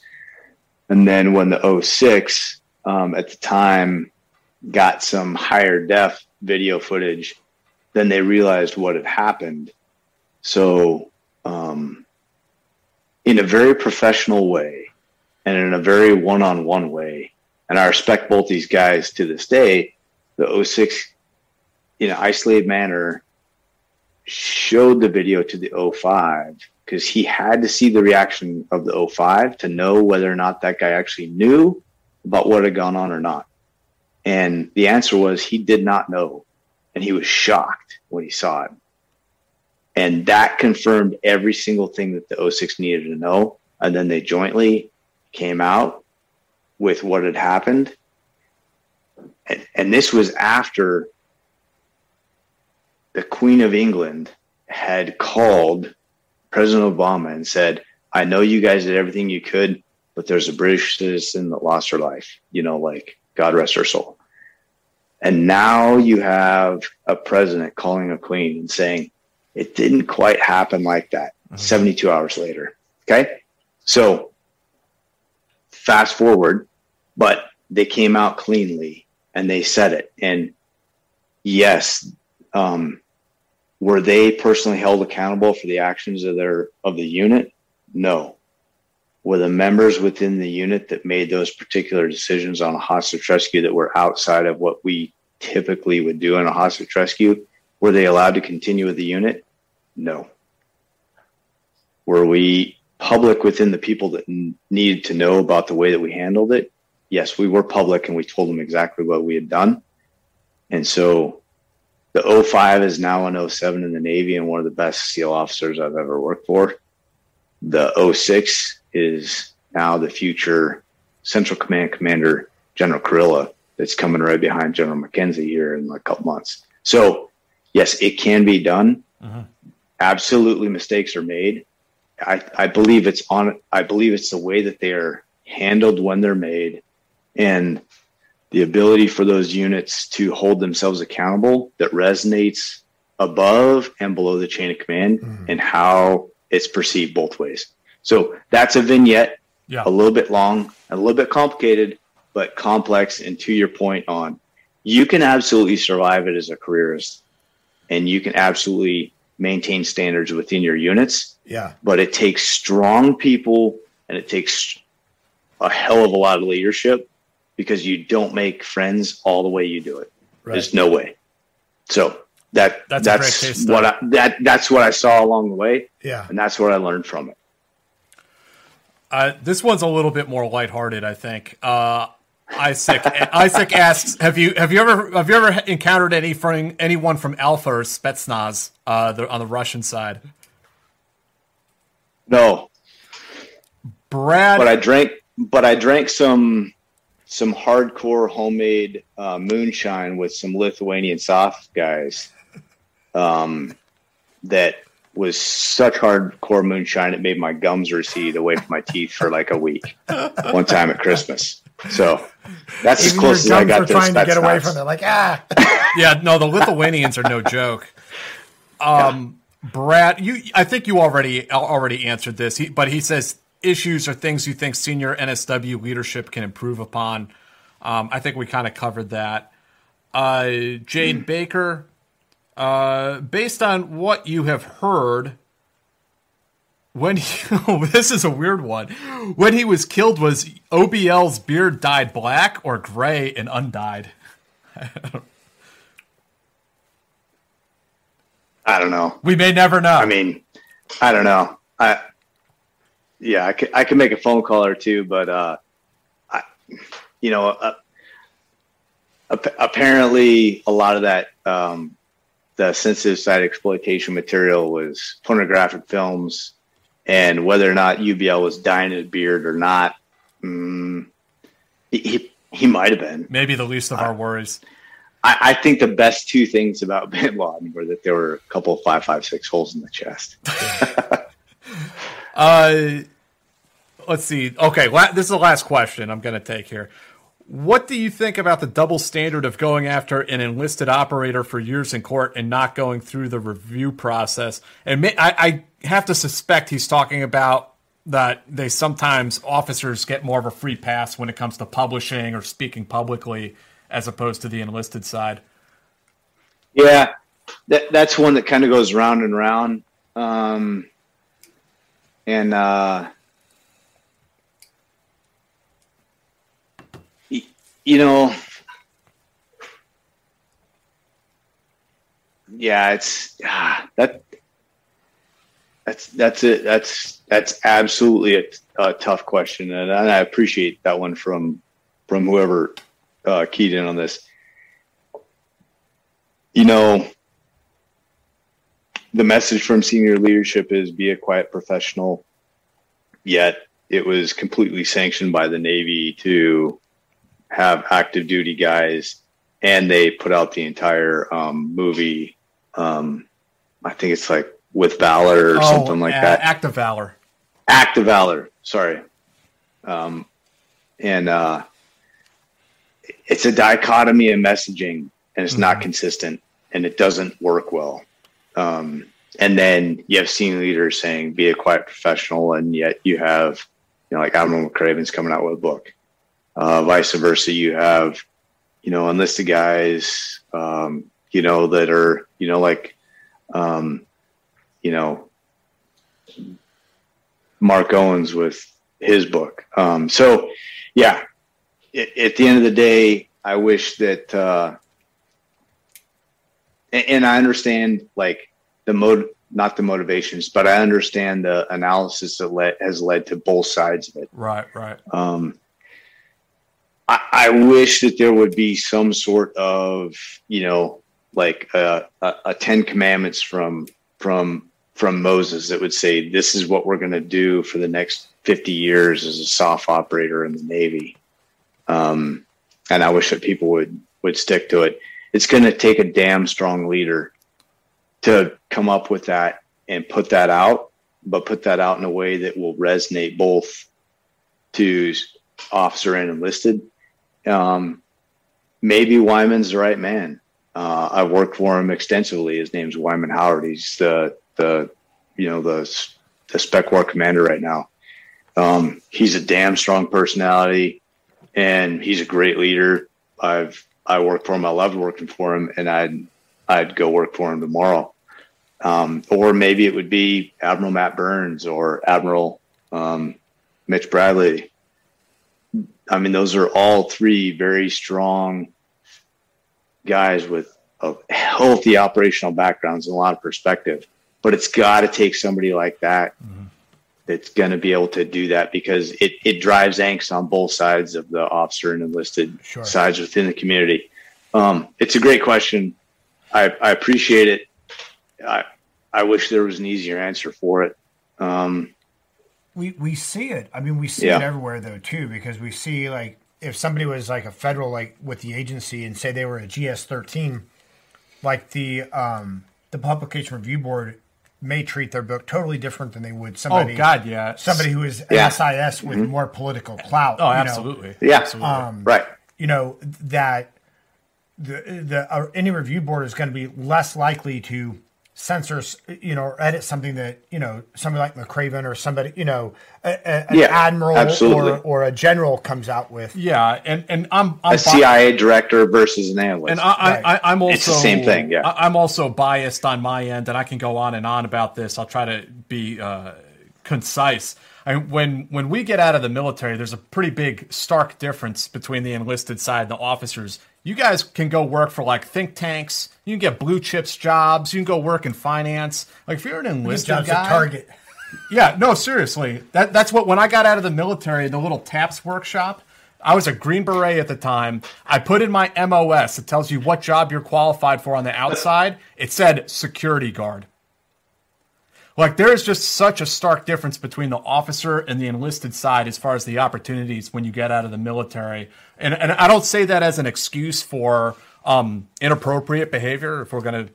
And then when the 06 um, at the time got some higher def video footage, then they realized what had happened. So, um, in a very professional way and in a very one on one way, and I respect both these guys to this day, the 06 in an isolated manner showed the video to the 05 because he had to see the reaction of the 05 to know whether or not that guy actually knew about what had gone on or not. And the answer was he did not know. And he was shocked when he saw it. And that confirmed every single thing that the 06 needed to know. And then they jointly came out with what had happened. And, and this was after the Queen of England had called President Obama and said, I know you guys did everything you could, but there's a British citizen that lost her life. You know, like God rest her soul. And now you have a president calling a queen and saying it didn't quite happen like that. 72 hours later. Okay. So fast forward, but they came out cleanly and they said it. And yes, um, were they personally held accountable for the actions of their of the unit? No. Were the members within the unit that made those particular decisions on a hostage rescue that were outside of what we typically would do in a hostage rescue, were they allowed to continue with the unit? No. Were we public within the people that n- needed to know about the way that we handled it? Yes, we were public and we told them exactly what we had done. And so the 05 is now an 07 in the Navy and one of the best SEAL officers I've ever worked for. The 06 is now the future Central Command Commander, General Kurilla, that's coming right behind General McKenzie here in a couple months. So, yes, it can be done. Mm-hmm. Absolutely, mistakes are made. I, I believe it's on. I believe it's the way that they are handled when they're made, and the ability for those units to hold themselves accountable that resonates above and below the chain of command mm-hmm. and how it's perceived both ways. So that's a vignette, Yeah. a little bit long, a little bit complicated, but complex. And to your point on, you can absolutely survive it as a careerist and you can absolutely maintain standards within your units, Yeah. but it takes strong people and it takes a hell of a lot of leadership because you don't make friends all the way you do it. There's no way. So that That's that's, a great case what I, that that's what I saw along the way, Yeah. and that's what I learned from it. Uh, this one's a little bit more lighthearted, I think. Uh, Isaac Isaac asks, "Have you have you ever have you ever encountered any from anyone from Alpha or Spetsnaz uh, the, on the Russian side?" No, Brad, but I drank, but I drank some some hardcore homemade uh, moonshine with some Lithuanian soft guys. Um, that was such hardcore moonshine it made my gums recede away from my teeth for like a week. One time at Christmas, so that's as Even close as your I gums got were to trying to get away Spetsnaz. from it. Like, ah. yeah, no, the Lithuanians are no joke. Um, Brad, you, I think you already already answered this, he, but he says issues are things you think senior NSW leadership can improve upon. Um, I think we kind of covered that. Uh, Jade Baker, uh, based on what you have heard, when he, this is a weird one, when he was killed, was OBL's beard dyed black or gray and undyed? I don't know. We may never know. I mean, I don't know. I yeah, I could I could make a phone call or two, but uh, I, you know, uh, ap- apparently a lot of that um, the sensitive side exploitation material was pornographic films, and whether or not UBL was dyeing his beard or not, mm, he he, he might have been. Maybe the least of our worries. I, I think the best two things about Bin Laden were that there were a couple of five five six holes in the chest. Uh, let's see. Okay, la- this is the last question I'm going to take here. What do you think about the double standard of going after an enlisted operator for years in court and not going through the review process? And I, I have to suspect he's talking about that they sometimes officers get more of a free pass when it comes to publishing or speaking publicly as opposed to the enlisted side. Yeah, that that's one that kind of goes round and round. Um, and uh, y- you know, yeah, it's ah, that that's that's it. That's that's absolutely a, a tough question, and I appreciate that one from from whoever uh, keyed in on this. You know, the message from senior leadership is be a quiet professional. Yet it was completely sanctioned by the Navy to have active duty guys, and they put out the entire um, movie. Um, I think it's like with valor or Oh, something like that. Act of valor. act of valor. Sorry, um, and uh, it's a dichotomy of messaging, and it's not consistent, and it doesn't work well. Um, and then you have senior leaders saying, "Be a quiet professional," and yet you have, you know, like Admiral McRaven's coming out with a book. Uh, vice versa, you have, you know, enlisted guys, um, you know, that are, you know, like, um, you know, Mark Owens with his book. Um, so, yeah, at, at the end of the day, I wish that, uh, and, and I understand like the mode, not the motivations, but I understand the analysis that led, has led to both sides of it. Right, right. Um, I, I wish that there would be some sort of, you know, like a, a, a Ten Commandments from from from Moses that would say, "This is what we're going to do for the next fifty years as a soft operator in the Navy." Um, and I wish that people would would stick to it. It's going to take a damn strong leader to come up with that and put that out, but put that out in a way that will resonate both to officer and enlisted. Um, maybe Wyman's the right man. Uh, I worked for him extensively. His name's Wyman Howard. He's the the you know the the spec war commander right now. Um, he's a damn strong personality, and he's a great leader. I've I worked for him. I loved working for him, and I'd I'd go work for him tomorrow. Um, or maybe it would be Admiral Matt Burns or Admiral um, Mitch Bradley. I mean, those are all three very strong guys with a healthy operational backgrounds and a lot of perspective. But it's got to take somebody like that that's going to be able to do that because it, it drives angst on both sides of the officer and enlisted Sure. sides within the community. Um, it's a great question. I, I appreciate it. I, I wish there was an easier answer for it. Um, We we see it. I mean, we see Yeah. it everywhere though too, because we see like if somebody was like a federal like with the agency and say they were a GS thirteen, like the um the publication review board may treat their book totally different than they would somebody. oh God, yeah. Somebody who is Yeah. SIS with more political clout. Oh, you know. absolutely. Yeah. Absolutely. Um, right. you know that the the uh, any review board is going to be less likely to censor s- you know or edit something that you know somebody like McRaven or somebody you know a, a, an Yeah, admiral absolutely. or or a general comes out with yeah, and and I'm I'm A CIA director versus an analyst. And I, Right. I, I, I'm also It's the same thing, yeah. I, I'm also biased on my end, and I can go on and on about this. I'll try to be uh, concise. I, when when we get out of the military, there's a pretty big stark difference between the enlisted side and the officers. You guys can go work for like think tanks. You can get blue chips jobs. You can go work in finance. Like if you're an enlisted jobs guy, Target. yeah, no, seriously. That that's what when I got out of the military, in the little TAPS workshop. I was a Green Beret at the time. I put in my MOS. It tells you what job you're qualified for on the outside. It said security guard. Like there is just such a stark difference between the officer and the enlisted side as far as the opportunities when you get out of the military. And and I don't say that as an excuse for um, inappropriate behavior, if we're going to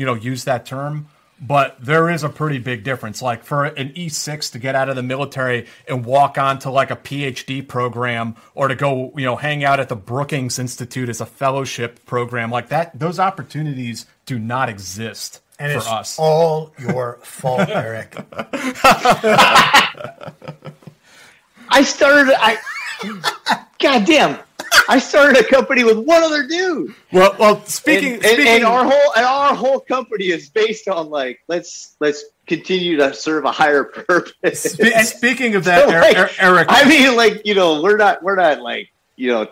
you know, use that term. But there is a pretty big difference. Like for an E6 to get out of the military and walk on to like a PhD program or to go, you know, hang out at the Brookings Institute as a fellowship program, like that, those opportunities do not exist and for it's us. all your fault, Eric. I started. I. God damn! I started a company with one other dude. well, well, speaking, and, and, speaking and our whole and our whole company is based on like let's let's continue to serve a higher purpose. spe- speaking of that, So, Er- like, Er- Eric, I mean, like you know, we're not we're not like you know,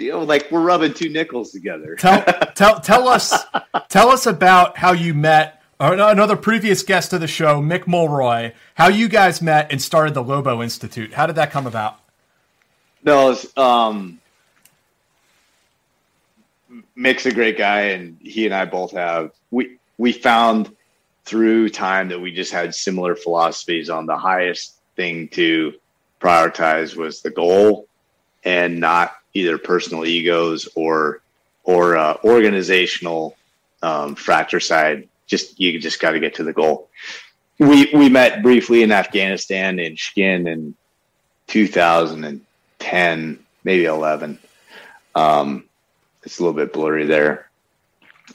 you know, like we're rubbing two nickels together. tell tell tell us tell us about how you met another previous guest of the show, Mick Mulroy. How you guys met and started the Lobo Institute. How did that come about? No, it's, um, Mick's a great guy, and he and I both have we we found through time that we just had similar philosophies on the highest thing to prioritize was the goal, and not either personal egos or or uh, organizational um, fratricide. Just you just got to get to the goal. we we met briefly in Afghanistan in Skin in 2010, maybe 11. Um, it's a little bit blurry there,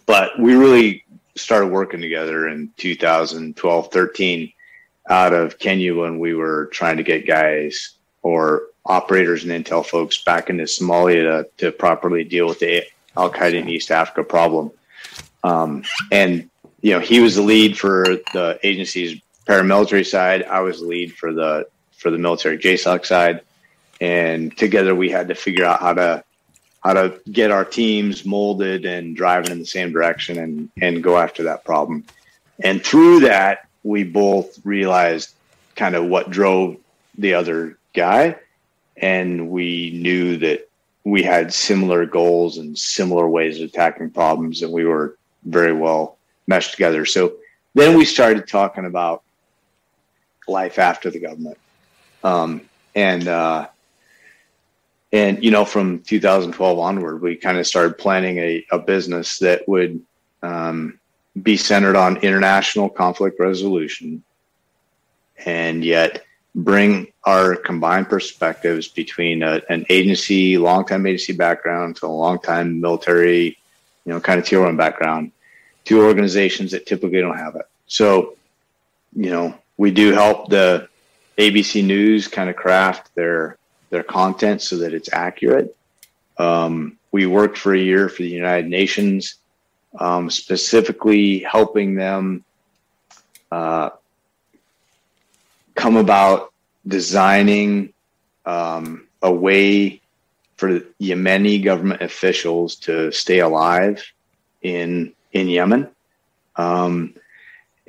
but we really started working together in 2012, 13 out of Kenya when we were trying to get guys or operators and intel folks back into Somalia to, to properly deal with the Al Qaeda in East Africa problem. Um, and you know, he was the lead for the agency's paramilitary side. I was the lead for the for the military JSOC side, and together we had to figure out how to how to get our teams molded and driving in the same direction and and go after that problem. And through that, we both realized kind of what drove the other guy, and we knew that we had similar goals and similar ways of attacking problems, and we were very well meshed together. So then we started talking about life after the government, um, and uh, and you know from 2012 onward, we kind of started planning a, a business that would um, be centered on international conflict resolution, and yet bring our combined perspectives between a, an agency, long-time agency background to a long-time military, you know, kind of tier one background to organizations that typically don't have it. So, you know, we do help the ABC News kind of craft their their content so that it's accurate. Um, we worked for a year for the United Nations, um, specifically helping them uh, come about designing um, a way for Yemeni government officials to stay alive in in Yemen. Um,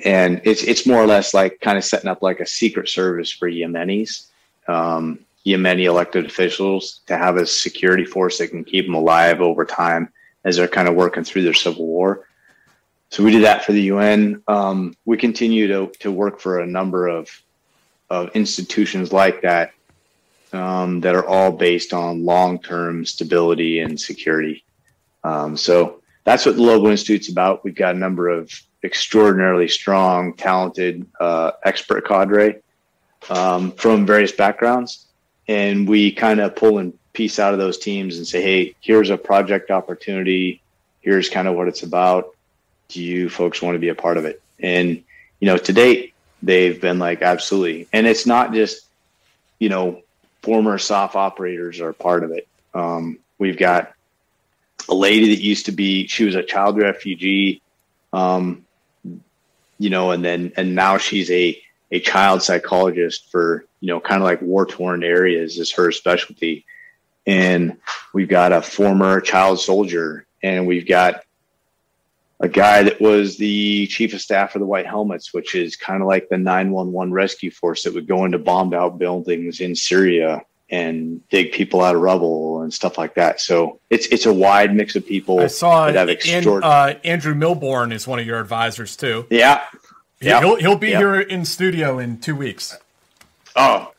and it's it's more or less like kind of setting up like a secret service for Yemenis, um, Yemeni elected officials to have a security force that can keep them alive over time as they're kind of working through their civil war. So we did that for the UN. Um, we continue to to work for a number of of institutions like that um, that are all based on long term stability and security. Um, so that's what the Lobo Institute's about. We've got a number of extraordinarily strong, talented, uh, expert cadre um, from various backgrounds, and we kind of pull and piece out of those teams and say, "Hey, here's a project opportunity. Here's kind of what it's about. Do you folks want to be a part of it?" And you know, to date, they've been like, "Absolutely." And it's not just you know former SOF operators are part of it. Um, we've got a lady that used to be she was a child refugee um, you know and then and now she's a a child psychologist for you know kind of like war torn areas is her specialty and we've got a former child soldier and we've got a guy that was the chief of staff for the white helmets which is kind of like the 911 rescue force that would go into bombed out buildings in syria and dig people out of rubble and stuff like that. So it's it's a wide mix of people. I saw that have An- extraordinary. uh, Andrew Milburn is one of your advisors too. yeah, Yeah, he'll he'll be here in studio in two weeks. Oh,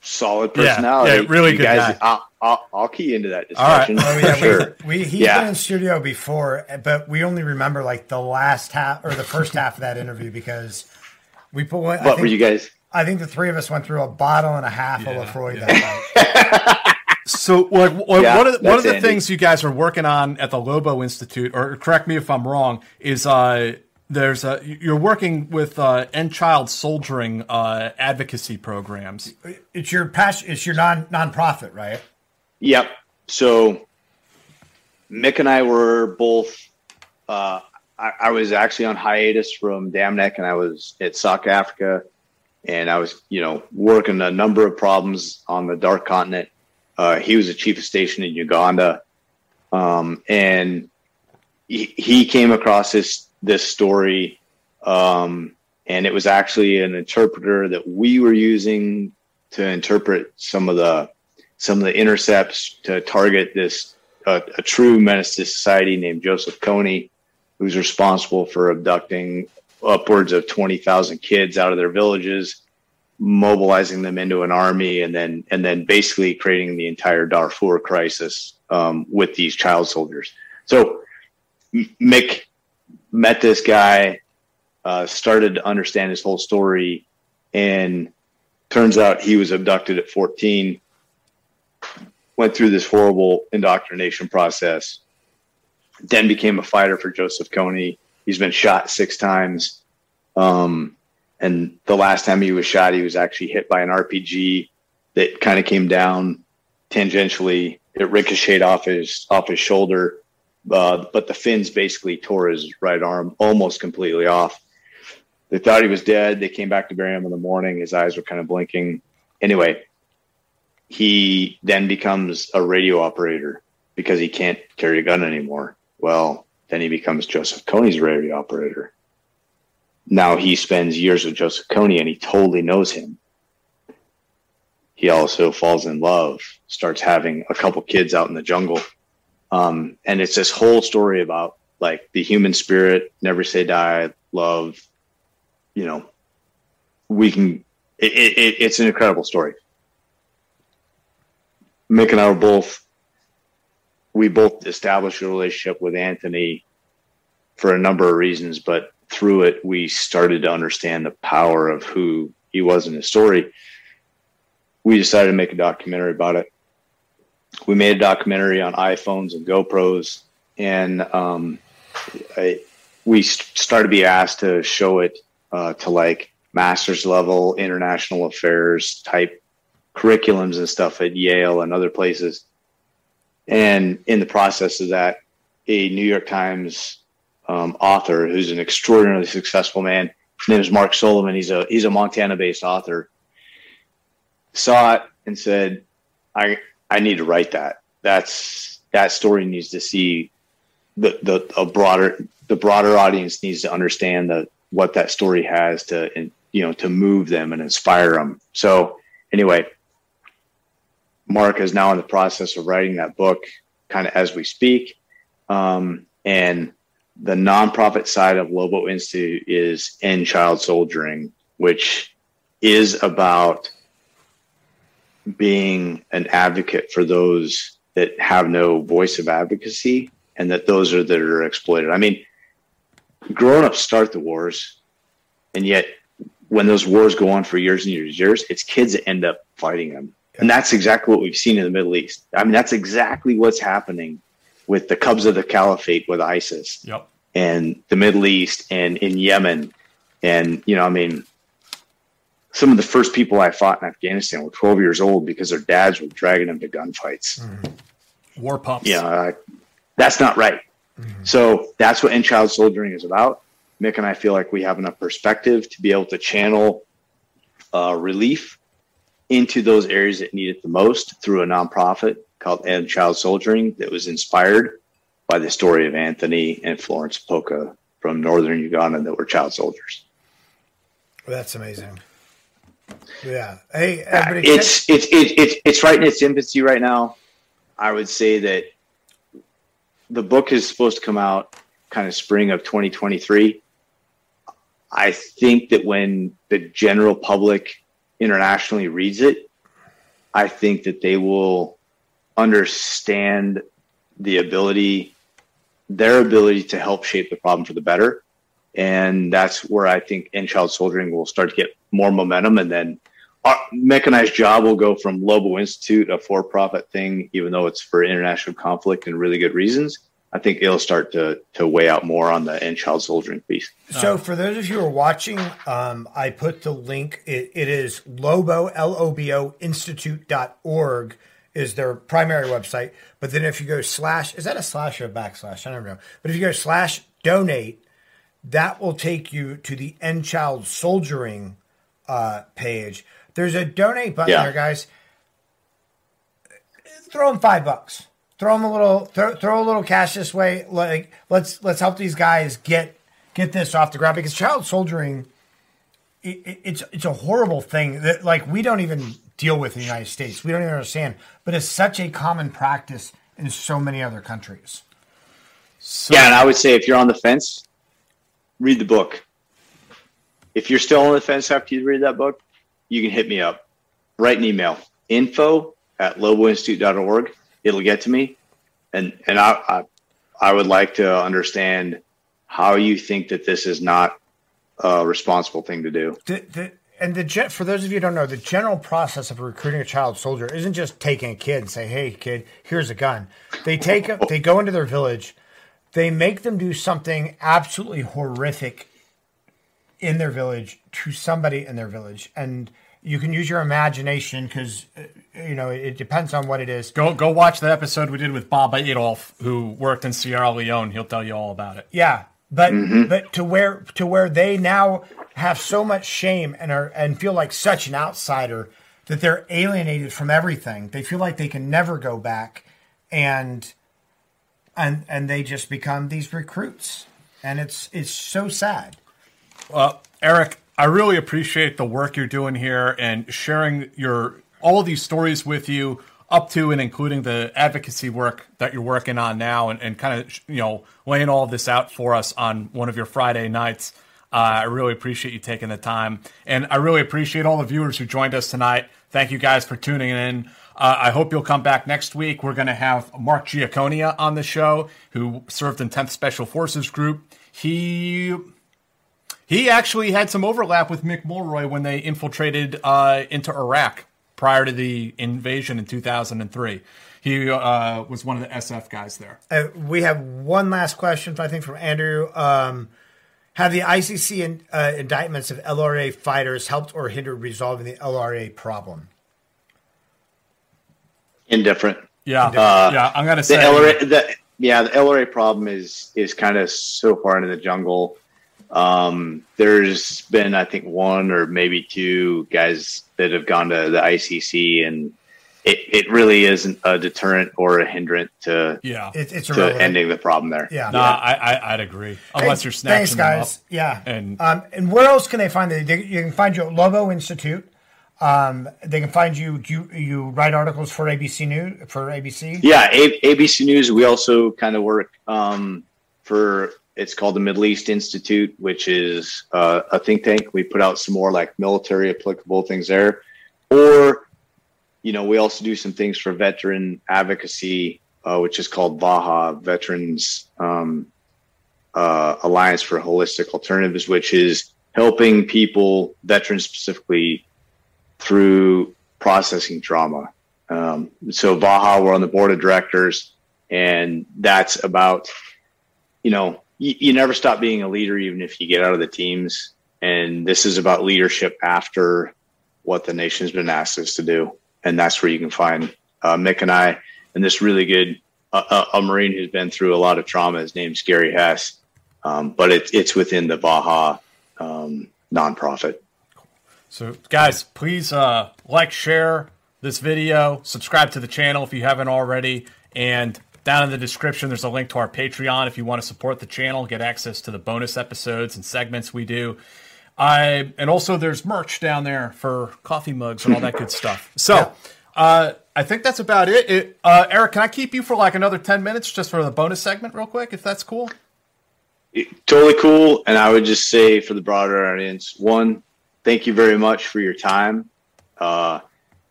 solid Yeah, personality. yeah, really You good guys, guy. I'll, I'll, I'll key into that All right. discussion. Oh for yeah, sure. we, we he's Yeah. been in studio before, but we only remember like the last half or the first half of that interview because we put one. I What think, were you guys? I think the three of us went through a bottle and a half of Laphroaig that night. So, like, one Yeah, one of the, one of the Andy. things you guys are working on at the Lobo Institute, or correct me if I'm wrong, is uh, there's a you're working with uh, end child soldiering uh, advocacy programs. It's your passion. It's your non nonprofit, right? Yep. So Mick and I were both. Uh, I, I was actually on hiatus from Dam Neck, and I was at South Africa, and I was, you know, working a number of problems on the Dark Continent. Uh, he was a chief of station in Uganda, um, and he, he came across this this story, um, and it was actually an interpreter that we were using to interpret some of the some of the intercepts to target this uh, a true menace to society named Joseph Kony, who's responsible for abducting upwards of twenty thousand kids out of their villages, mobilizing them into an army, and then and then basically creating the entire Darfur crisis um, with these child soldiers. So Mick met this guy uh, started to understand his whole story, and turns out he was abducted at 14, went through this horrible indoctrination process, then became a fighter for Joseph Kony. He's been shot six times. Um, and the last time he was shot, he was actually hit by an RPG that kind of came down tangentially. It ricocheted off his off his shoulder, uh, but the fins basically tore his right arm almost completely off. They thought he was dead. They came back to bury him in the morning. His eyes were kind of blinking. Anyway, he then becomes a radio operator because he can't carry a gun anymore. Well, then he becomes Joseph Kony's radio operator. Now he spends years with Joseph Kony and he totally knows him. He also falls in love, starts having a couple kids out in the jungle. Um, and it's this whole story about like the human spirit, never say die, love, you know, we can, it, it, it's an incredible story. Mick and I were both, we both established a relationship with Anthony for a number of reasons, but through it, we started to understand the power of who he was in his story. We decided to make a documentary about it. We made a documentary on iPhones and GoPros, and um, I, we started to be asked to show it uh, to like master's level international affairs type curriculums and stuff at Yale and other places. And in the process of that, a New York Times um, author who's an extraordinarily successful man. His name is Mark Sullivan. He's a he's a Montana based author. Saw it and said, "I I need to write that. That's that story needs to see the the a broader the broader audience needs to understand the what that story has to and you know to move them and inspire them." So anyway, Mark is now in the process of writing that book, kind of as we speak, um, and the nonprofit side of Lobo Institute is End Child Soldiering, which is about being an advocate for those that have no voice of advocacy and that those are that are exploited. I mean, grown ups start the wars, and yet when those wars go on for years and years and years, it's kids that end up fighting them. And that's exactly what we've seen in the Middle East. I mean, that's exactly what's happening with the Cubs of the Caliphate with ISIS. Yep. And the Middle East and in Yemen. And, you know, I mean, some of the first people I fought in Afghanistan were 12 years old because their dads were dragging them to gunfights. Mm-hmm. War pups. Yeah, uh, that's not right. Mm-hmm. So that's what End Child Soldiering is about. Mick and I feel like we have enough perspective to be able to channel uh, relief into those areas that need it the most through a nonprofit called End Child Soldiering that was inspired by the story of Anthony and Florence Poka from northern Uganda that were child soldiers. That's amazing. Yeah. Hey, uh, it's, it's, it's, it's, it's right in its infancy right now. I would say that the book is supposed to come out kind of spring of 2023. I think that when the general public internationally reads it, I think that they will understand the ability, their ability to help shape the problem for the better. And that's where I think End Child Soldiering will start to get more momentum. And then our mechanized job will go from Lobo Institute, a for profit thing, even though it's for international conflict and really good reasons. I think it'll start to to weigh out more on the end child soldiering piece. So, for those of you who are watching, um, I put the link. It, it is Lobo L O B O Institute.org is their primary website. But then if you go slash, is that a slash or a backslash? I don't know. But if you go slash donate, that will take you to the End Child Soldiering uh, page. There's a donate button yeah. there, guys. Throw them five bucks. Throw them a little. Throw, throw a little cash this way. Like let's let's help these guys get get this off the ground because child soldiering. It, it, it's it's a horrible thing that like we don't even deal with in the United States. We don't even understand, but it's such a common practice in so many other countries. So, yeah, and I would say if you're on the fence, read the book. If you're still on the fence after you read that book, you can hit me up. Write an email info at loboinstitute.org. It'll get to me. And, and I, I, I would like to understand how you think that this is not a responsible thing to do. The, the, and the gen- for those of you who don't know, the general process of recruiting a child soldier isn't just taking a kid and say, "Hey, kid, here's a gun." They take they go into their village, they make them do something absolutely horrific in their village to somebody in their village, and you can use your imagination because uh, you know it depends on what it is. Go go watch the episode we did with Bob Adolf, who worked in Sierra Leone. He'll tell you all about it. Yeah, but mm-hmm. but to where to where they now have so much shame and are and feel like such an outsider that they're alienated from everything. They feel like they can never go back, and and and they just become these recruits, and it's it's so sad. Well, Eric, I really appreciate the work you're doing here and sharing your all these stories with you up to and including the advocacy work that you're working on now and, and kind of you know laying all this out for us on one of your Friday nights. Uh, I really appreciate you taking the time, and I really appreciate all the viewers who joined us tonight. Thank you guys for tuning in. Uh, I hope you'll come back next week. We're going to have Mark Giaconia on the show, who served in 10th Special Forces Group. He he actually had some overlap with Mick Mulroy when they infiltrated uh, into Iraq prior to the invasion in 2003. He uh, was one of the SF guys there. Uh, we have one last question, I think, from Andrew. Um, have the ICC in, uh, indictments of LRA fighters helped or hindered resolving the LRA problem? Indifferent. Yeah, Uh, yeah. I'm gonna say the say LRA, the, yeah, the LRA problem is is kind of so far into the jungle. Um, there's been, I think, one or maybe two guys that have gone to the ICC, and it, it really isn't a deterrent or a hindrance to Yeah. It, it's to irrelevant. ending the problem there. Yeah. Nah, I, I I'd agree. Unless Hey, you're snatching Thanks, them guys. up. Yeah. And Um, and where else can they find you? They, you can find you at Lobo Institute. Um, they can find you. Do you, you write articles for ABC News for ABC? Yeah, A- ABC News. We also kind of work um, for it's called the Middle East Institute, which is uh, a think tank. We put out some more like military applicable things there, or you know, we also do some things for veteran advocacy, uh, which is called VAHA Veterans um, uh, Alliance for Holistic Alternatives, which is helping people, veterans specifically, through processing trauma. Um, so Vaha, we're on the board of directors, and that's about, you know, you, you never stop being a leader, even if you get out of the teams. And this is about leadership after what the nation's been asked us to do, and that's where you can find uh, Mick and I, and this really good uh, a Marine who's been through a lot of trauma. His name's Gary Hess, um, but it's it's within the Vaha um, nonprofit. So, guys, please uh, like, share this video, subscribe to the channel if you haven't already, and down in the description, there's a link to our Patreon if you want to support the channel, get access to the bonus episodes and segments we do. I and also there's merch down there for coffee mugs and all that good stuff. So, uh, I think that's about it. it uh, Eric, can I keep you for like another ten minutes just for the bonus segment, real quick, if that's cool? totally cool. And I would just say for the broader audience, one, thank you very much for your time. Uh,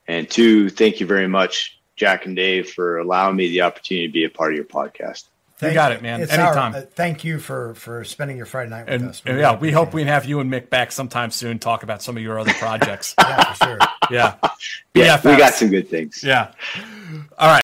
and two, thank you very much, Jack and Dave, for allowing me the opportunity to be a part of your podcast. You got it, man. It's Anytime. Our, uh, thank you for for spending your Friday night with and, us. and really yeah, we hope appreciate we have you and Mick back sometime soon. Talk about some of your other projects. Yeah, for sure. yeah, Yeah, we got some good things. Yeah. All right.